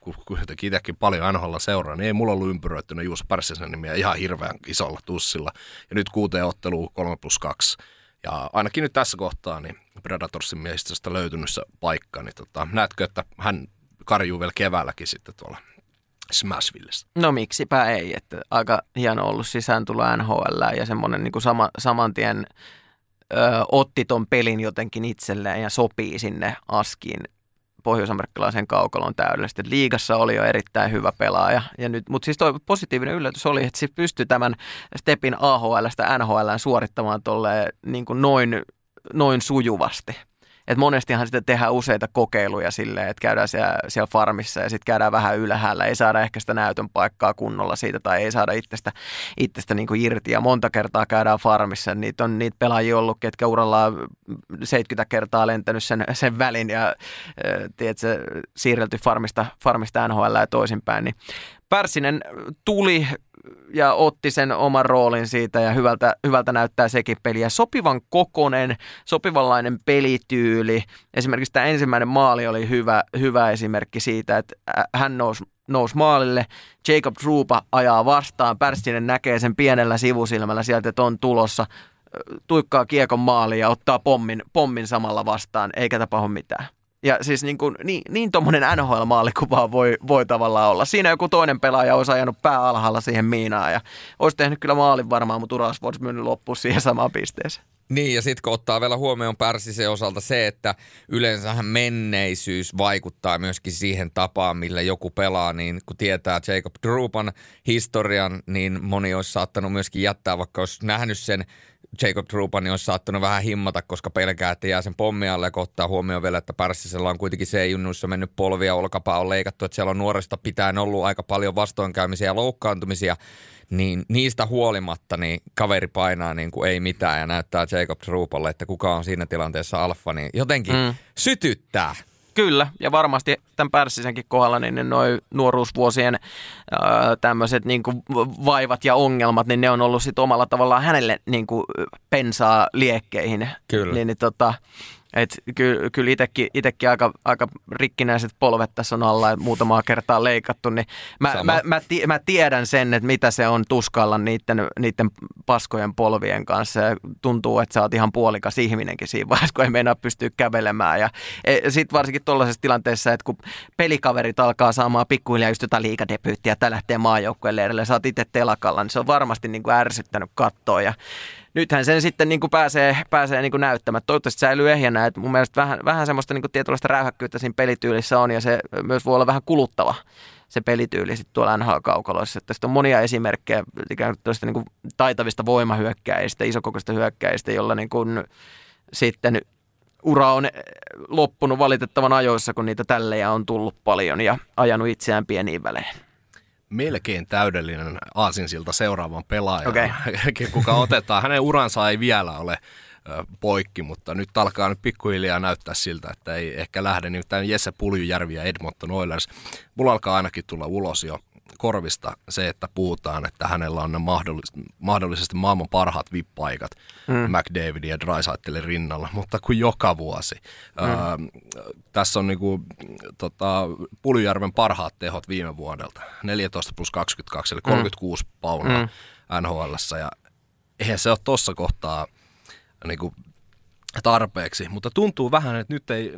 S4: kun kuitenkin itsekin paljon NHL seuraa, niin ei mulla ollut ympyröittynä Juuso Pärssisen nimiä ihan hirveän isolla tussilla. Ja nyt kuuteen otteluun 3 plus 2. Ja ainakin nyt tässä kohtaa niin Predatorsin miehistöstä löytynyt paikka, niin tota, näetkö, että hän karjuu vielä keväälläkin sitten tuolla Smashvillessä.
S2: No miksipä ei, että aika hieno ollut tulla NHL ja semmoinen niin sama, saman tien ö, otti ton pelin jotenkin itselleen ja sopii sinne askiin pohjois-amerikkalaisen kaukalon täydellisesti. Liigassa oli jo erittäin hyvä pelaaja. Ja nyt, mutta siis toi positiivinen yllätys oli, että se pystyi tämän stepin AHLstä NHL suorittamaan tolle niin kuin noin, noin sujuvasti. Et monestihan sitten tehdään useita kokeiluja silleen, että käydään siellä, siellä farmissa ja sitten käydään vähän ylhäällä. Ei saada ehkä sitä näytön paikkaa kunnolla siitä tai ei saada itsestä, itsestä niin kuin irti. Ja monta kertaa käydään farmissa. Niitä on niitä pelaajia ollut, ketkä uralla on 70 kertaa lentänyt sen, sen välin ja tiedätkö, siirrelty farmista, farmista NHL ja toisinpäin. Niin Pärssinen tuli ja otti sen oman roolin siitä ja hyvältä, hyvältä näyttää sekin peli. Ja sopivan kokonen, sopivanlainen pelityyli. Esimerkiksi tämä ensimmäinen maali oli hyvä, hyvä esimerkki siitä, että hän nousi nousi maalille. Jacob Trupa ajaa vastaan. Pärssinen näkee sen pienellä sivusilmällä sieltä, että on tulossa. Tuikkaa kiekon maaliin ja ottaa pommin, pommin samalla vastaan, eikä tapahdu mitään. Ja siis niin, kuin, niin, niin tuommoinen NHL-maalikuva voi, voi tavallaan olla. Siinä joku toinen pelaaja olisi ajanut pää alhaalla siihen miinaan ja olisi tehnyt kyllä maalin varmaan, mutta uraus voisi mennyt loppuun siihen samaan pisteeseen.
S3: Niin, ja sitten kun ottaa vielä huomioon Pärsisen osalta se, että yleensähän menneisyys vaikuttaa myöskin siihen tapaan, millä joku pelaa, niin kun tietää Jacob Grupan historian, niin moni olisi saattanut myöskin jättää, vaikka olisi nähnyt sen Jacob Trupan niin olisi saattanut vähän himmata, koska pelkää, että jää sen pommi alle ja ottaa huomioon vielä, että Pärssisellä on kuitenkin se junnuissa mennyt polvia, olkapää on leikattu, että siellä on nuoresta pitäen ollut aika paljon vastoinkäymisiä ja loukkaantumisia, niin niistä huolimatta niin kaveri painaa niin kuin ei mitään ja näyttää Jacob Trupalle, että kuka on siinä tilanteessa alfa, niin jotenkin mm. sytyttää.
S2: Kyllä, ja varmasti tämän Pärssisenkin kohdalla niin noin nuoruusvuosien tämmöiset niin vaivat ja ongelmat, niin ne on ollut sitten omalla tavallaan hänelle niin kuin pensaa liekkeihin.
S3: Kyllä.
S2: Niin, niin tota, Et ky, kyllä itsekin, itekin aika, aika rikkinäiset polvet tässä on alla muutamaa kertaa leikattu, niin mä, mä, mä, mä, tiedän sen, että mitä se on tuskalla niiden, niiden paskojen polvien kanssa. Ja tuntuu, että sä oot ihan puolikas ihminenkin siinä vaiheessa, kun ei meinaa pystyä kävelemään. Ja e, sitten varsinkin tuollaisessa tilanteessa, että kun pelikaverit alkaa saamaan pikkuhiljaa just jotain liikadebyyttiä tai lähtee maajoukkueen leirille, sä oot itse telakalla, niin se on varmasti niin kuin ärsyttänyt kattoa. Ja nythän sen sitten niin kuin pääsee, pääsee niin kuin näyttämään. Toivottavasti säilyy ehjänä. että mun mielestä vähän, vähän semmoista niin kuin tietynlaista räyhäkkyyttä siinä pelityylissä on ja se myös voi olla vähän kuluttava se pelityyli sitten tuolla NHL-kaukaloissa. Tästä on monia esimerkkejä ikään kuin niin kuin taitavista voimahyökkäistä, isokokoista hyökkäistä, jolla niin kuin sitten ura on loppunut valitettavan ajoissa, kun niitä tällejä on tullut paljon ja ajanut itseään pieniin väleihin
S4: melkein täydellinen aasinsilta seuraavan pelaajan, okay. kuka otetaan. Hänen uransa ei vielä ole poikki, mutta nyt alkaa nyt pikkuhiljaa näyttää siltä, että ei ehkä lähde. Nimittäin Jesse Puljujärvi ja Edmonton Oilers. Mulla alkaa ainakin tulla ulos jo korvista se, että puhutaan, että hänellä on ne mahdollis- mahdollisesti maailman parhaat vippaikat mm. McDavidin ja Drysaitelin rinnalla, mutta kuin joka vuosi. Mm. Öö, tässä on niinku, tota, Puljujärven parhaat tehot viime vuodelta, 14 plus 22, eli 36 mm. paunaa mm. NHLssä, ja eihän se ole tuossa kohtaa niinku, tarpeeksi, mutta tuntuu vähän, että nyt ei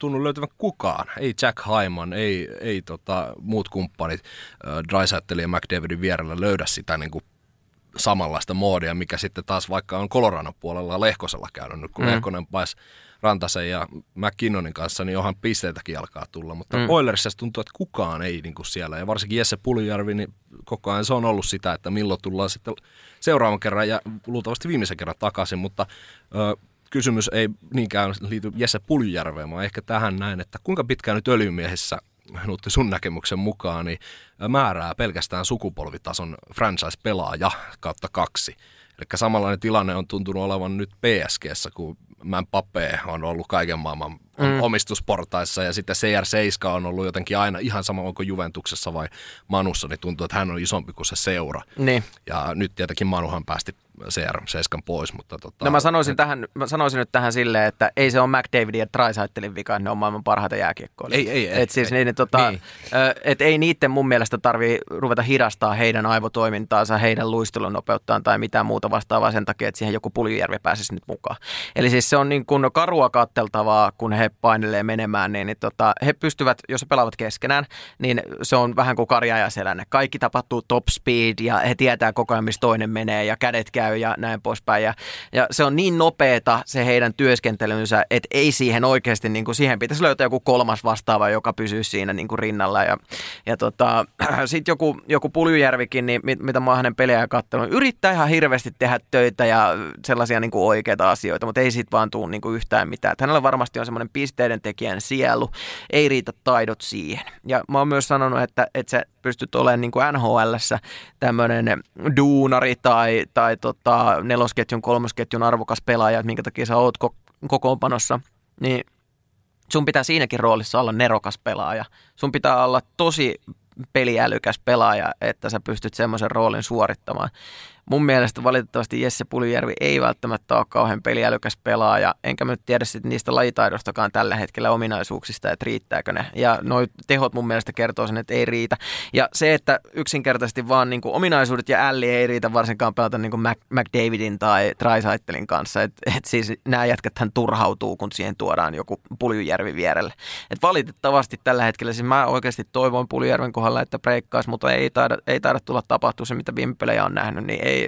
S4: tunnu löytyvän kukaan. Ei Jack Hyman, ei, ei tota, muut kumppanit äh, Drysaitelin ja McDavidin vierellä löydä sitä niin kuin samanlaista moodia, mikä sitten taas vaikka on Coloradon puolella Lehkosella käynyt. Nyt kun mm. Lehkonen pääsi Rantasen ja McKinnonin kanssa, niin onhan pisteitäkin alkaa tulla. Mutta mm. Oilersissa tuntuu, että kukaan ei niin kuin siellä. Ja varsinkin Jesse Puljärvi, niin koko ajan se on ollut sitä, että milloin tullaan sitten seuraavan kerran ja luultavasti viimeisen kerran takaisin. Mutta ö, kysymys ei niinkään liity Jesse Puljärveen, vaan ehkä tähän näin, että kuinka pitkään nyt öljymiehessä Nutti sun näkemyksen mukaan, niin määrää pelkästään sukupolvitason franchise-pelaaja kautta kaksi. Eli samanlainen tilanne on tuntunut olevan nyt PSGssä, kun Pape on ollut kaiken maailman mm. omistusportaissa ja sitten CR7 on ollut jotenkin aina ihan sama onko Juventuksessa vai Manussa, niin tuntuu, että hän on isompi kuin se seura.
S2: Niin.
S4: Ja nyt tietenkin Manuhan päästi CR7 pois. Mutta tota,
S2: no mä sanoisin, et... tähän, mä sanoisin nyt tähän silleen, että ei se ole McDavidin ja Trisaitelin vika, ne on maailman parhaita jääkiekkoilijoita.
S4: Ei, ei,
S2: et siis niin, tota, niin. et ei niiden mun mielestä tarvii ruveta hidastaa heidän aivotoimintaansa, heidän luistelunopeuttaan tai mitään muuta vastaavaa sen takia, että siihen joku Puljujärvi pääsisi nyt mukaan. Eli siis se on niin kuin karua katteltavaa, kun he painelee menemään, niin, niin tota, he pystyvät, jos he pelaavat keskenään, niin se on vähän kuin karja ja selänne. Kaikki tapahtuu top speed ja he tietää koko ajan, missä toinen menee ja kädet käy ja näin poispäin. Ja, ja se on niin nopeeta se heidän työskentelynsä, että ei siihen oikeasti, niin kuin, siihen pitäisi löytää joku kolmas vastaava, joka pysyy siinä niin kuin rinnalla. Ja, ja tota, sitten joku, joku Puljujärvikin, niin mit, mitä mä oon hänen pelejä katsonut, yrittää ihan hirveästi tehdä töitä ja sellaisia niin kuin oikeita asioita, mutta ei siitä vaan tule niin kuin yhtään mitään. Että hänellä varmasti on semmoinen pisteiden tekijän sielu, ei riitä taidot siihen. Ja mä oon myös sanonut, että, että sä pystyt olemaan niin kuin NHLssä tämmöinen duunari tai, tai tota, nelosketjun, kolmosketjun arvokas pelaaja, että minkä takia sä oot ko- kokoonpanossa, niin sun pitää siinäkin roolissa olla nerokas pelaaja. Sun pitää olla tosi peliälykäs pelaaja, että sä pystyt semmoisen roolin suorittamaan mun mielestä valitettavasti Jesse Puljärvi ei välttämättä ole kauhean peliälykäs pelaaja, enkä mä nyt tiedä sit niistä lajitaidostakaan tällä hetkellä ominaisuuksista, että riittääkö ne. Ja noi tehot mun mielestä kertoo sen, että ei riitä. Ja se, että yksinkertaisesti vaan niin kuin ominaisuudet ja älli ei riitä varsinkaan pelata niin kuin Mac, McDavidin tai Trisaitelin kanssa. Että et siis nämä hän turhautuu, kun siihen tuodaan joku Puljujärvi vierelle. Et valitettavasti tällä hetkellä, siis mä oikeasti toivon Puljujärven kohdalla, että breikkaisi, mutta ei taida, ei taida tulla tapahtua se, mitä viime pelejä on nähnyt, niin ei,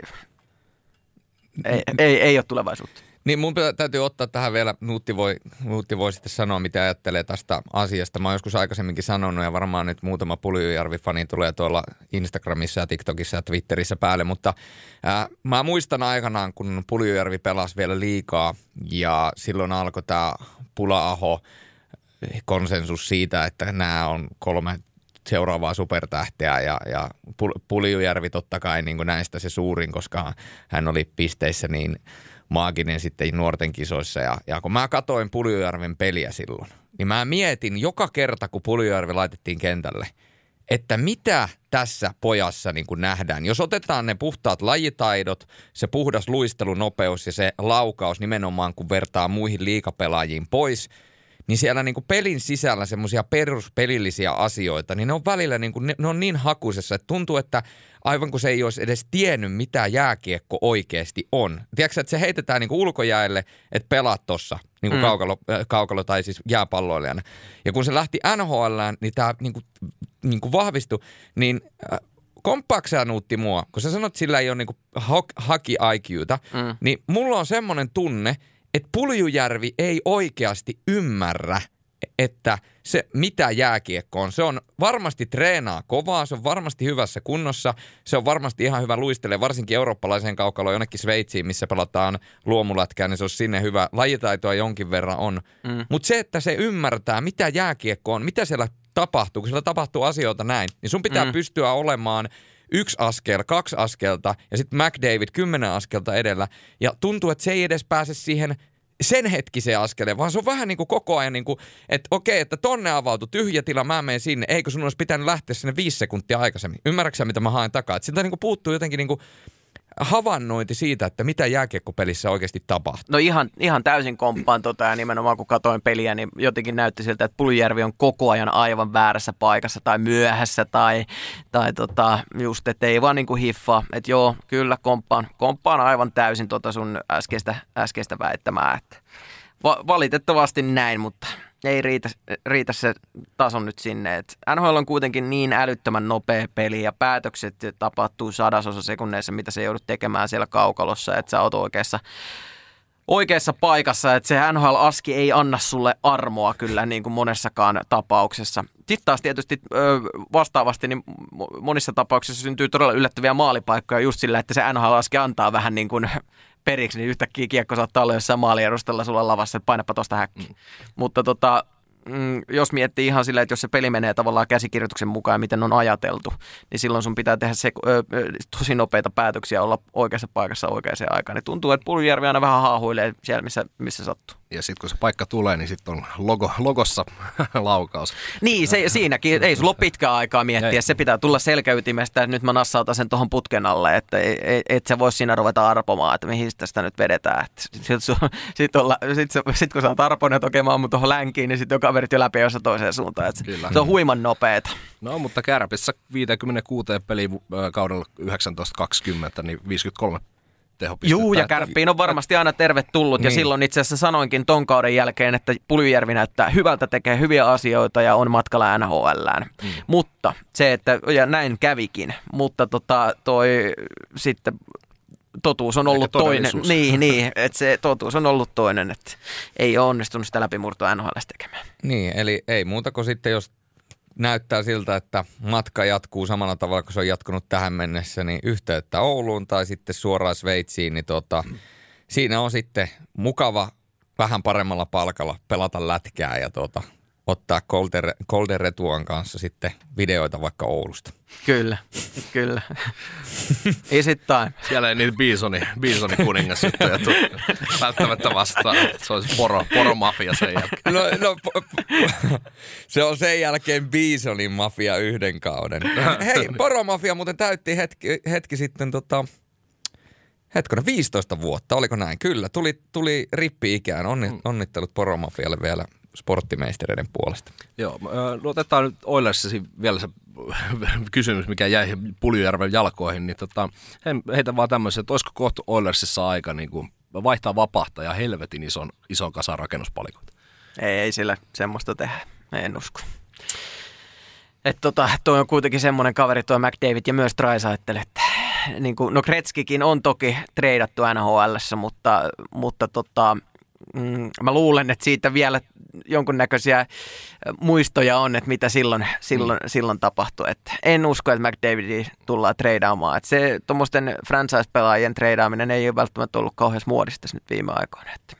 S2: ei, ei, ei ole tulevaisuutta.
S3: Niin mun täytyy ottaa tähän vielä, Nuutti voi, Nuutti voi sitten sanoa, mitä ajattelee tästä asiasta. Mä oon joskus aikaisemminkin sanonut ja varmaan nyt muutama Puljujärvi-fani tulee tuolla Instagramissa ja TikTokissa ja Twitterissä päälle, mutta ää, mä muistan aikanaan, kun Puljujärvi pelasi vielä liikaa ja silloin alkoi tämä Pula-aho konsensus siitä, että nämä on kolme seuraavaa supertähteä ja, ja Puljujärvi totta kai niin kuin näistä se suurin, koska hän oli pisteissä niin maaginen sitten nuorten kisoissa. Ja, ja kun mä katoin Puljujärven peliä silloin, niin mä mietin joka kerta, kun Puljujärvi laitettiin kentälle, että mitä tässä pojassa niin kuin nähdään. Jos otetaan ne puhtaat lajitaidot, se puhdas luistelunopeus ja se laukaus nimenomaan, kun vertaa muihin liikapelaajiin pois, niin siellä niin kuin pelin sisällä semmoisia peruspelillisiä asioita, niin ne on välillä niin kuin, ne, ne on niin hakuisessa, että tuntuu, että aivan kuin se ei olisi edes tiennyt, mitä jääkiekko oikeasti on. Tiedätkö, että se heitetään niin kuin ulkojäälle, että pelaat tossa, niin kuin mm. kaukalo, äh, kaukalo tai siis jääpalloilijana. Ja kun se lähti NHL, niin tämä niin kuin, niin kuin vahvistui, niin äh, komppaaksia Nuutti mua, kun sä sanot, että sillä ei ole niinku haki IQta, mm. niin mulla on semmoinen tunne, että Puljujärvi ei oikeasti ymmärrä, että se mitä jääkiekko on. Se on varmasti treenaa kovaa, se on varmasti hyvässä kunnossa, se on varmasti ihan hyvä luistele, varsinkin eurooppalaiseen kaukaloon jonnekin Sveitsiin, missä pelataan luomulätkää, niin se on sinne hyvä. Lajitaitoa jonkin verran on. Mm. Mutta se, että se ymmärtää, mitä jääkiekko on, mitä siellä tapahtuu, kun siellä tapahtuu asioita näin, niin sun pitää mm. pystyä olemaan yksi askel, kaksi askelta ja sitten McDavid kymmenen askelta edellä. Ja tuntuu, että se ei edes pääse siihen sen hetkiseen askeleen, vaan se on vähän niin kuin koko ajan niin kuin, että okei, että tonne avautui tyhjä tila, mä menen sinne. Eikö sun olisi pitänyt lähteä sinne viisi sekuntia aikaisemmin? Ymmärrätkö mitä mä haen takaa? Että siltä niin kuin puuttuu jotenkin niin kuin havainnointi siitä, että mitä jääkiekkopelissä oikeasti tapahtuu?
S2: No ihan, ihan täysin komppaan tota ja nimenomaan kun katoin peliä, niin jotenkin näytti siltä, että Puljärvi on koko ajan aivan väärässä paikassa tai myöhässä tai, tai tota, just, että ei vaan niin kuin hiffaa. Että joo, kyllä komppaan, komppaan aivan täysin tota sun äskeistä, äskeistä väittämää. Että va- valitettavasti näin, mutta ei riitä, riitä se taso nyt sinne. Et NHL on kuitenkin niin älyttömän nopea peli ja päätökset tapahtuu sadasosa sekunneissa, mitä se joudut tekemään siellä kaukalossa, että sä oot oikeassa, oikeassa paikassa, että se NHL-aski ei anna sulle armoa kyllä niin kuin monessakaan tapauksessa. Sitten taas tietysti vastaavasti niin monissa tapauksissa syntyy todella yllättäviä maalipaikkoja just sillä, että se NHL-aski antaa vähän niin kuin periksi, niin yhtäkkiä kiekko saattaa olla jossain maaliedustalla sulla lavassa, että painapa tosta häkki. Mm. Mutta tota, mm, jos miettii ihan silleen, että jos se peli menee tavallaan käsikirjoituksen mukaan, miten on ajateltu, niin silloin sun pitää tehdä se, ö, tosi nopeita päätöksiä olla oikeassa paikassa oikeaan aikaan. Niin tuntuu, että Puljärvi aina vähän haahuilee siellä, missä, missä sattuu.
S4: Ja sitten kun se paikka tulee, niin sitten on logo, logossa laukaus.
S2: Niin, se, siinäkin ei sulla ole pitkää aikaa miettiä. Ei. Se pitää tulla selkäytimestä, että nyt mä nassautan sen tuohon putken alle, että et, et sä vois siinä ruveta arpomaan, että mihin sitä nyt vedetään. Sitten sit, sit, sit, sit, kun sä oot arponut, että okei mä oon tuohon länkiin, niin sitten on kaverit jo läpi jossa toiseen suuntaan. Että Kyllä. Se on huiman nopeeta.
S4: No, mutta Kärpissä 56 peli kaudella 19-20, niin 53
S2: Juu, ja kärppiin on varmasti aina tervetullut. Niin. Ja silloin itse asiassa sanoinkin ton kauden jälkeen, että Puljujärvi näyttää hyvältä, tekee hyviä asioita ja on matkalla NHLään. Mm. Mutta se, että, ja näin kävikin, mutta tota, toi sitten totuus on ollut toinen. Niin, niin, että se totuus on ollut toinen, että ei ole onnistunut sitä läpimurtoa NHL tekemään.
S3: Niin, eli ei muuta kuin sitten, jos näyttää siltä, että matka jatkuu samalla tavalla kuin se on jatkunut tähän mennessä, niin yhteyttä Ouluun tai sitten suoraan Sveitsiin, niin tota, siinä on sitten mukava vähän paremmalla palkalla pelata lätkää ja tota, ottaa Colder, Retuan kanssa sitten videoita vaikka Oulusta.
S2: Kyllä, kyllä. Is it time?
S4: Siellä ei niitä biisoni, biisoni kuningas juttuja välttämättä vastaan. Se olisi poro, poromafia sen jälkeen.
S3: No, no po, po, se on sen jälkeen biisonin mafia yhden kauden. Hei, poromafia muuten täytti hetki, hetki sitten tota, hetkona 15 vuotta, oliko näin? Kyllä, tuli, tuli rippi-ikään. Onni, mm. onnittelut poromafialle vielä sporttimeistereiden puolesta.
S4: Joo, no otetaan nyt Oilerssi vielä se kysymys, mikä jäi Puljujärven jalkoihin, niin tota, heitä vaan tämmöisen, että olisiko kohta Oilersissa aika niin kuin vaihtaa vapaata ja helvetin ison, ison kasan rakennuspalikoita?
S2: Ei, ei sillä semmoista tehdä, en usko. Että tota, toi on kuitenkin semmoinen kaveri, tuo McDavid ja myös Trice että niin kuin, no Kretskikin on toki treidattu nhl mutta, mutta tota, mm, mä luulen, että siitä vielä jonkunnäköisiä äh, muistoja on, että mitä silloin, silloin, mm. silloin tapahtui. Et en usko, että McDavidi tullaan treidaamaan. Et se tuommoisten franchise-pelaajien treidaaminen ei ole välttämättä ollut kauhean muodista nyt viime aikoina. Et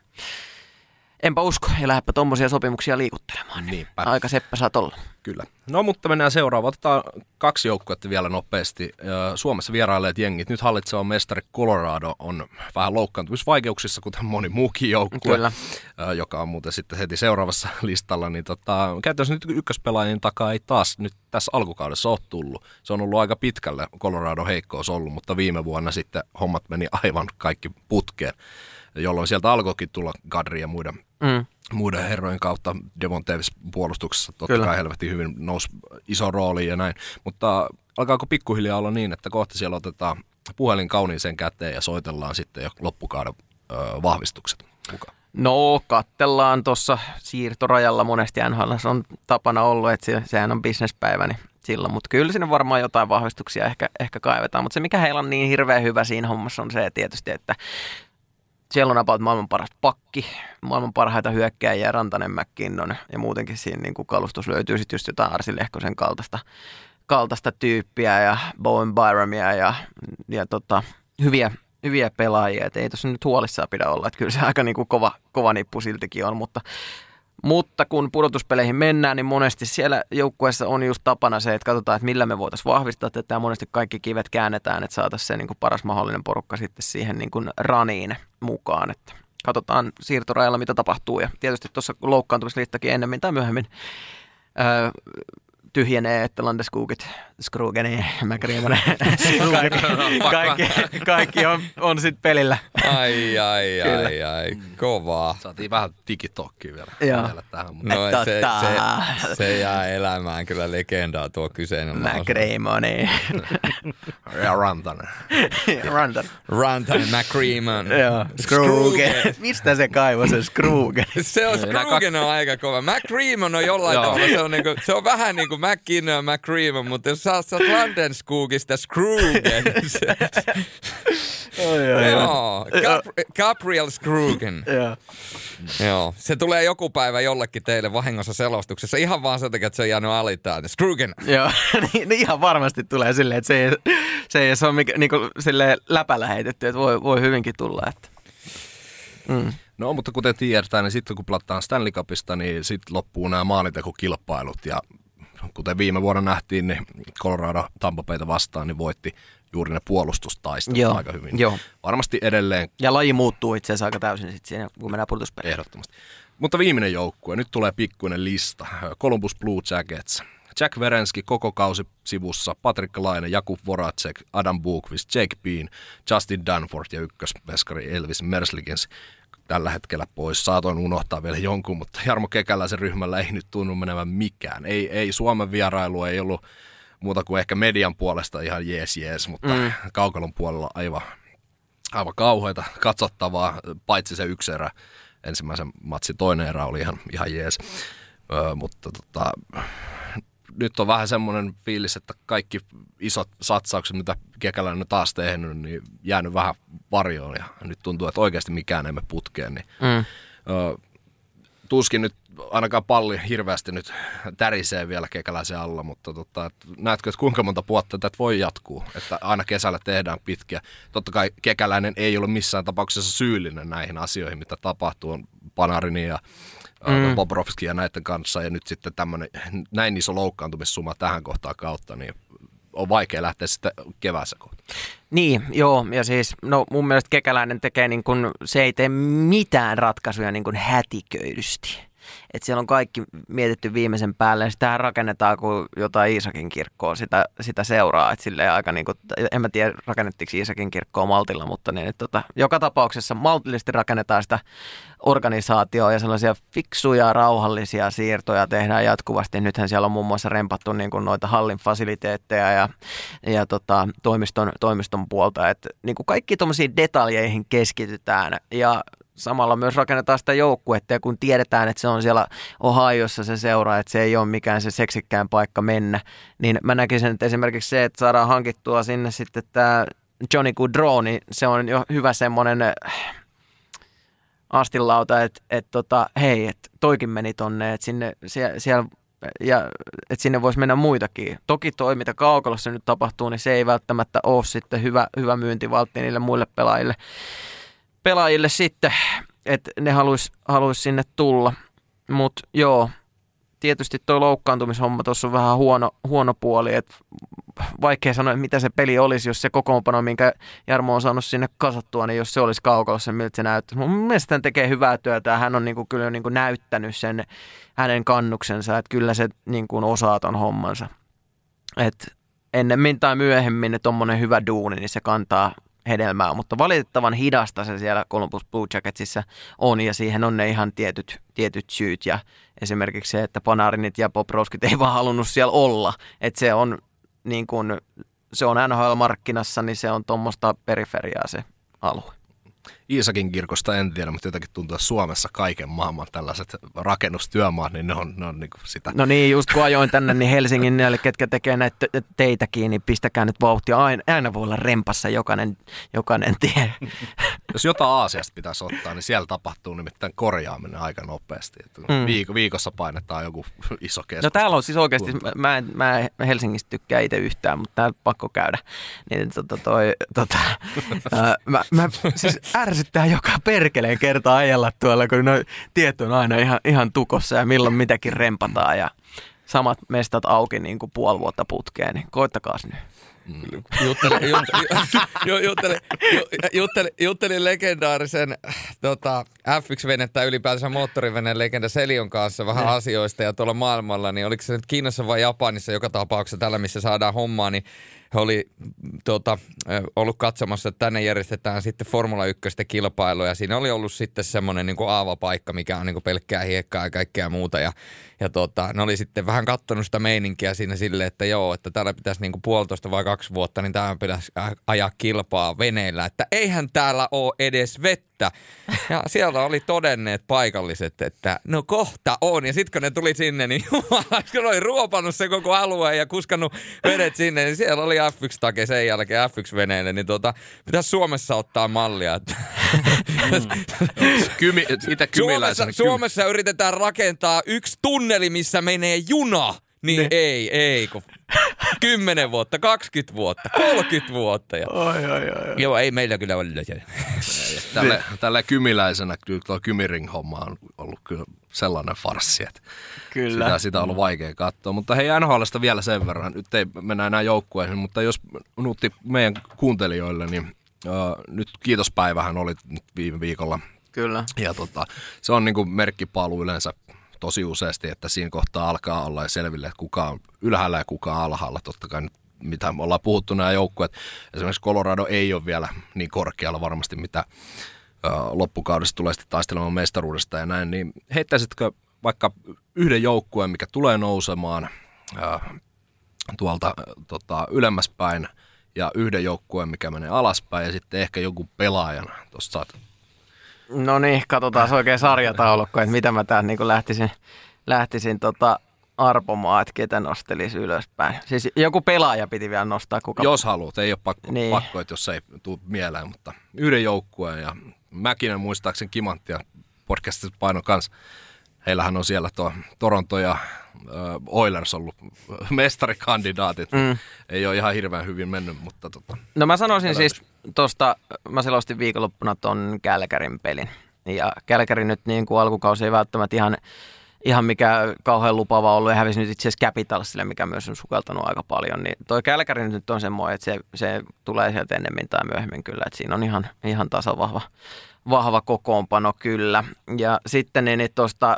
S2: Enpä usko, ja lähdepä tuommoisia sopimuksia liikuttelemaan.
S4: Niinpä.
S2: Aika seppä saat olla.
S4: Kyllä. No mutta mennään seuraavaan. Otetaan kaksi joukkuetta vielä nopeasti. Suomessa vierailleet jengit. Nyt hallitseva mestari Colorado on vähän loukkaantumisvaikeuksissa, kuten moni muukin joukkue,
S2: Kyllä.
S4: joka on muuten sitten heti seuraavassa listalla. Niin tota, käytännössä nyt ykköspelaajien takaa ei taas nyt tässä alkukaudessa ole tullut. Se on ollut aika pitkälle Colorado heikkous ollut, mutta viime vuonna sitten hommat meni aivan kaikki putkeen, jolloin sieltä alkoikin tulla Kadri ja muiden
S2: Mm.
S4: muiden herrojen kautta Devon Davis puolustuksessa totta
S2: Kyllä.
S4: kai helvetin hyvin nousi iso rooli ja näin. Mutta alkaako pikkuhiljaa olla niin, että kohta siellä otetaan puhelin kauniiseen käteen ja soitellaan sitten jo loppukauden ö, vahvistukset mukaan.
S2: No, kattellaan tuossa siirtorajalla monesti NHL on tapana ollut, että se, sehän on bisnespäivä, niin silloin. Mutta kyllä sinne varmaan jotain vahvistuksia ehkä, ehkä kaivetaan. Mutta se, mikä heillä on niin hirveän hyvä siinä hommassa, on se tietysti, että siellä on about maailman paras pakki, maailman parhaita hyökkääjiä, Rantanen, McKinnon ja muutenkin siinä niin kuin kalustus löytyy sitten just jotain Arsi Lehkosen kaltaista, kaltaista tyyppiä ja Bowen Byramia ja, ja tota, hyviä, hyviä pelaajia. Et ei tuossa nyt huolissaan pidä olla, että kyllä se aika niin kuin kova, kova nippu siltikin on, mutta mutta kun pudotuspeleihin mennään, niin monesti siellä joukkueessa on just tapana se, että katsotaan, että millä me voitaisiin vahvistaa tätä monesti kaikki kivet käännetään, että saataisiin se niin kuin paras mahdollinen porukka sitten siihen niin kuin raniin mukaan. Että katsotaan siirtorajalla, mitä tapahtuu ja tietysti tuossa loukkaantumislistakin ennemmin tai myöhemmin öö, tyhjenee, että Landeskugit, Skrugeni ja McRiemonen, kaikki, kaikki, kaikki on, on sitten pelillä.
S3: Ai, ai,
S2: Kyllä.
S3: ai, ai, kovaa.
S4: Saatiin vähän digitokkiä vielä,
S2: Joo.
S4: vielä tähän. Mutta
S3: No se, se, se jää elämään kyllä legendaa tuo kyseinen lause.
S2: McRiemoni.
S4: ja Rantanen.
S2: Rantan.
S3: Rantanen, McCreeman.
S2: Joo, Skrugen. Mistä se kaivoi sen Skrugen?
S3: Se on,
S4: Nämä
S3: Skrugen on aika kova. McCreeman on jollain
S4: Joo.
S3: tavalla, se on, niinku, se on vähän niin kuin McKinnon ja McCreeman, mutta jos sä saat Landenskugista Skrugen, se, joo, Gab- Gabriel Skrugen.
S2: Joo.
S3: Joo, se tulee joku päivä jollekin teille vahingossa selostuksessa, ihan vaan sen takia, että se on jäänyt alitaan. Skrugen.
S2: Joo, niin, niin ihan varmasti tulee silleen, että se ei, se ei se ole mikä, niin kuin, silleen läpällä heitetty, että voi, voi hyvinkin tulla. Että. Mm.
S4: No, mutta kuten tiedetään, niin sitten kun pelataan Stanley Cupista, niin sitten loppuu nämä maalintekokilpailut. Ja kuten viime vuonna nähtiin, niin Colorado Tampapeita vastaan niin voitti juuri ne puolustustaistelut
S2: Joo,
S4: aika hyvin.
S2: joo.
S4: Varmasti edelleen
S2: Ja laji muuttuu itse asiassa aika täysin sit siinä, kun mennään pudotuspeliin.
S4: ehdottomasti. Mutta viimeinen joukkue, nyt tulee pikkuinen lista. Columbus Blue Jackets. Jack Verenski koko kausi sivussa, Patrick Laine, Jakub Voracek, Adam Bukvist, Jake Bean, Justin Danforth ja ykkösveskari Elvis Merslikens tällä hetkellä pois. Saatoin unohtaa vielä jonkun, mutta Jarmo Kekäläisen ryhmällä ei nyt tunnu menevän mikään. Ei, ei Suomen vierailu ei ollut muuta kuin ehkä median puolesta ihan jees jees, mutta mm. kaukalon puolella aivan, aivan kauheita katsottavaa, paitsi se yksi erä. Ensimmäisen matsin toinen erä oli ihan, ihan jees. Öö, mutta tota, nyt on vähän semmoinen fiilis, että kaikki isot satsaukset, mitä Kekäläinen on taas tehnyt, niin jäänyt vähän varjoon. Ja nyt tuntuu, että oikeasti mikään ei me putkeen. Niin,
S2: Mm.
S4: öö, tuskin nyt ainakaan palli hirveästi nyt tärisee vielä kekäläisen alla, mutta tota, et näetkö, että kuinka monta vuotta tätä voi jatkuu, että aina kesällä tehdään pitkiä. Totta kai kekäläinen ei ole missään tapauksessa syyllinen näihin asioihin, mitä tapahtuu, on Panarini ja mm. Bobrovski ja näiden kanssa, ja nyt sitten tämmöinen näin iso loukkaantumissuma tähän kohtaan kautta, niin on vaikea lähteä sitten keväässä kohta.
S2: Niin, joo, ja siis no mun mielestä Kekäläinen tekee niin kuin, se ei tee mitään ratkaisuja niin kuin hätiköidysti. Että siellä on kaikki mietitty viimeisen päälle, ja sitähän rakennetaan kuin jotain Iisakin kirkkoa, sitä, sitä seuraa. Että silleen aika niin kuin, en mä tiedä rakennettiinko Iisakin kirkkoa maltilla, mutta niin, että tota, joka tapauksessa maltillisesti rakennetaan sitä organisaatioa ja sellaisia fiksuja, rauhallisia siirtoja tehdään jatkuvasti. Nythän siellä on muun muassa rempattu niin kuin noita hallin fasiliteetteja ja, ja tota, toimiston, toimiston puolta. Että niin kuin kaikki tuommoisiin detaljeihin keskitytään ja samalla myös rakennetaan sitä joukkuetta ja kun tiedetään, että se on siellä Ohiossa se seuraa, että se ei ole mikään se seksikkään paikka mennä, niin mä näkisin, että esimerkiksi se, että saadaan hankittua sinne sitten tämä Johnny Goodrow, niin se on jo hyvä semmoinen astinlauta, että, että tota, hei, että toikin meni tonne, että sinne, siellä, siellä ja että sinne voisi mennä muitakin. Toki toi, mitä kaukalossa nyt tapahtuu, niin se ei välttämättä ole sitten hyvä, hyvä myyntivaltti niille muille pelaajille, pelaajille sitten. että ne haluaisi haluais sinne tulla. Mutta joo, tietysti tuo loukkaantumishomma tuossa on vähän huono, huono puoli, että vaikea sanoa, mitä se peli olisi, jos se kokoonpano, minkä Jarmo on saanut sinne kasattua, niin jos se olisi kaukalossa, miltä se näyttäisi. Mun mielestä hän tekee hyvää työtä ja hän on niin kuin, kyllä niin kuin näyttänyt sen hänen kannuksensa, että kyllä se niin kuin osaa ton hommansa. Et ennemmin tai myöhemmin tuommoinen hyvä duuni, niin se kantaa hedelmää, mutta valitettavan hidasta se siellä Columbus Blue Jacketsissa on ja siihen on ne ihan tietyt, tietyt syyt ja esimerkiksi se, että Panarinit ja Poproskit ei vaan halunnut siellä olla, että se on niin kuin, se on NHL-markkinassa, niin se on tuommoista periferiaa se alue.
S4: Iisakin kirkosta en tiedä, mutta jotenkin tuntuu, että Suomessa kaiken maailman tällaiset rakennustyömaat, niin ne on, ne on niin kuin sitä.
S2: No niin, just kun ajoin tänne, niin Helsingin näille, ketkä tekee näitä teitäkin, niin pistäkää nyt vauhtia. Aina, aina voi olla rempassa jokainen, jokainen tie.
S4: Jos jotain Aasiasta pitäisi ottaa, niin siellä tapahtuu nimittäin korjaaminen aika nopeasti. mm. Viik- viikossa painetaan joku iso keskus.
S2: No täällä on siis oikeasti, mä en, mä en Helsingistä tykkää itse yhtään, mutta täällä pakko käydä. Niin tota toi, tota, mä, mä, siis ärsyttää joka perkeleen kertaa ajella tuolla, kun no, tiet on aina ihan, ihan tukossa ja milloin mitäkin rempataan ja samat mestat auki niin kuin puoli vuotta putkeen, niin koittakaa nyt.
S3: Juttelin, juttelin, legendaarisen tota, F1-venettä ylipäätänsä moottoriveneen legenda Selion kanssa vähän ne. asioista ja tuolla maailmalla, niin oliko se nyt Kiinassa vai Japanissa joka tapauksessa tällä, missä saadaan hommaa, niin he oli tota, ollut katsomassa, että tänne järjestetään sitten Formula 1 kilpailu ja siinä oli ollut sitten semmoinen niin aavapaikka, mikä on niin kuin pelkkää hiekkaa ja kaikkea muuta ja, ja tota, ne oli sitten vähän kattonut sitä meininkiä siinä silleen, että joo, että täällä pitäisi niin kuin puolitoista vai kaksi vuotta, niin täällä pitäisi ajaa kilpaa veneillä, että eihän täällä ole edes vettä vettä. Ja siellä oli todenneet paikalliset, että no kohta on. Ja sitten kun ne tuli sinne, niin jumala, kun oli ruopannut se koko alue ja kuskannut vedet sinne, niin siellä oli F1-take sen jälkeen F1-veneille. Niin tota, pitäisi Suomessa ottaa mallia. Että
S4: mm. Kymi,
S3: Suomessa, Suomessa yritetään rakentaa yksi tunneli, missä menee juna. Niin ne. ei, ei, kun 10 vuotta, 20 vuotta, 30 vuotta. Ja...
S2: Oi, oi, oi.
S3: Joo, ei meillä kyllä ole.
S4: tälle, tälle kymiläisenä kyllä tuo Kymiring-homma on ollut kyllä sellainen farssi, että kyllä. Sitä, sitä on ollut vaikea katsoa. Mutta hei NHLista vielä sen verran, nyt ei mennä enää joukkueeseen, mutta jos nuutti meidän kuuntelijoille, niin uh, nyt kiitospäivähän oli nyt viime viikolla.
S2: Kyllä.
S4: Ja tota, se on niin kuin merkkipaalu yleensä tosi useasti, että siinä kohtaa alkaa olla selville, että kuka on ylhäällä ja kuka on alhaalla. Totta kai mitä me ollaan puhuttu nämä joukkueet. Esimerkiksi Colorado ei ole vielä niin korkealla varmasti, mitä loppukaudesta tulee sitten taistelemaan mestaruudesta ja näin, niin heittäisitkö vaikka yhden joukkueen, mikä tulee nousemaan tuolta tota, ylemmäspäin ja yhden joukkueen, mikä menee alaspäin ja sitten ehkä joku pelaajan. Tuossa saat
S2: No niin, katsotaan oikein sarjataulukko, että mitä mä tähän niin lähtisin, lähtisin tota arpomaan, että ketä nostelisi ylöspäin. Siis joku pelaaja piti vielä nostaa. Kuka...
S4: Jos haluat, ei ole pakko, niin. pakko että jos ei tule mieleen, mutta yhden joukkueen ja Mäkinen muistaakseni Kimanttia podcastissa paino kanssa. Heillähän on siellä tuo Toronto ja Oilers ollut mestarikandidaatit. Mm. Ei ole ihan hirveän hyvin mennyt, mutta tota,
S2: No mä sanoisin siis tuosta, mä selostin viikonloppuna ton Kälkärin pelin. Ja Kälkärin nyt niin kuin alkukausi ei välttämättä ihan, ihan mikä kauhean lupava ollut ja hävisi nyt itse asiassa Capitalsille, mikä myös on sukeltanut aika paljon. Niin toi Kälkäri nyt on semmoinen, että se, se tulee sieltä ennemmin tai myöhemmin kyllä, että siinä on ihan, ihan tasavahva vahva kokoonpano kyllä. Ja sitten niin, niin tuosta,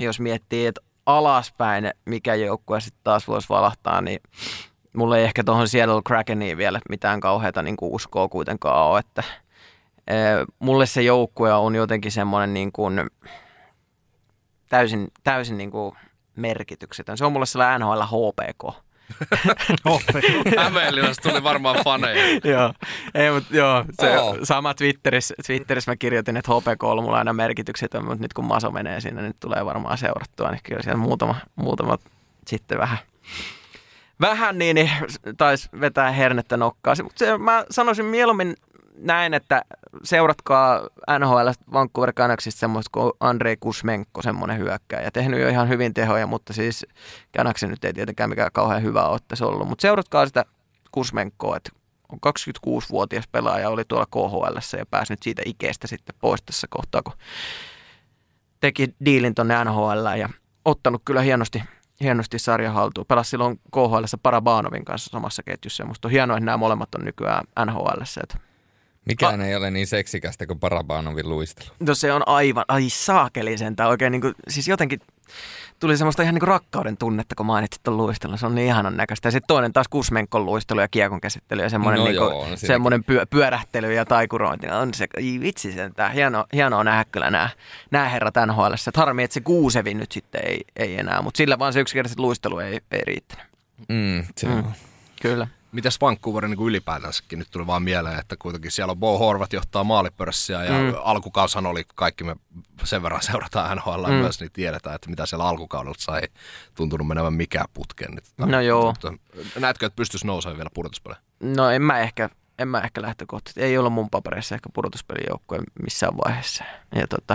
S2: jos miettii, että alaspäin, mikä joukkue sitten taas voisi valahtaa, niin mulla ei ehkä tuohon Seattle Krakeniin vielä mitään kauheata niin kuin uskoa kuitenkaan ole, että e, mulle se joukkue on jotenkin semmoinen niin kuin täysin, täysin niin kuin merkityksetön. Se on mulle sellainen NHL HPK.
S4: Hämeenlinnasta tuli varmaan faneja.
S2: joo, ei, mutta joo, se oh. sama Twitterissä, Twitterissä mä kirjoitin, että HPK on mulla aina merkityksetön, mutta nyt kun Maso menee sinne, niin tulee varmaan seurattua, niin kyllä siellä muutama, muutama sitten vähän vähän niin, niin taisi vetää hernettä nokkaa. Mutta mä sanoisin mieluummin näin, että seuratkaa NHL Vancouver Canucksista semmoista kuin Andrei Kusmenko, semmoinen hyökkäjä. Tehnyt jo ihan hyvin tehoja, mutta siis Canucksin nyt ei tietenkään mikään kauhean hyvä tässä ollut. Mutta seuratkaa sitä Kusmenkoa, että on 26-vuotias pelaaja, oli tuolla KHL ja pääsi nyt siitä ikeestä sitten pois tässä kohtaa, kun teki diilin tuonne NHL ja ottanut kyllä hienosti, hienosti sarja haltuun. Pelasi silloin KHL Parabanovin kanssa samassa ketjussa ja musta on hienoa, että nämä molemmat on nykyään NHL. Että
S3: Mikään A- ei ole niin seksikästä kuin Parabanovin luistelu.
S2: No se on aivan, ai saakeli sentään oikein niin kuin, siis jotenkin tuli semmoista ihan niin kuin rakkauden tunnetta, kun mainitsit tuon luistelun. Se on niin ihanan näköistä. Ja sitten toinen taas Kusmenkon luistelu ja kiekon käsittely ja semmoinen, no niin kuin, joo, semmoinen pyö, pyörähtely ja taikurointi. On se, ei vitsi sentään. Hieno, hienoa nähdä kyllä nämä, nämä herrat NHL. Harmi, että se Kuusevi nyt sitten ei, ei enää, mutta sillä vaan se yksinkertaisesti luistelu ei, ei riittänyt.
S3: Mm, se mm.
S2: Kyllä.
S4: Mitäs Vancouverin niin ylipäätänsäkin nyt tuli vaan mieleen, että kuitenkin siellä on Bo Horvat johtaa maalipörssiä ja mm. alkukaushan oli kaikki me sen verran seurataan NHL mm. myös, niin tiedetään, että mitä siellä alkukaudella sai tuntunut menevän mikään putkeen. Nyt,
S2: no joo.
S4: Mutta, näetkö, että pystyisi nousemaan vielä pudotuspeleihin?
S2: No en mä ehkä, en mä ehkä lähtökohtaisesti. Ei ollut mun papereissa ehkä pudotuspelijoukkoja missään vaiheessa. Ja tota,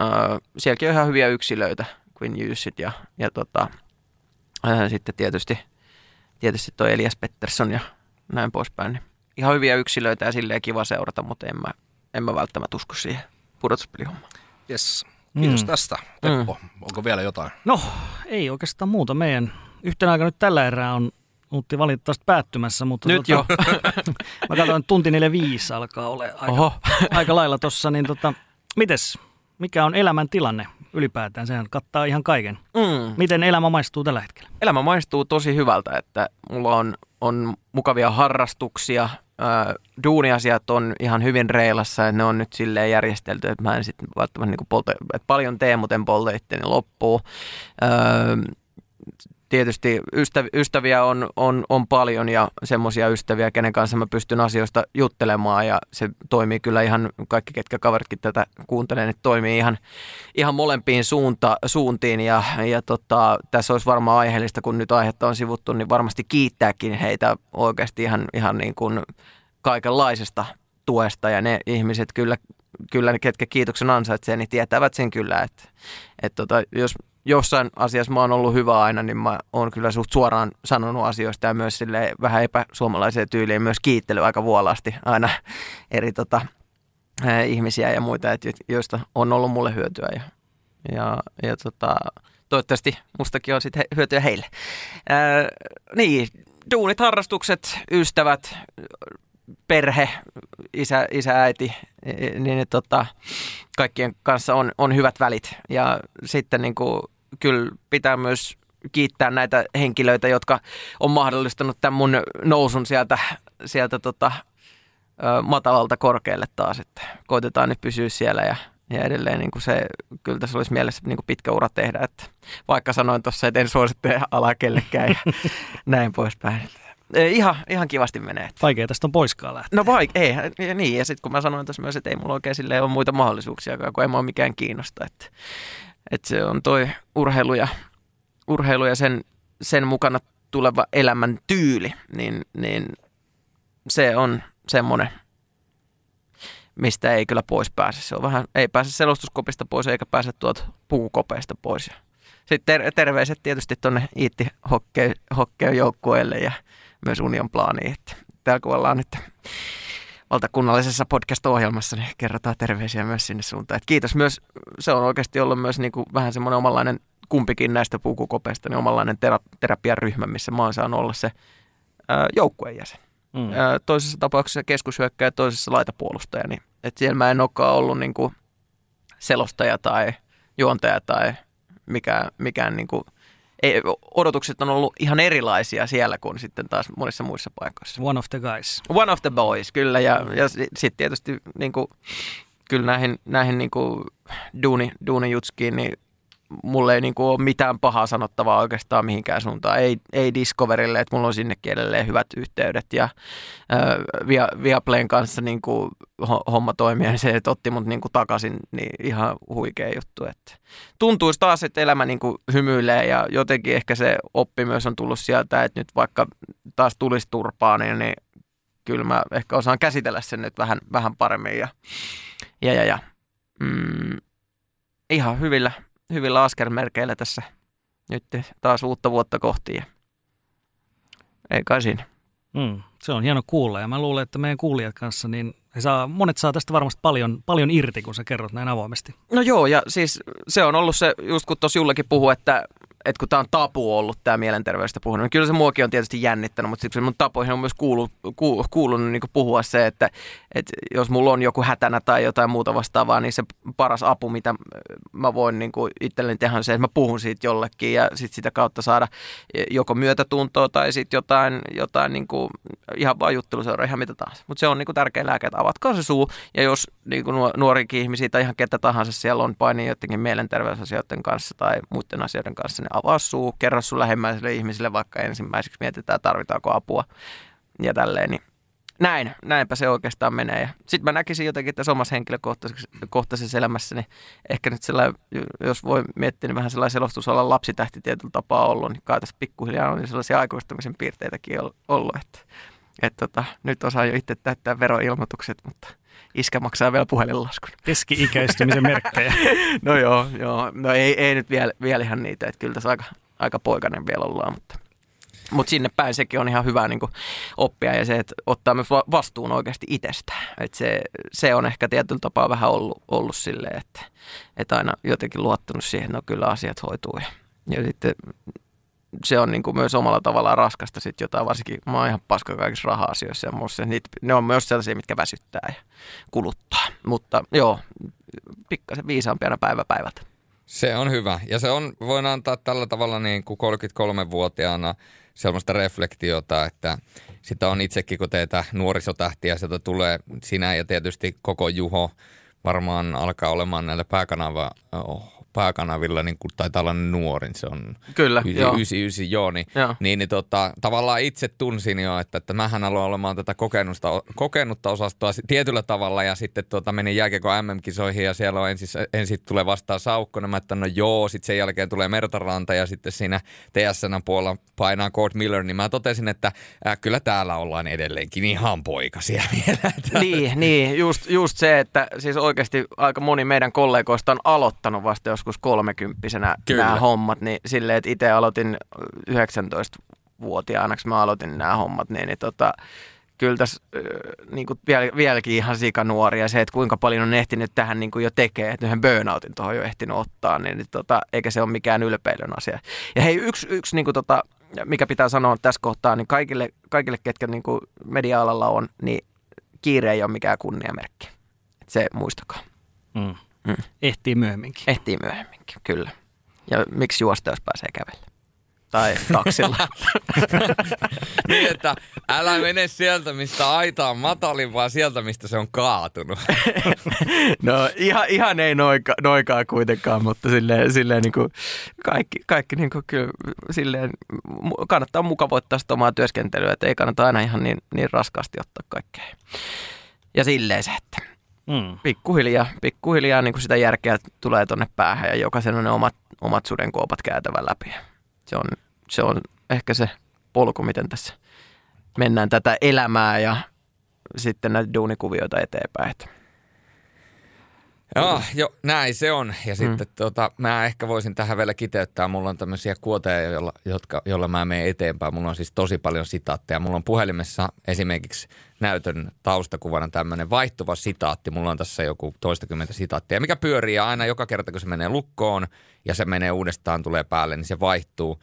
S2: äh, sielläkin on ihan hyviä yksilöitä, Quinn Hughesit ja, ja tota, äh, sitten tietysti – tietysti toi Elias Pettersson ja näin poispäin. Niin ihan hyviä yksilöitä ja silleen kiva seurata, mutta en mä, en mä välttämättä usko siihen pudotuspelihommaan.
S4: Yes. Kiitos mm. tästä. Teppo, mm. onko vielä jotain?
S1: No, ei oikeastaan muuta. Meidän yhtenä aika nyt tällä erää on Nuutti valitettavasti päättymässä, mutta
S2: nyt tota, jo.
S1: mä katsoin, että tunti 45 alkaa olla aika, aika lailla tossa, niin tota, mites, mikä on elämän tilanne ylipäätään? Sehän kattaa ihan kaiken. Mm. Miten elämä maistuu tällä hetkellä?
S2: Elämä maistuu tosi hyvältä, että mulla on, on mukavia harrastuksia. Äh, duuniasiat on ihan hyvin reilassa ja ne on nyt silleen järjestelty, että mä en sitten välttämättä niin polta, että paljon teen, mutta en polta itteni loppuun. Äh, tietysti ystäv- ystäviä on, on, on paljon ja semmoisia ystäviä, kenen kanssa mä pystyn asioista juttelemaan ja se toimii kyllä ihan, kaikki ketkä kaveritkin tätä kuuntelee, niin toimii ihan, ihan molempiin suunta, suuntiin ja, ja tota, tässä olisi varmaan aiheellista, kun nyt aihetta on sivuttu, niin varmasti kiittääkin heitä oikeasti ihan, ihan niin kuin kaikenlaisesta tuesta ja ne ihmiset kyllä, kyllä ketkä kiitoksen ansaitsee, niin tietävät sen kyllä, että, että tota, jos jossain asiassa mä oon ollut hyvä aina, niin mä oon kyllä suht suoraan sanonut asioista ja myös sille vähän epäsuomalaiseen tyyliin myös kiittely aika vuolaasti aina eri tota, ihmisiä ja muita, et, joista on ollut mulle hyötyä ja, ja, ja tota, toivottavasti mustakin on sitten hyötyä heille. Ää, niin, duunit, harrastukset, ystävät, perhe, isä, isä äiti, niin, niin tota, kaikkien kanssa on, on hyvät välit. Ja sitten niin kuin kyllä pitää myös kiittää näitä henkilöitä, jotka on mahdollistanut tämän mun nousun sieltä, sieltä tota, matalalta korkealle taas. Että koitetaan nyt pysyä siellä ja, ja edelleen niin kuin se, kyllä tässä olisi mielessä niin kuin pitkä ura tehdä. Että vaikka sanoin tuossa, että en suosittele alaa kellekään ja näin poispäin. Ihan, ihan kivasti menee.
S1: Vaikea tästä on poiskaan lähteä.
S2: No vaik, ei, niin. Ja sitten kun mä sanoin tässä myös, että ei mulla oikein silleen ole muita mahdollisuuksia, kun ei mua mikään kiinnosta. Että että se on toi urheilu ja, urheilu ja sen, sen mukana tuleva elämän tyyli, niin, niin se on semmoinen, mistä ei kyllä pois pääse. Se on vähän, ei pääse selostuskopista pois eikä pääse tuolta puukopeista pois. Sitten ter- terveiset tietysti tuonne Iitti hokkeen joukkueelle ja myös Union plaaniin. Täällä kun ollaan nyt valtakunnallisessa podcast-ohjelmassa, niin kerrotaan terveisiä myös sinne suuntaan. Et kiitos myös, se on oikeasti ollut myös niin kuin vähän semmoinen omanlainen kumpikin näistä puukukopeista, niin omanlainen tera- terapiaryhmä, missä mä oon saanut olla se joukkueen jäsen. Mm. Ää, toisessa tapauksessa keskushyökkäjä ja toisessa laitapuolustaja, niin et siellä mä en olekaan ollut niin kuin selostaja tai juontaja tai mikään, mikään niin kuin – ei, odotukset on ollut ihan erilaisia siellä kuin sitten taas monissa muissa paikoissa.
S1: One of the guys.
S2: One of the boys, kyllä. Ja, ja sitten tietysti niin kuin, kyllä näihin, näihin niin kuin duuni, duunijutskiin, niin mulle ei niinku ole mitään pahaa sanottavaa oikeastaan mihinkään suuntaan. Ei, ei Discoverille, että mulla on sinnekin edelleen hyvät yhteydet ja äh, Via, Viaplayn kanssa niinku homma toimii se otti mut niinku takaisin, niin ihan huikea juttu. Että tuntuisi taas, että elämä niinku hymyilee ja jotenkin ehkä se oppi myös on tullut sieltä, että nyt vaikka taas tulisi turpaa, niin, niin kyllä mä ehkä osaan käsitellä sen nyt vähän, vähän paremmin ja, ja, ja, ja mm, ihan hyvillä, hyvillä askelmerkeillä tässä nyt taas uutta vuotta kohti. Ja ei kai siinä.
S1: Mm. Se on hieno kuulla ja mä luulen, että meidän kuulijat kanssa, niin he saa, monet saa tästä varmasti paljon, paljon irti, kun sä kerrot näin avoimesti.
S2: No joo, ja siis se on ollut se, just kun tuossa Jullekin puhui, että että kun tämä on tapu ollut, tämä mielenterveydestä puhunut, niin kyllä se muokin on tietysti jännittänyt, mutta siksi mun tapoihin on myös kuulu, ku, kuulunut niin puhua se, että, että jos mulla on joku hätänä tai jotain muuta vastaavaa, niin se paras apu, mitä mä voin niin itselleni tehdä, on se, että mä puhun siitä jollekin ja sitten sitä kautta saada joko myötätuntoa tai sitten jotain, jotain niin kuin, ihan vaan jutteluseuraa, ihan mitä tahansa. Mutta se on niin tärkeä lääke, että avatkaa se suu ja jos niin nuorikin ihmisiä tai ihan ketä tahansa siellä on paini jotenkin mielenterveysasioiden kanssa tai muiden asioiden kanssa, niin avaa suu, kerro sun lähimmäisille ihmisille vaikka ensimmäiseksi mietitään, tarvitaanko apua ja tälleen. Niin näin, näinpä se oikeastaan menee. Sitten mä näkisin jotenkin tässä omassa henkilökohtaisessa elämässä, niin ehkä nyt sellainen, jos voi miettiä, niin vähän sellainen selostusalan lapsitähti tietyllä tapaa ollut, niin kai tässä pikkuhiljaa on sellaisia aikuistumisen piirteitäkin ollut, että, että tota, nyt osaa jo itse täyttää veroilmoitukset, mutta iskä maksaa vielä puhelinlaskun.
S1: Keski-ikäistymisen merkkejä.
S2: no joo, joo. No ei, ei nyt vielä, vielä ihan niitä, että kyllä tässä aika, aika poikainen vielä ollaan, mutta mutta sinne päin sekin on ihan hyvä niin oppia ja se, että ottaa myös vastuun oikeasti itsestään. Et se, se on ehkä tietyllä tapaa vähän ollut, ollut silleen, että, että aina jotenkin luottanut siihen, että no kyllä asiat hoituu. Ja, ja sitten se on niin kuin myös omalla tavallaan raskasta sitten jotain, varsinkin mä oon ihan paska kaikissa raha-asioissa ja muussa. Niitä, ne on myös sellaisia, mitkä väsyttää ja kuluttaa. Mutta joo, pikkasen viisaampiana päivä päivältä.
S3: Se on hyvä. Ja se on, voin antaa tällä tavalla niin kuin 33-vuotiaana sellaista reflektiota, että sitä on itsekin, kun teitä nuorisotähtiä, sieltä tulee sinä ja tietysti koko Juho varmaan alkaa olemaan näillä pääkanava pääkanavilla niin kuin taitaa olla nuorin, se on
S2: Kyllä,
S3: 99, joo. Niin, joo. niin, niin tota, tavallaan itse tunsin jo, että, että mähän aloin olemaan tätä kokenutta, kokenutta osastoa tietyllä tavalla ja sitten tota, menin jääkiekon MM-kisoihin ja siellä on ensin, ensin tulee vastaan Saukkonen, mä että no joo, sitten sen jälkeen tulee Mertaranta ja sitten siinä TSN puolella painaa Cord Miller, niin mä totesin, että äh, kyllä täällä ollaan edelleenkin ihan poikasia vielä.
S2: Niin, niin just, just se, että siis oikeasti aika moni meidän kollegoista on aloittanut vasta joskus kolmekymppisenä nämä hommat, niin silleen, että itse aloitin 19-vuotiaana, kun mä aloitin nämä hommat, niin, niin tota, kyllä tässä niin kuin vielä, vieläkin ihan nuoria se, että kuinka paljon on ehtinyt tähän niin kuin jo tekee, että yhden burnoutin tuohon jo ehtinyt ottaa, niin, niin tota, eikä se ole mikään ylpeilyn asia. Ja hei, yksi, yksi niin kuin tota, mikä pitää sanoa tässä kohtaa, niin kaikille, kaikille ketkä niin kuin media-alalla on, niin kiire ei ole mikään kunniamerkki. Et se muistakaa.
S1: Mm. Mm. Ehtii myöhemminkin.
S2: Ehtii myöhemminkin, kyllä. Ja miksi juosta, jos pääsee kävellä? Tai taksilla.
S3: niin, että älä mene sieltä, mistä aita on matalin, vaan sieltä, mistä se on kaatunut.
S2: no ihan, ihan ei noika, noikaa kuitenkaan, mutta silleen, silleen niin kuin kaikki, kaikki niin kuin kyllä silleen, kannattaa mukavoittaa sitä omaa työskentelyä, että ei kannata aina ihan niin, niin raskaasti ottaa kaikkea. Ja silleen se, että Mm. Pikkuhiljaa, pikkuhiljaa niin kuin sitä järkeä tulee tuonne päähän ja jokaisen on ne omat, omat sudenkuopat käytävän läpi. Se on, se on ehkä se polku, miten tässä mennään tätä elämää ja sitten näitä duunikuvioita eteenpäin.
S3: Joo, jo, näin se on. Ja mm. sitten tota, mä ehkä voisin tähän vielä kiteyttää. Mulla on tämmöisiä kuoteja, joilla, jotka, joilla mä menen eteenpäin. Mulla on siis tosi paljon sitaatteja. Mulla on puhelimessa esimerkiksi näytön taustakuvana tämmöinen vaihtuva sitaatti. Mulla on tässä joku toistakymmentä sitaattia, mikä pyörii ja aina joka kerta, kun se menee lukkoon ja se menee uudestaan, tulee päälle, niin se vaihtuu.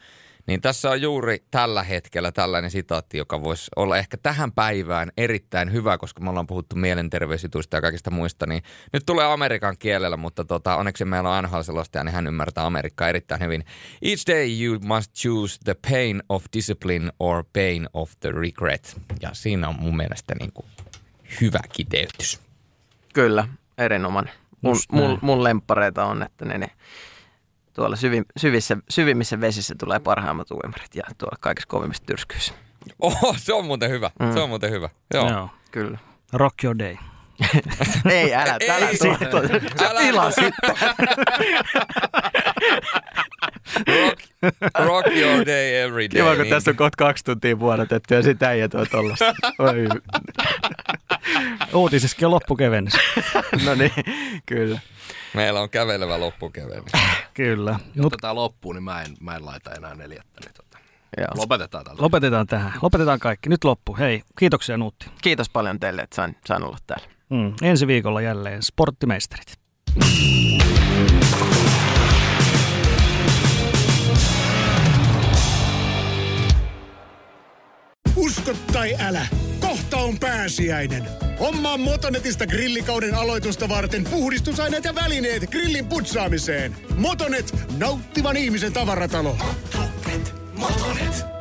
S3: Niin tässä on juuri tällä hetkellä tällainen sitaatti, joka voisi olla ehkä tähän päivään erittäin hyvä, koska me ollaan puhuttu mielenterveysjutuista ja kaikista muista, niin nyt tulee amerikan kielellä, mutta tota, onneksi meillä on nhl ja niin hän ymmärtää Amerikkaa erittäin hyvin. Each day you must choose the pain of discipline or pain of the regret. Ja siinä on mun mielestä niin kuin hyvä kiteytys.
S2: Kyllä, erinomainen. Mun, mun, mun lempareita on, että ne, ne tuolla syvin, syvissä, syvimmissä vesissä tulee parhaimmat uimarit ja tuolla kaikissa kovimmissa tyrskyissä.
S3: Oho, se on muuten hyvä. Mm. Se on muuten hyvä. Joo. Joo.
S2: Kyllä.
S1: Rock your day.
S2: Ei, älä,
S3: Ei,
S2: älä,
S3: sitten.
S2: älä tilaa sitten.
S3: rock, rock your day every day.
S2: Kiva, kun niin. tässä on kohta kaksi tuntia vuodatettu ja sitä ei tuo tollasta.
S1: Uutisissakin on loppukevennys.
S2: no niin, kyllä.
S3: Meillä on kävelevä loppukevennys.
S1: Kyllä.
S4: Jotta Mut... tämä loppuu, niin mä en, mä en laita enää neljättä. Niin tota.
S2: Joo.
S4: Lopetetaan tällä.
S1: Lopetetaan tähän. Lopetetaan kaikki. Nyt loppu. Hei, kiitoksia Nuutti.
S2: Kiitos paljon teille, että sain, sain olla täällä.
S1: Mm. Ensi viikolla jälleen sporttimeisterit.
S5: Usko tai älä, kohta on pääsiäinen. Hommaa Motonetista grillikauden aloitusta varten puhdistusaineet ja välineet grillin putsaamiseen. Motonet, nauttivan ihmisen tavaratalo. Motonet, Motonet.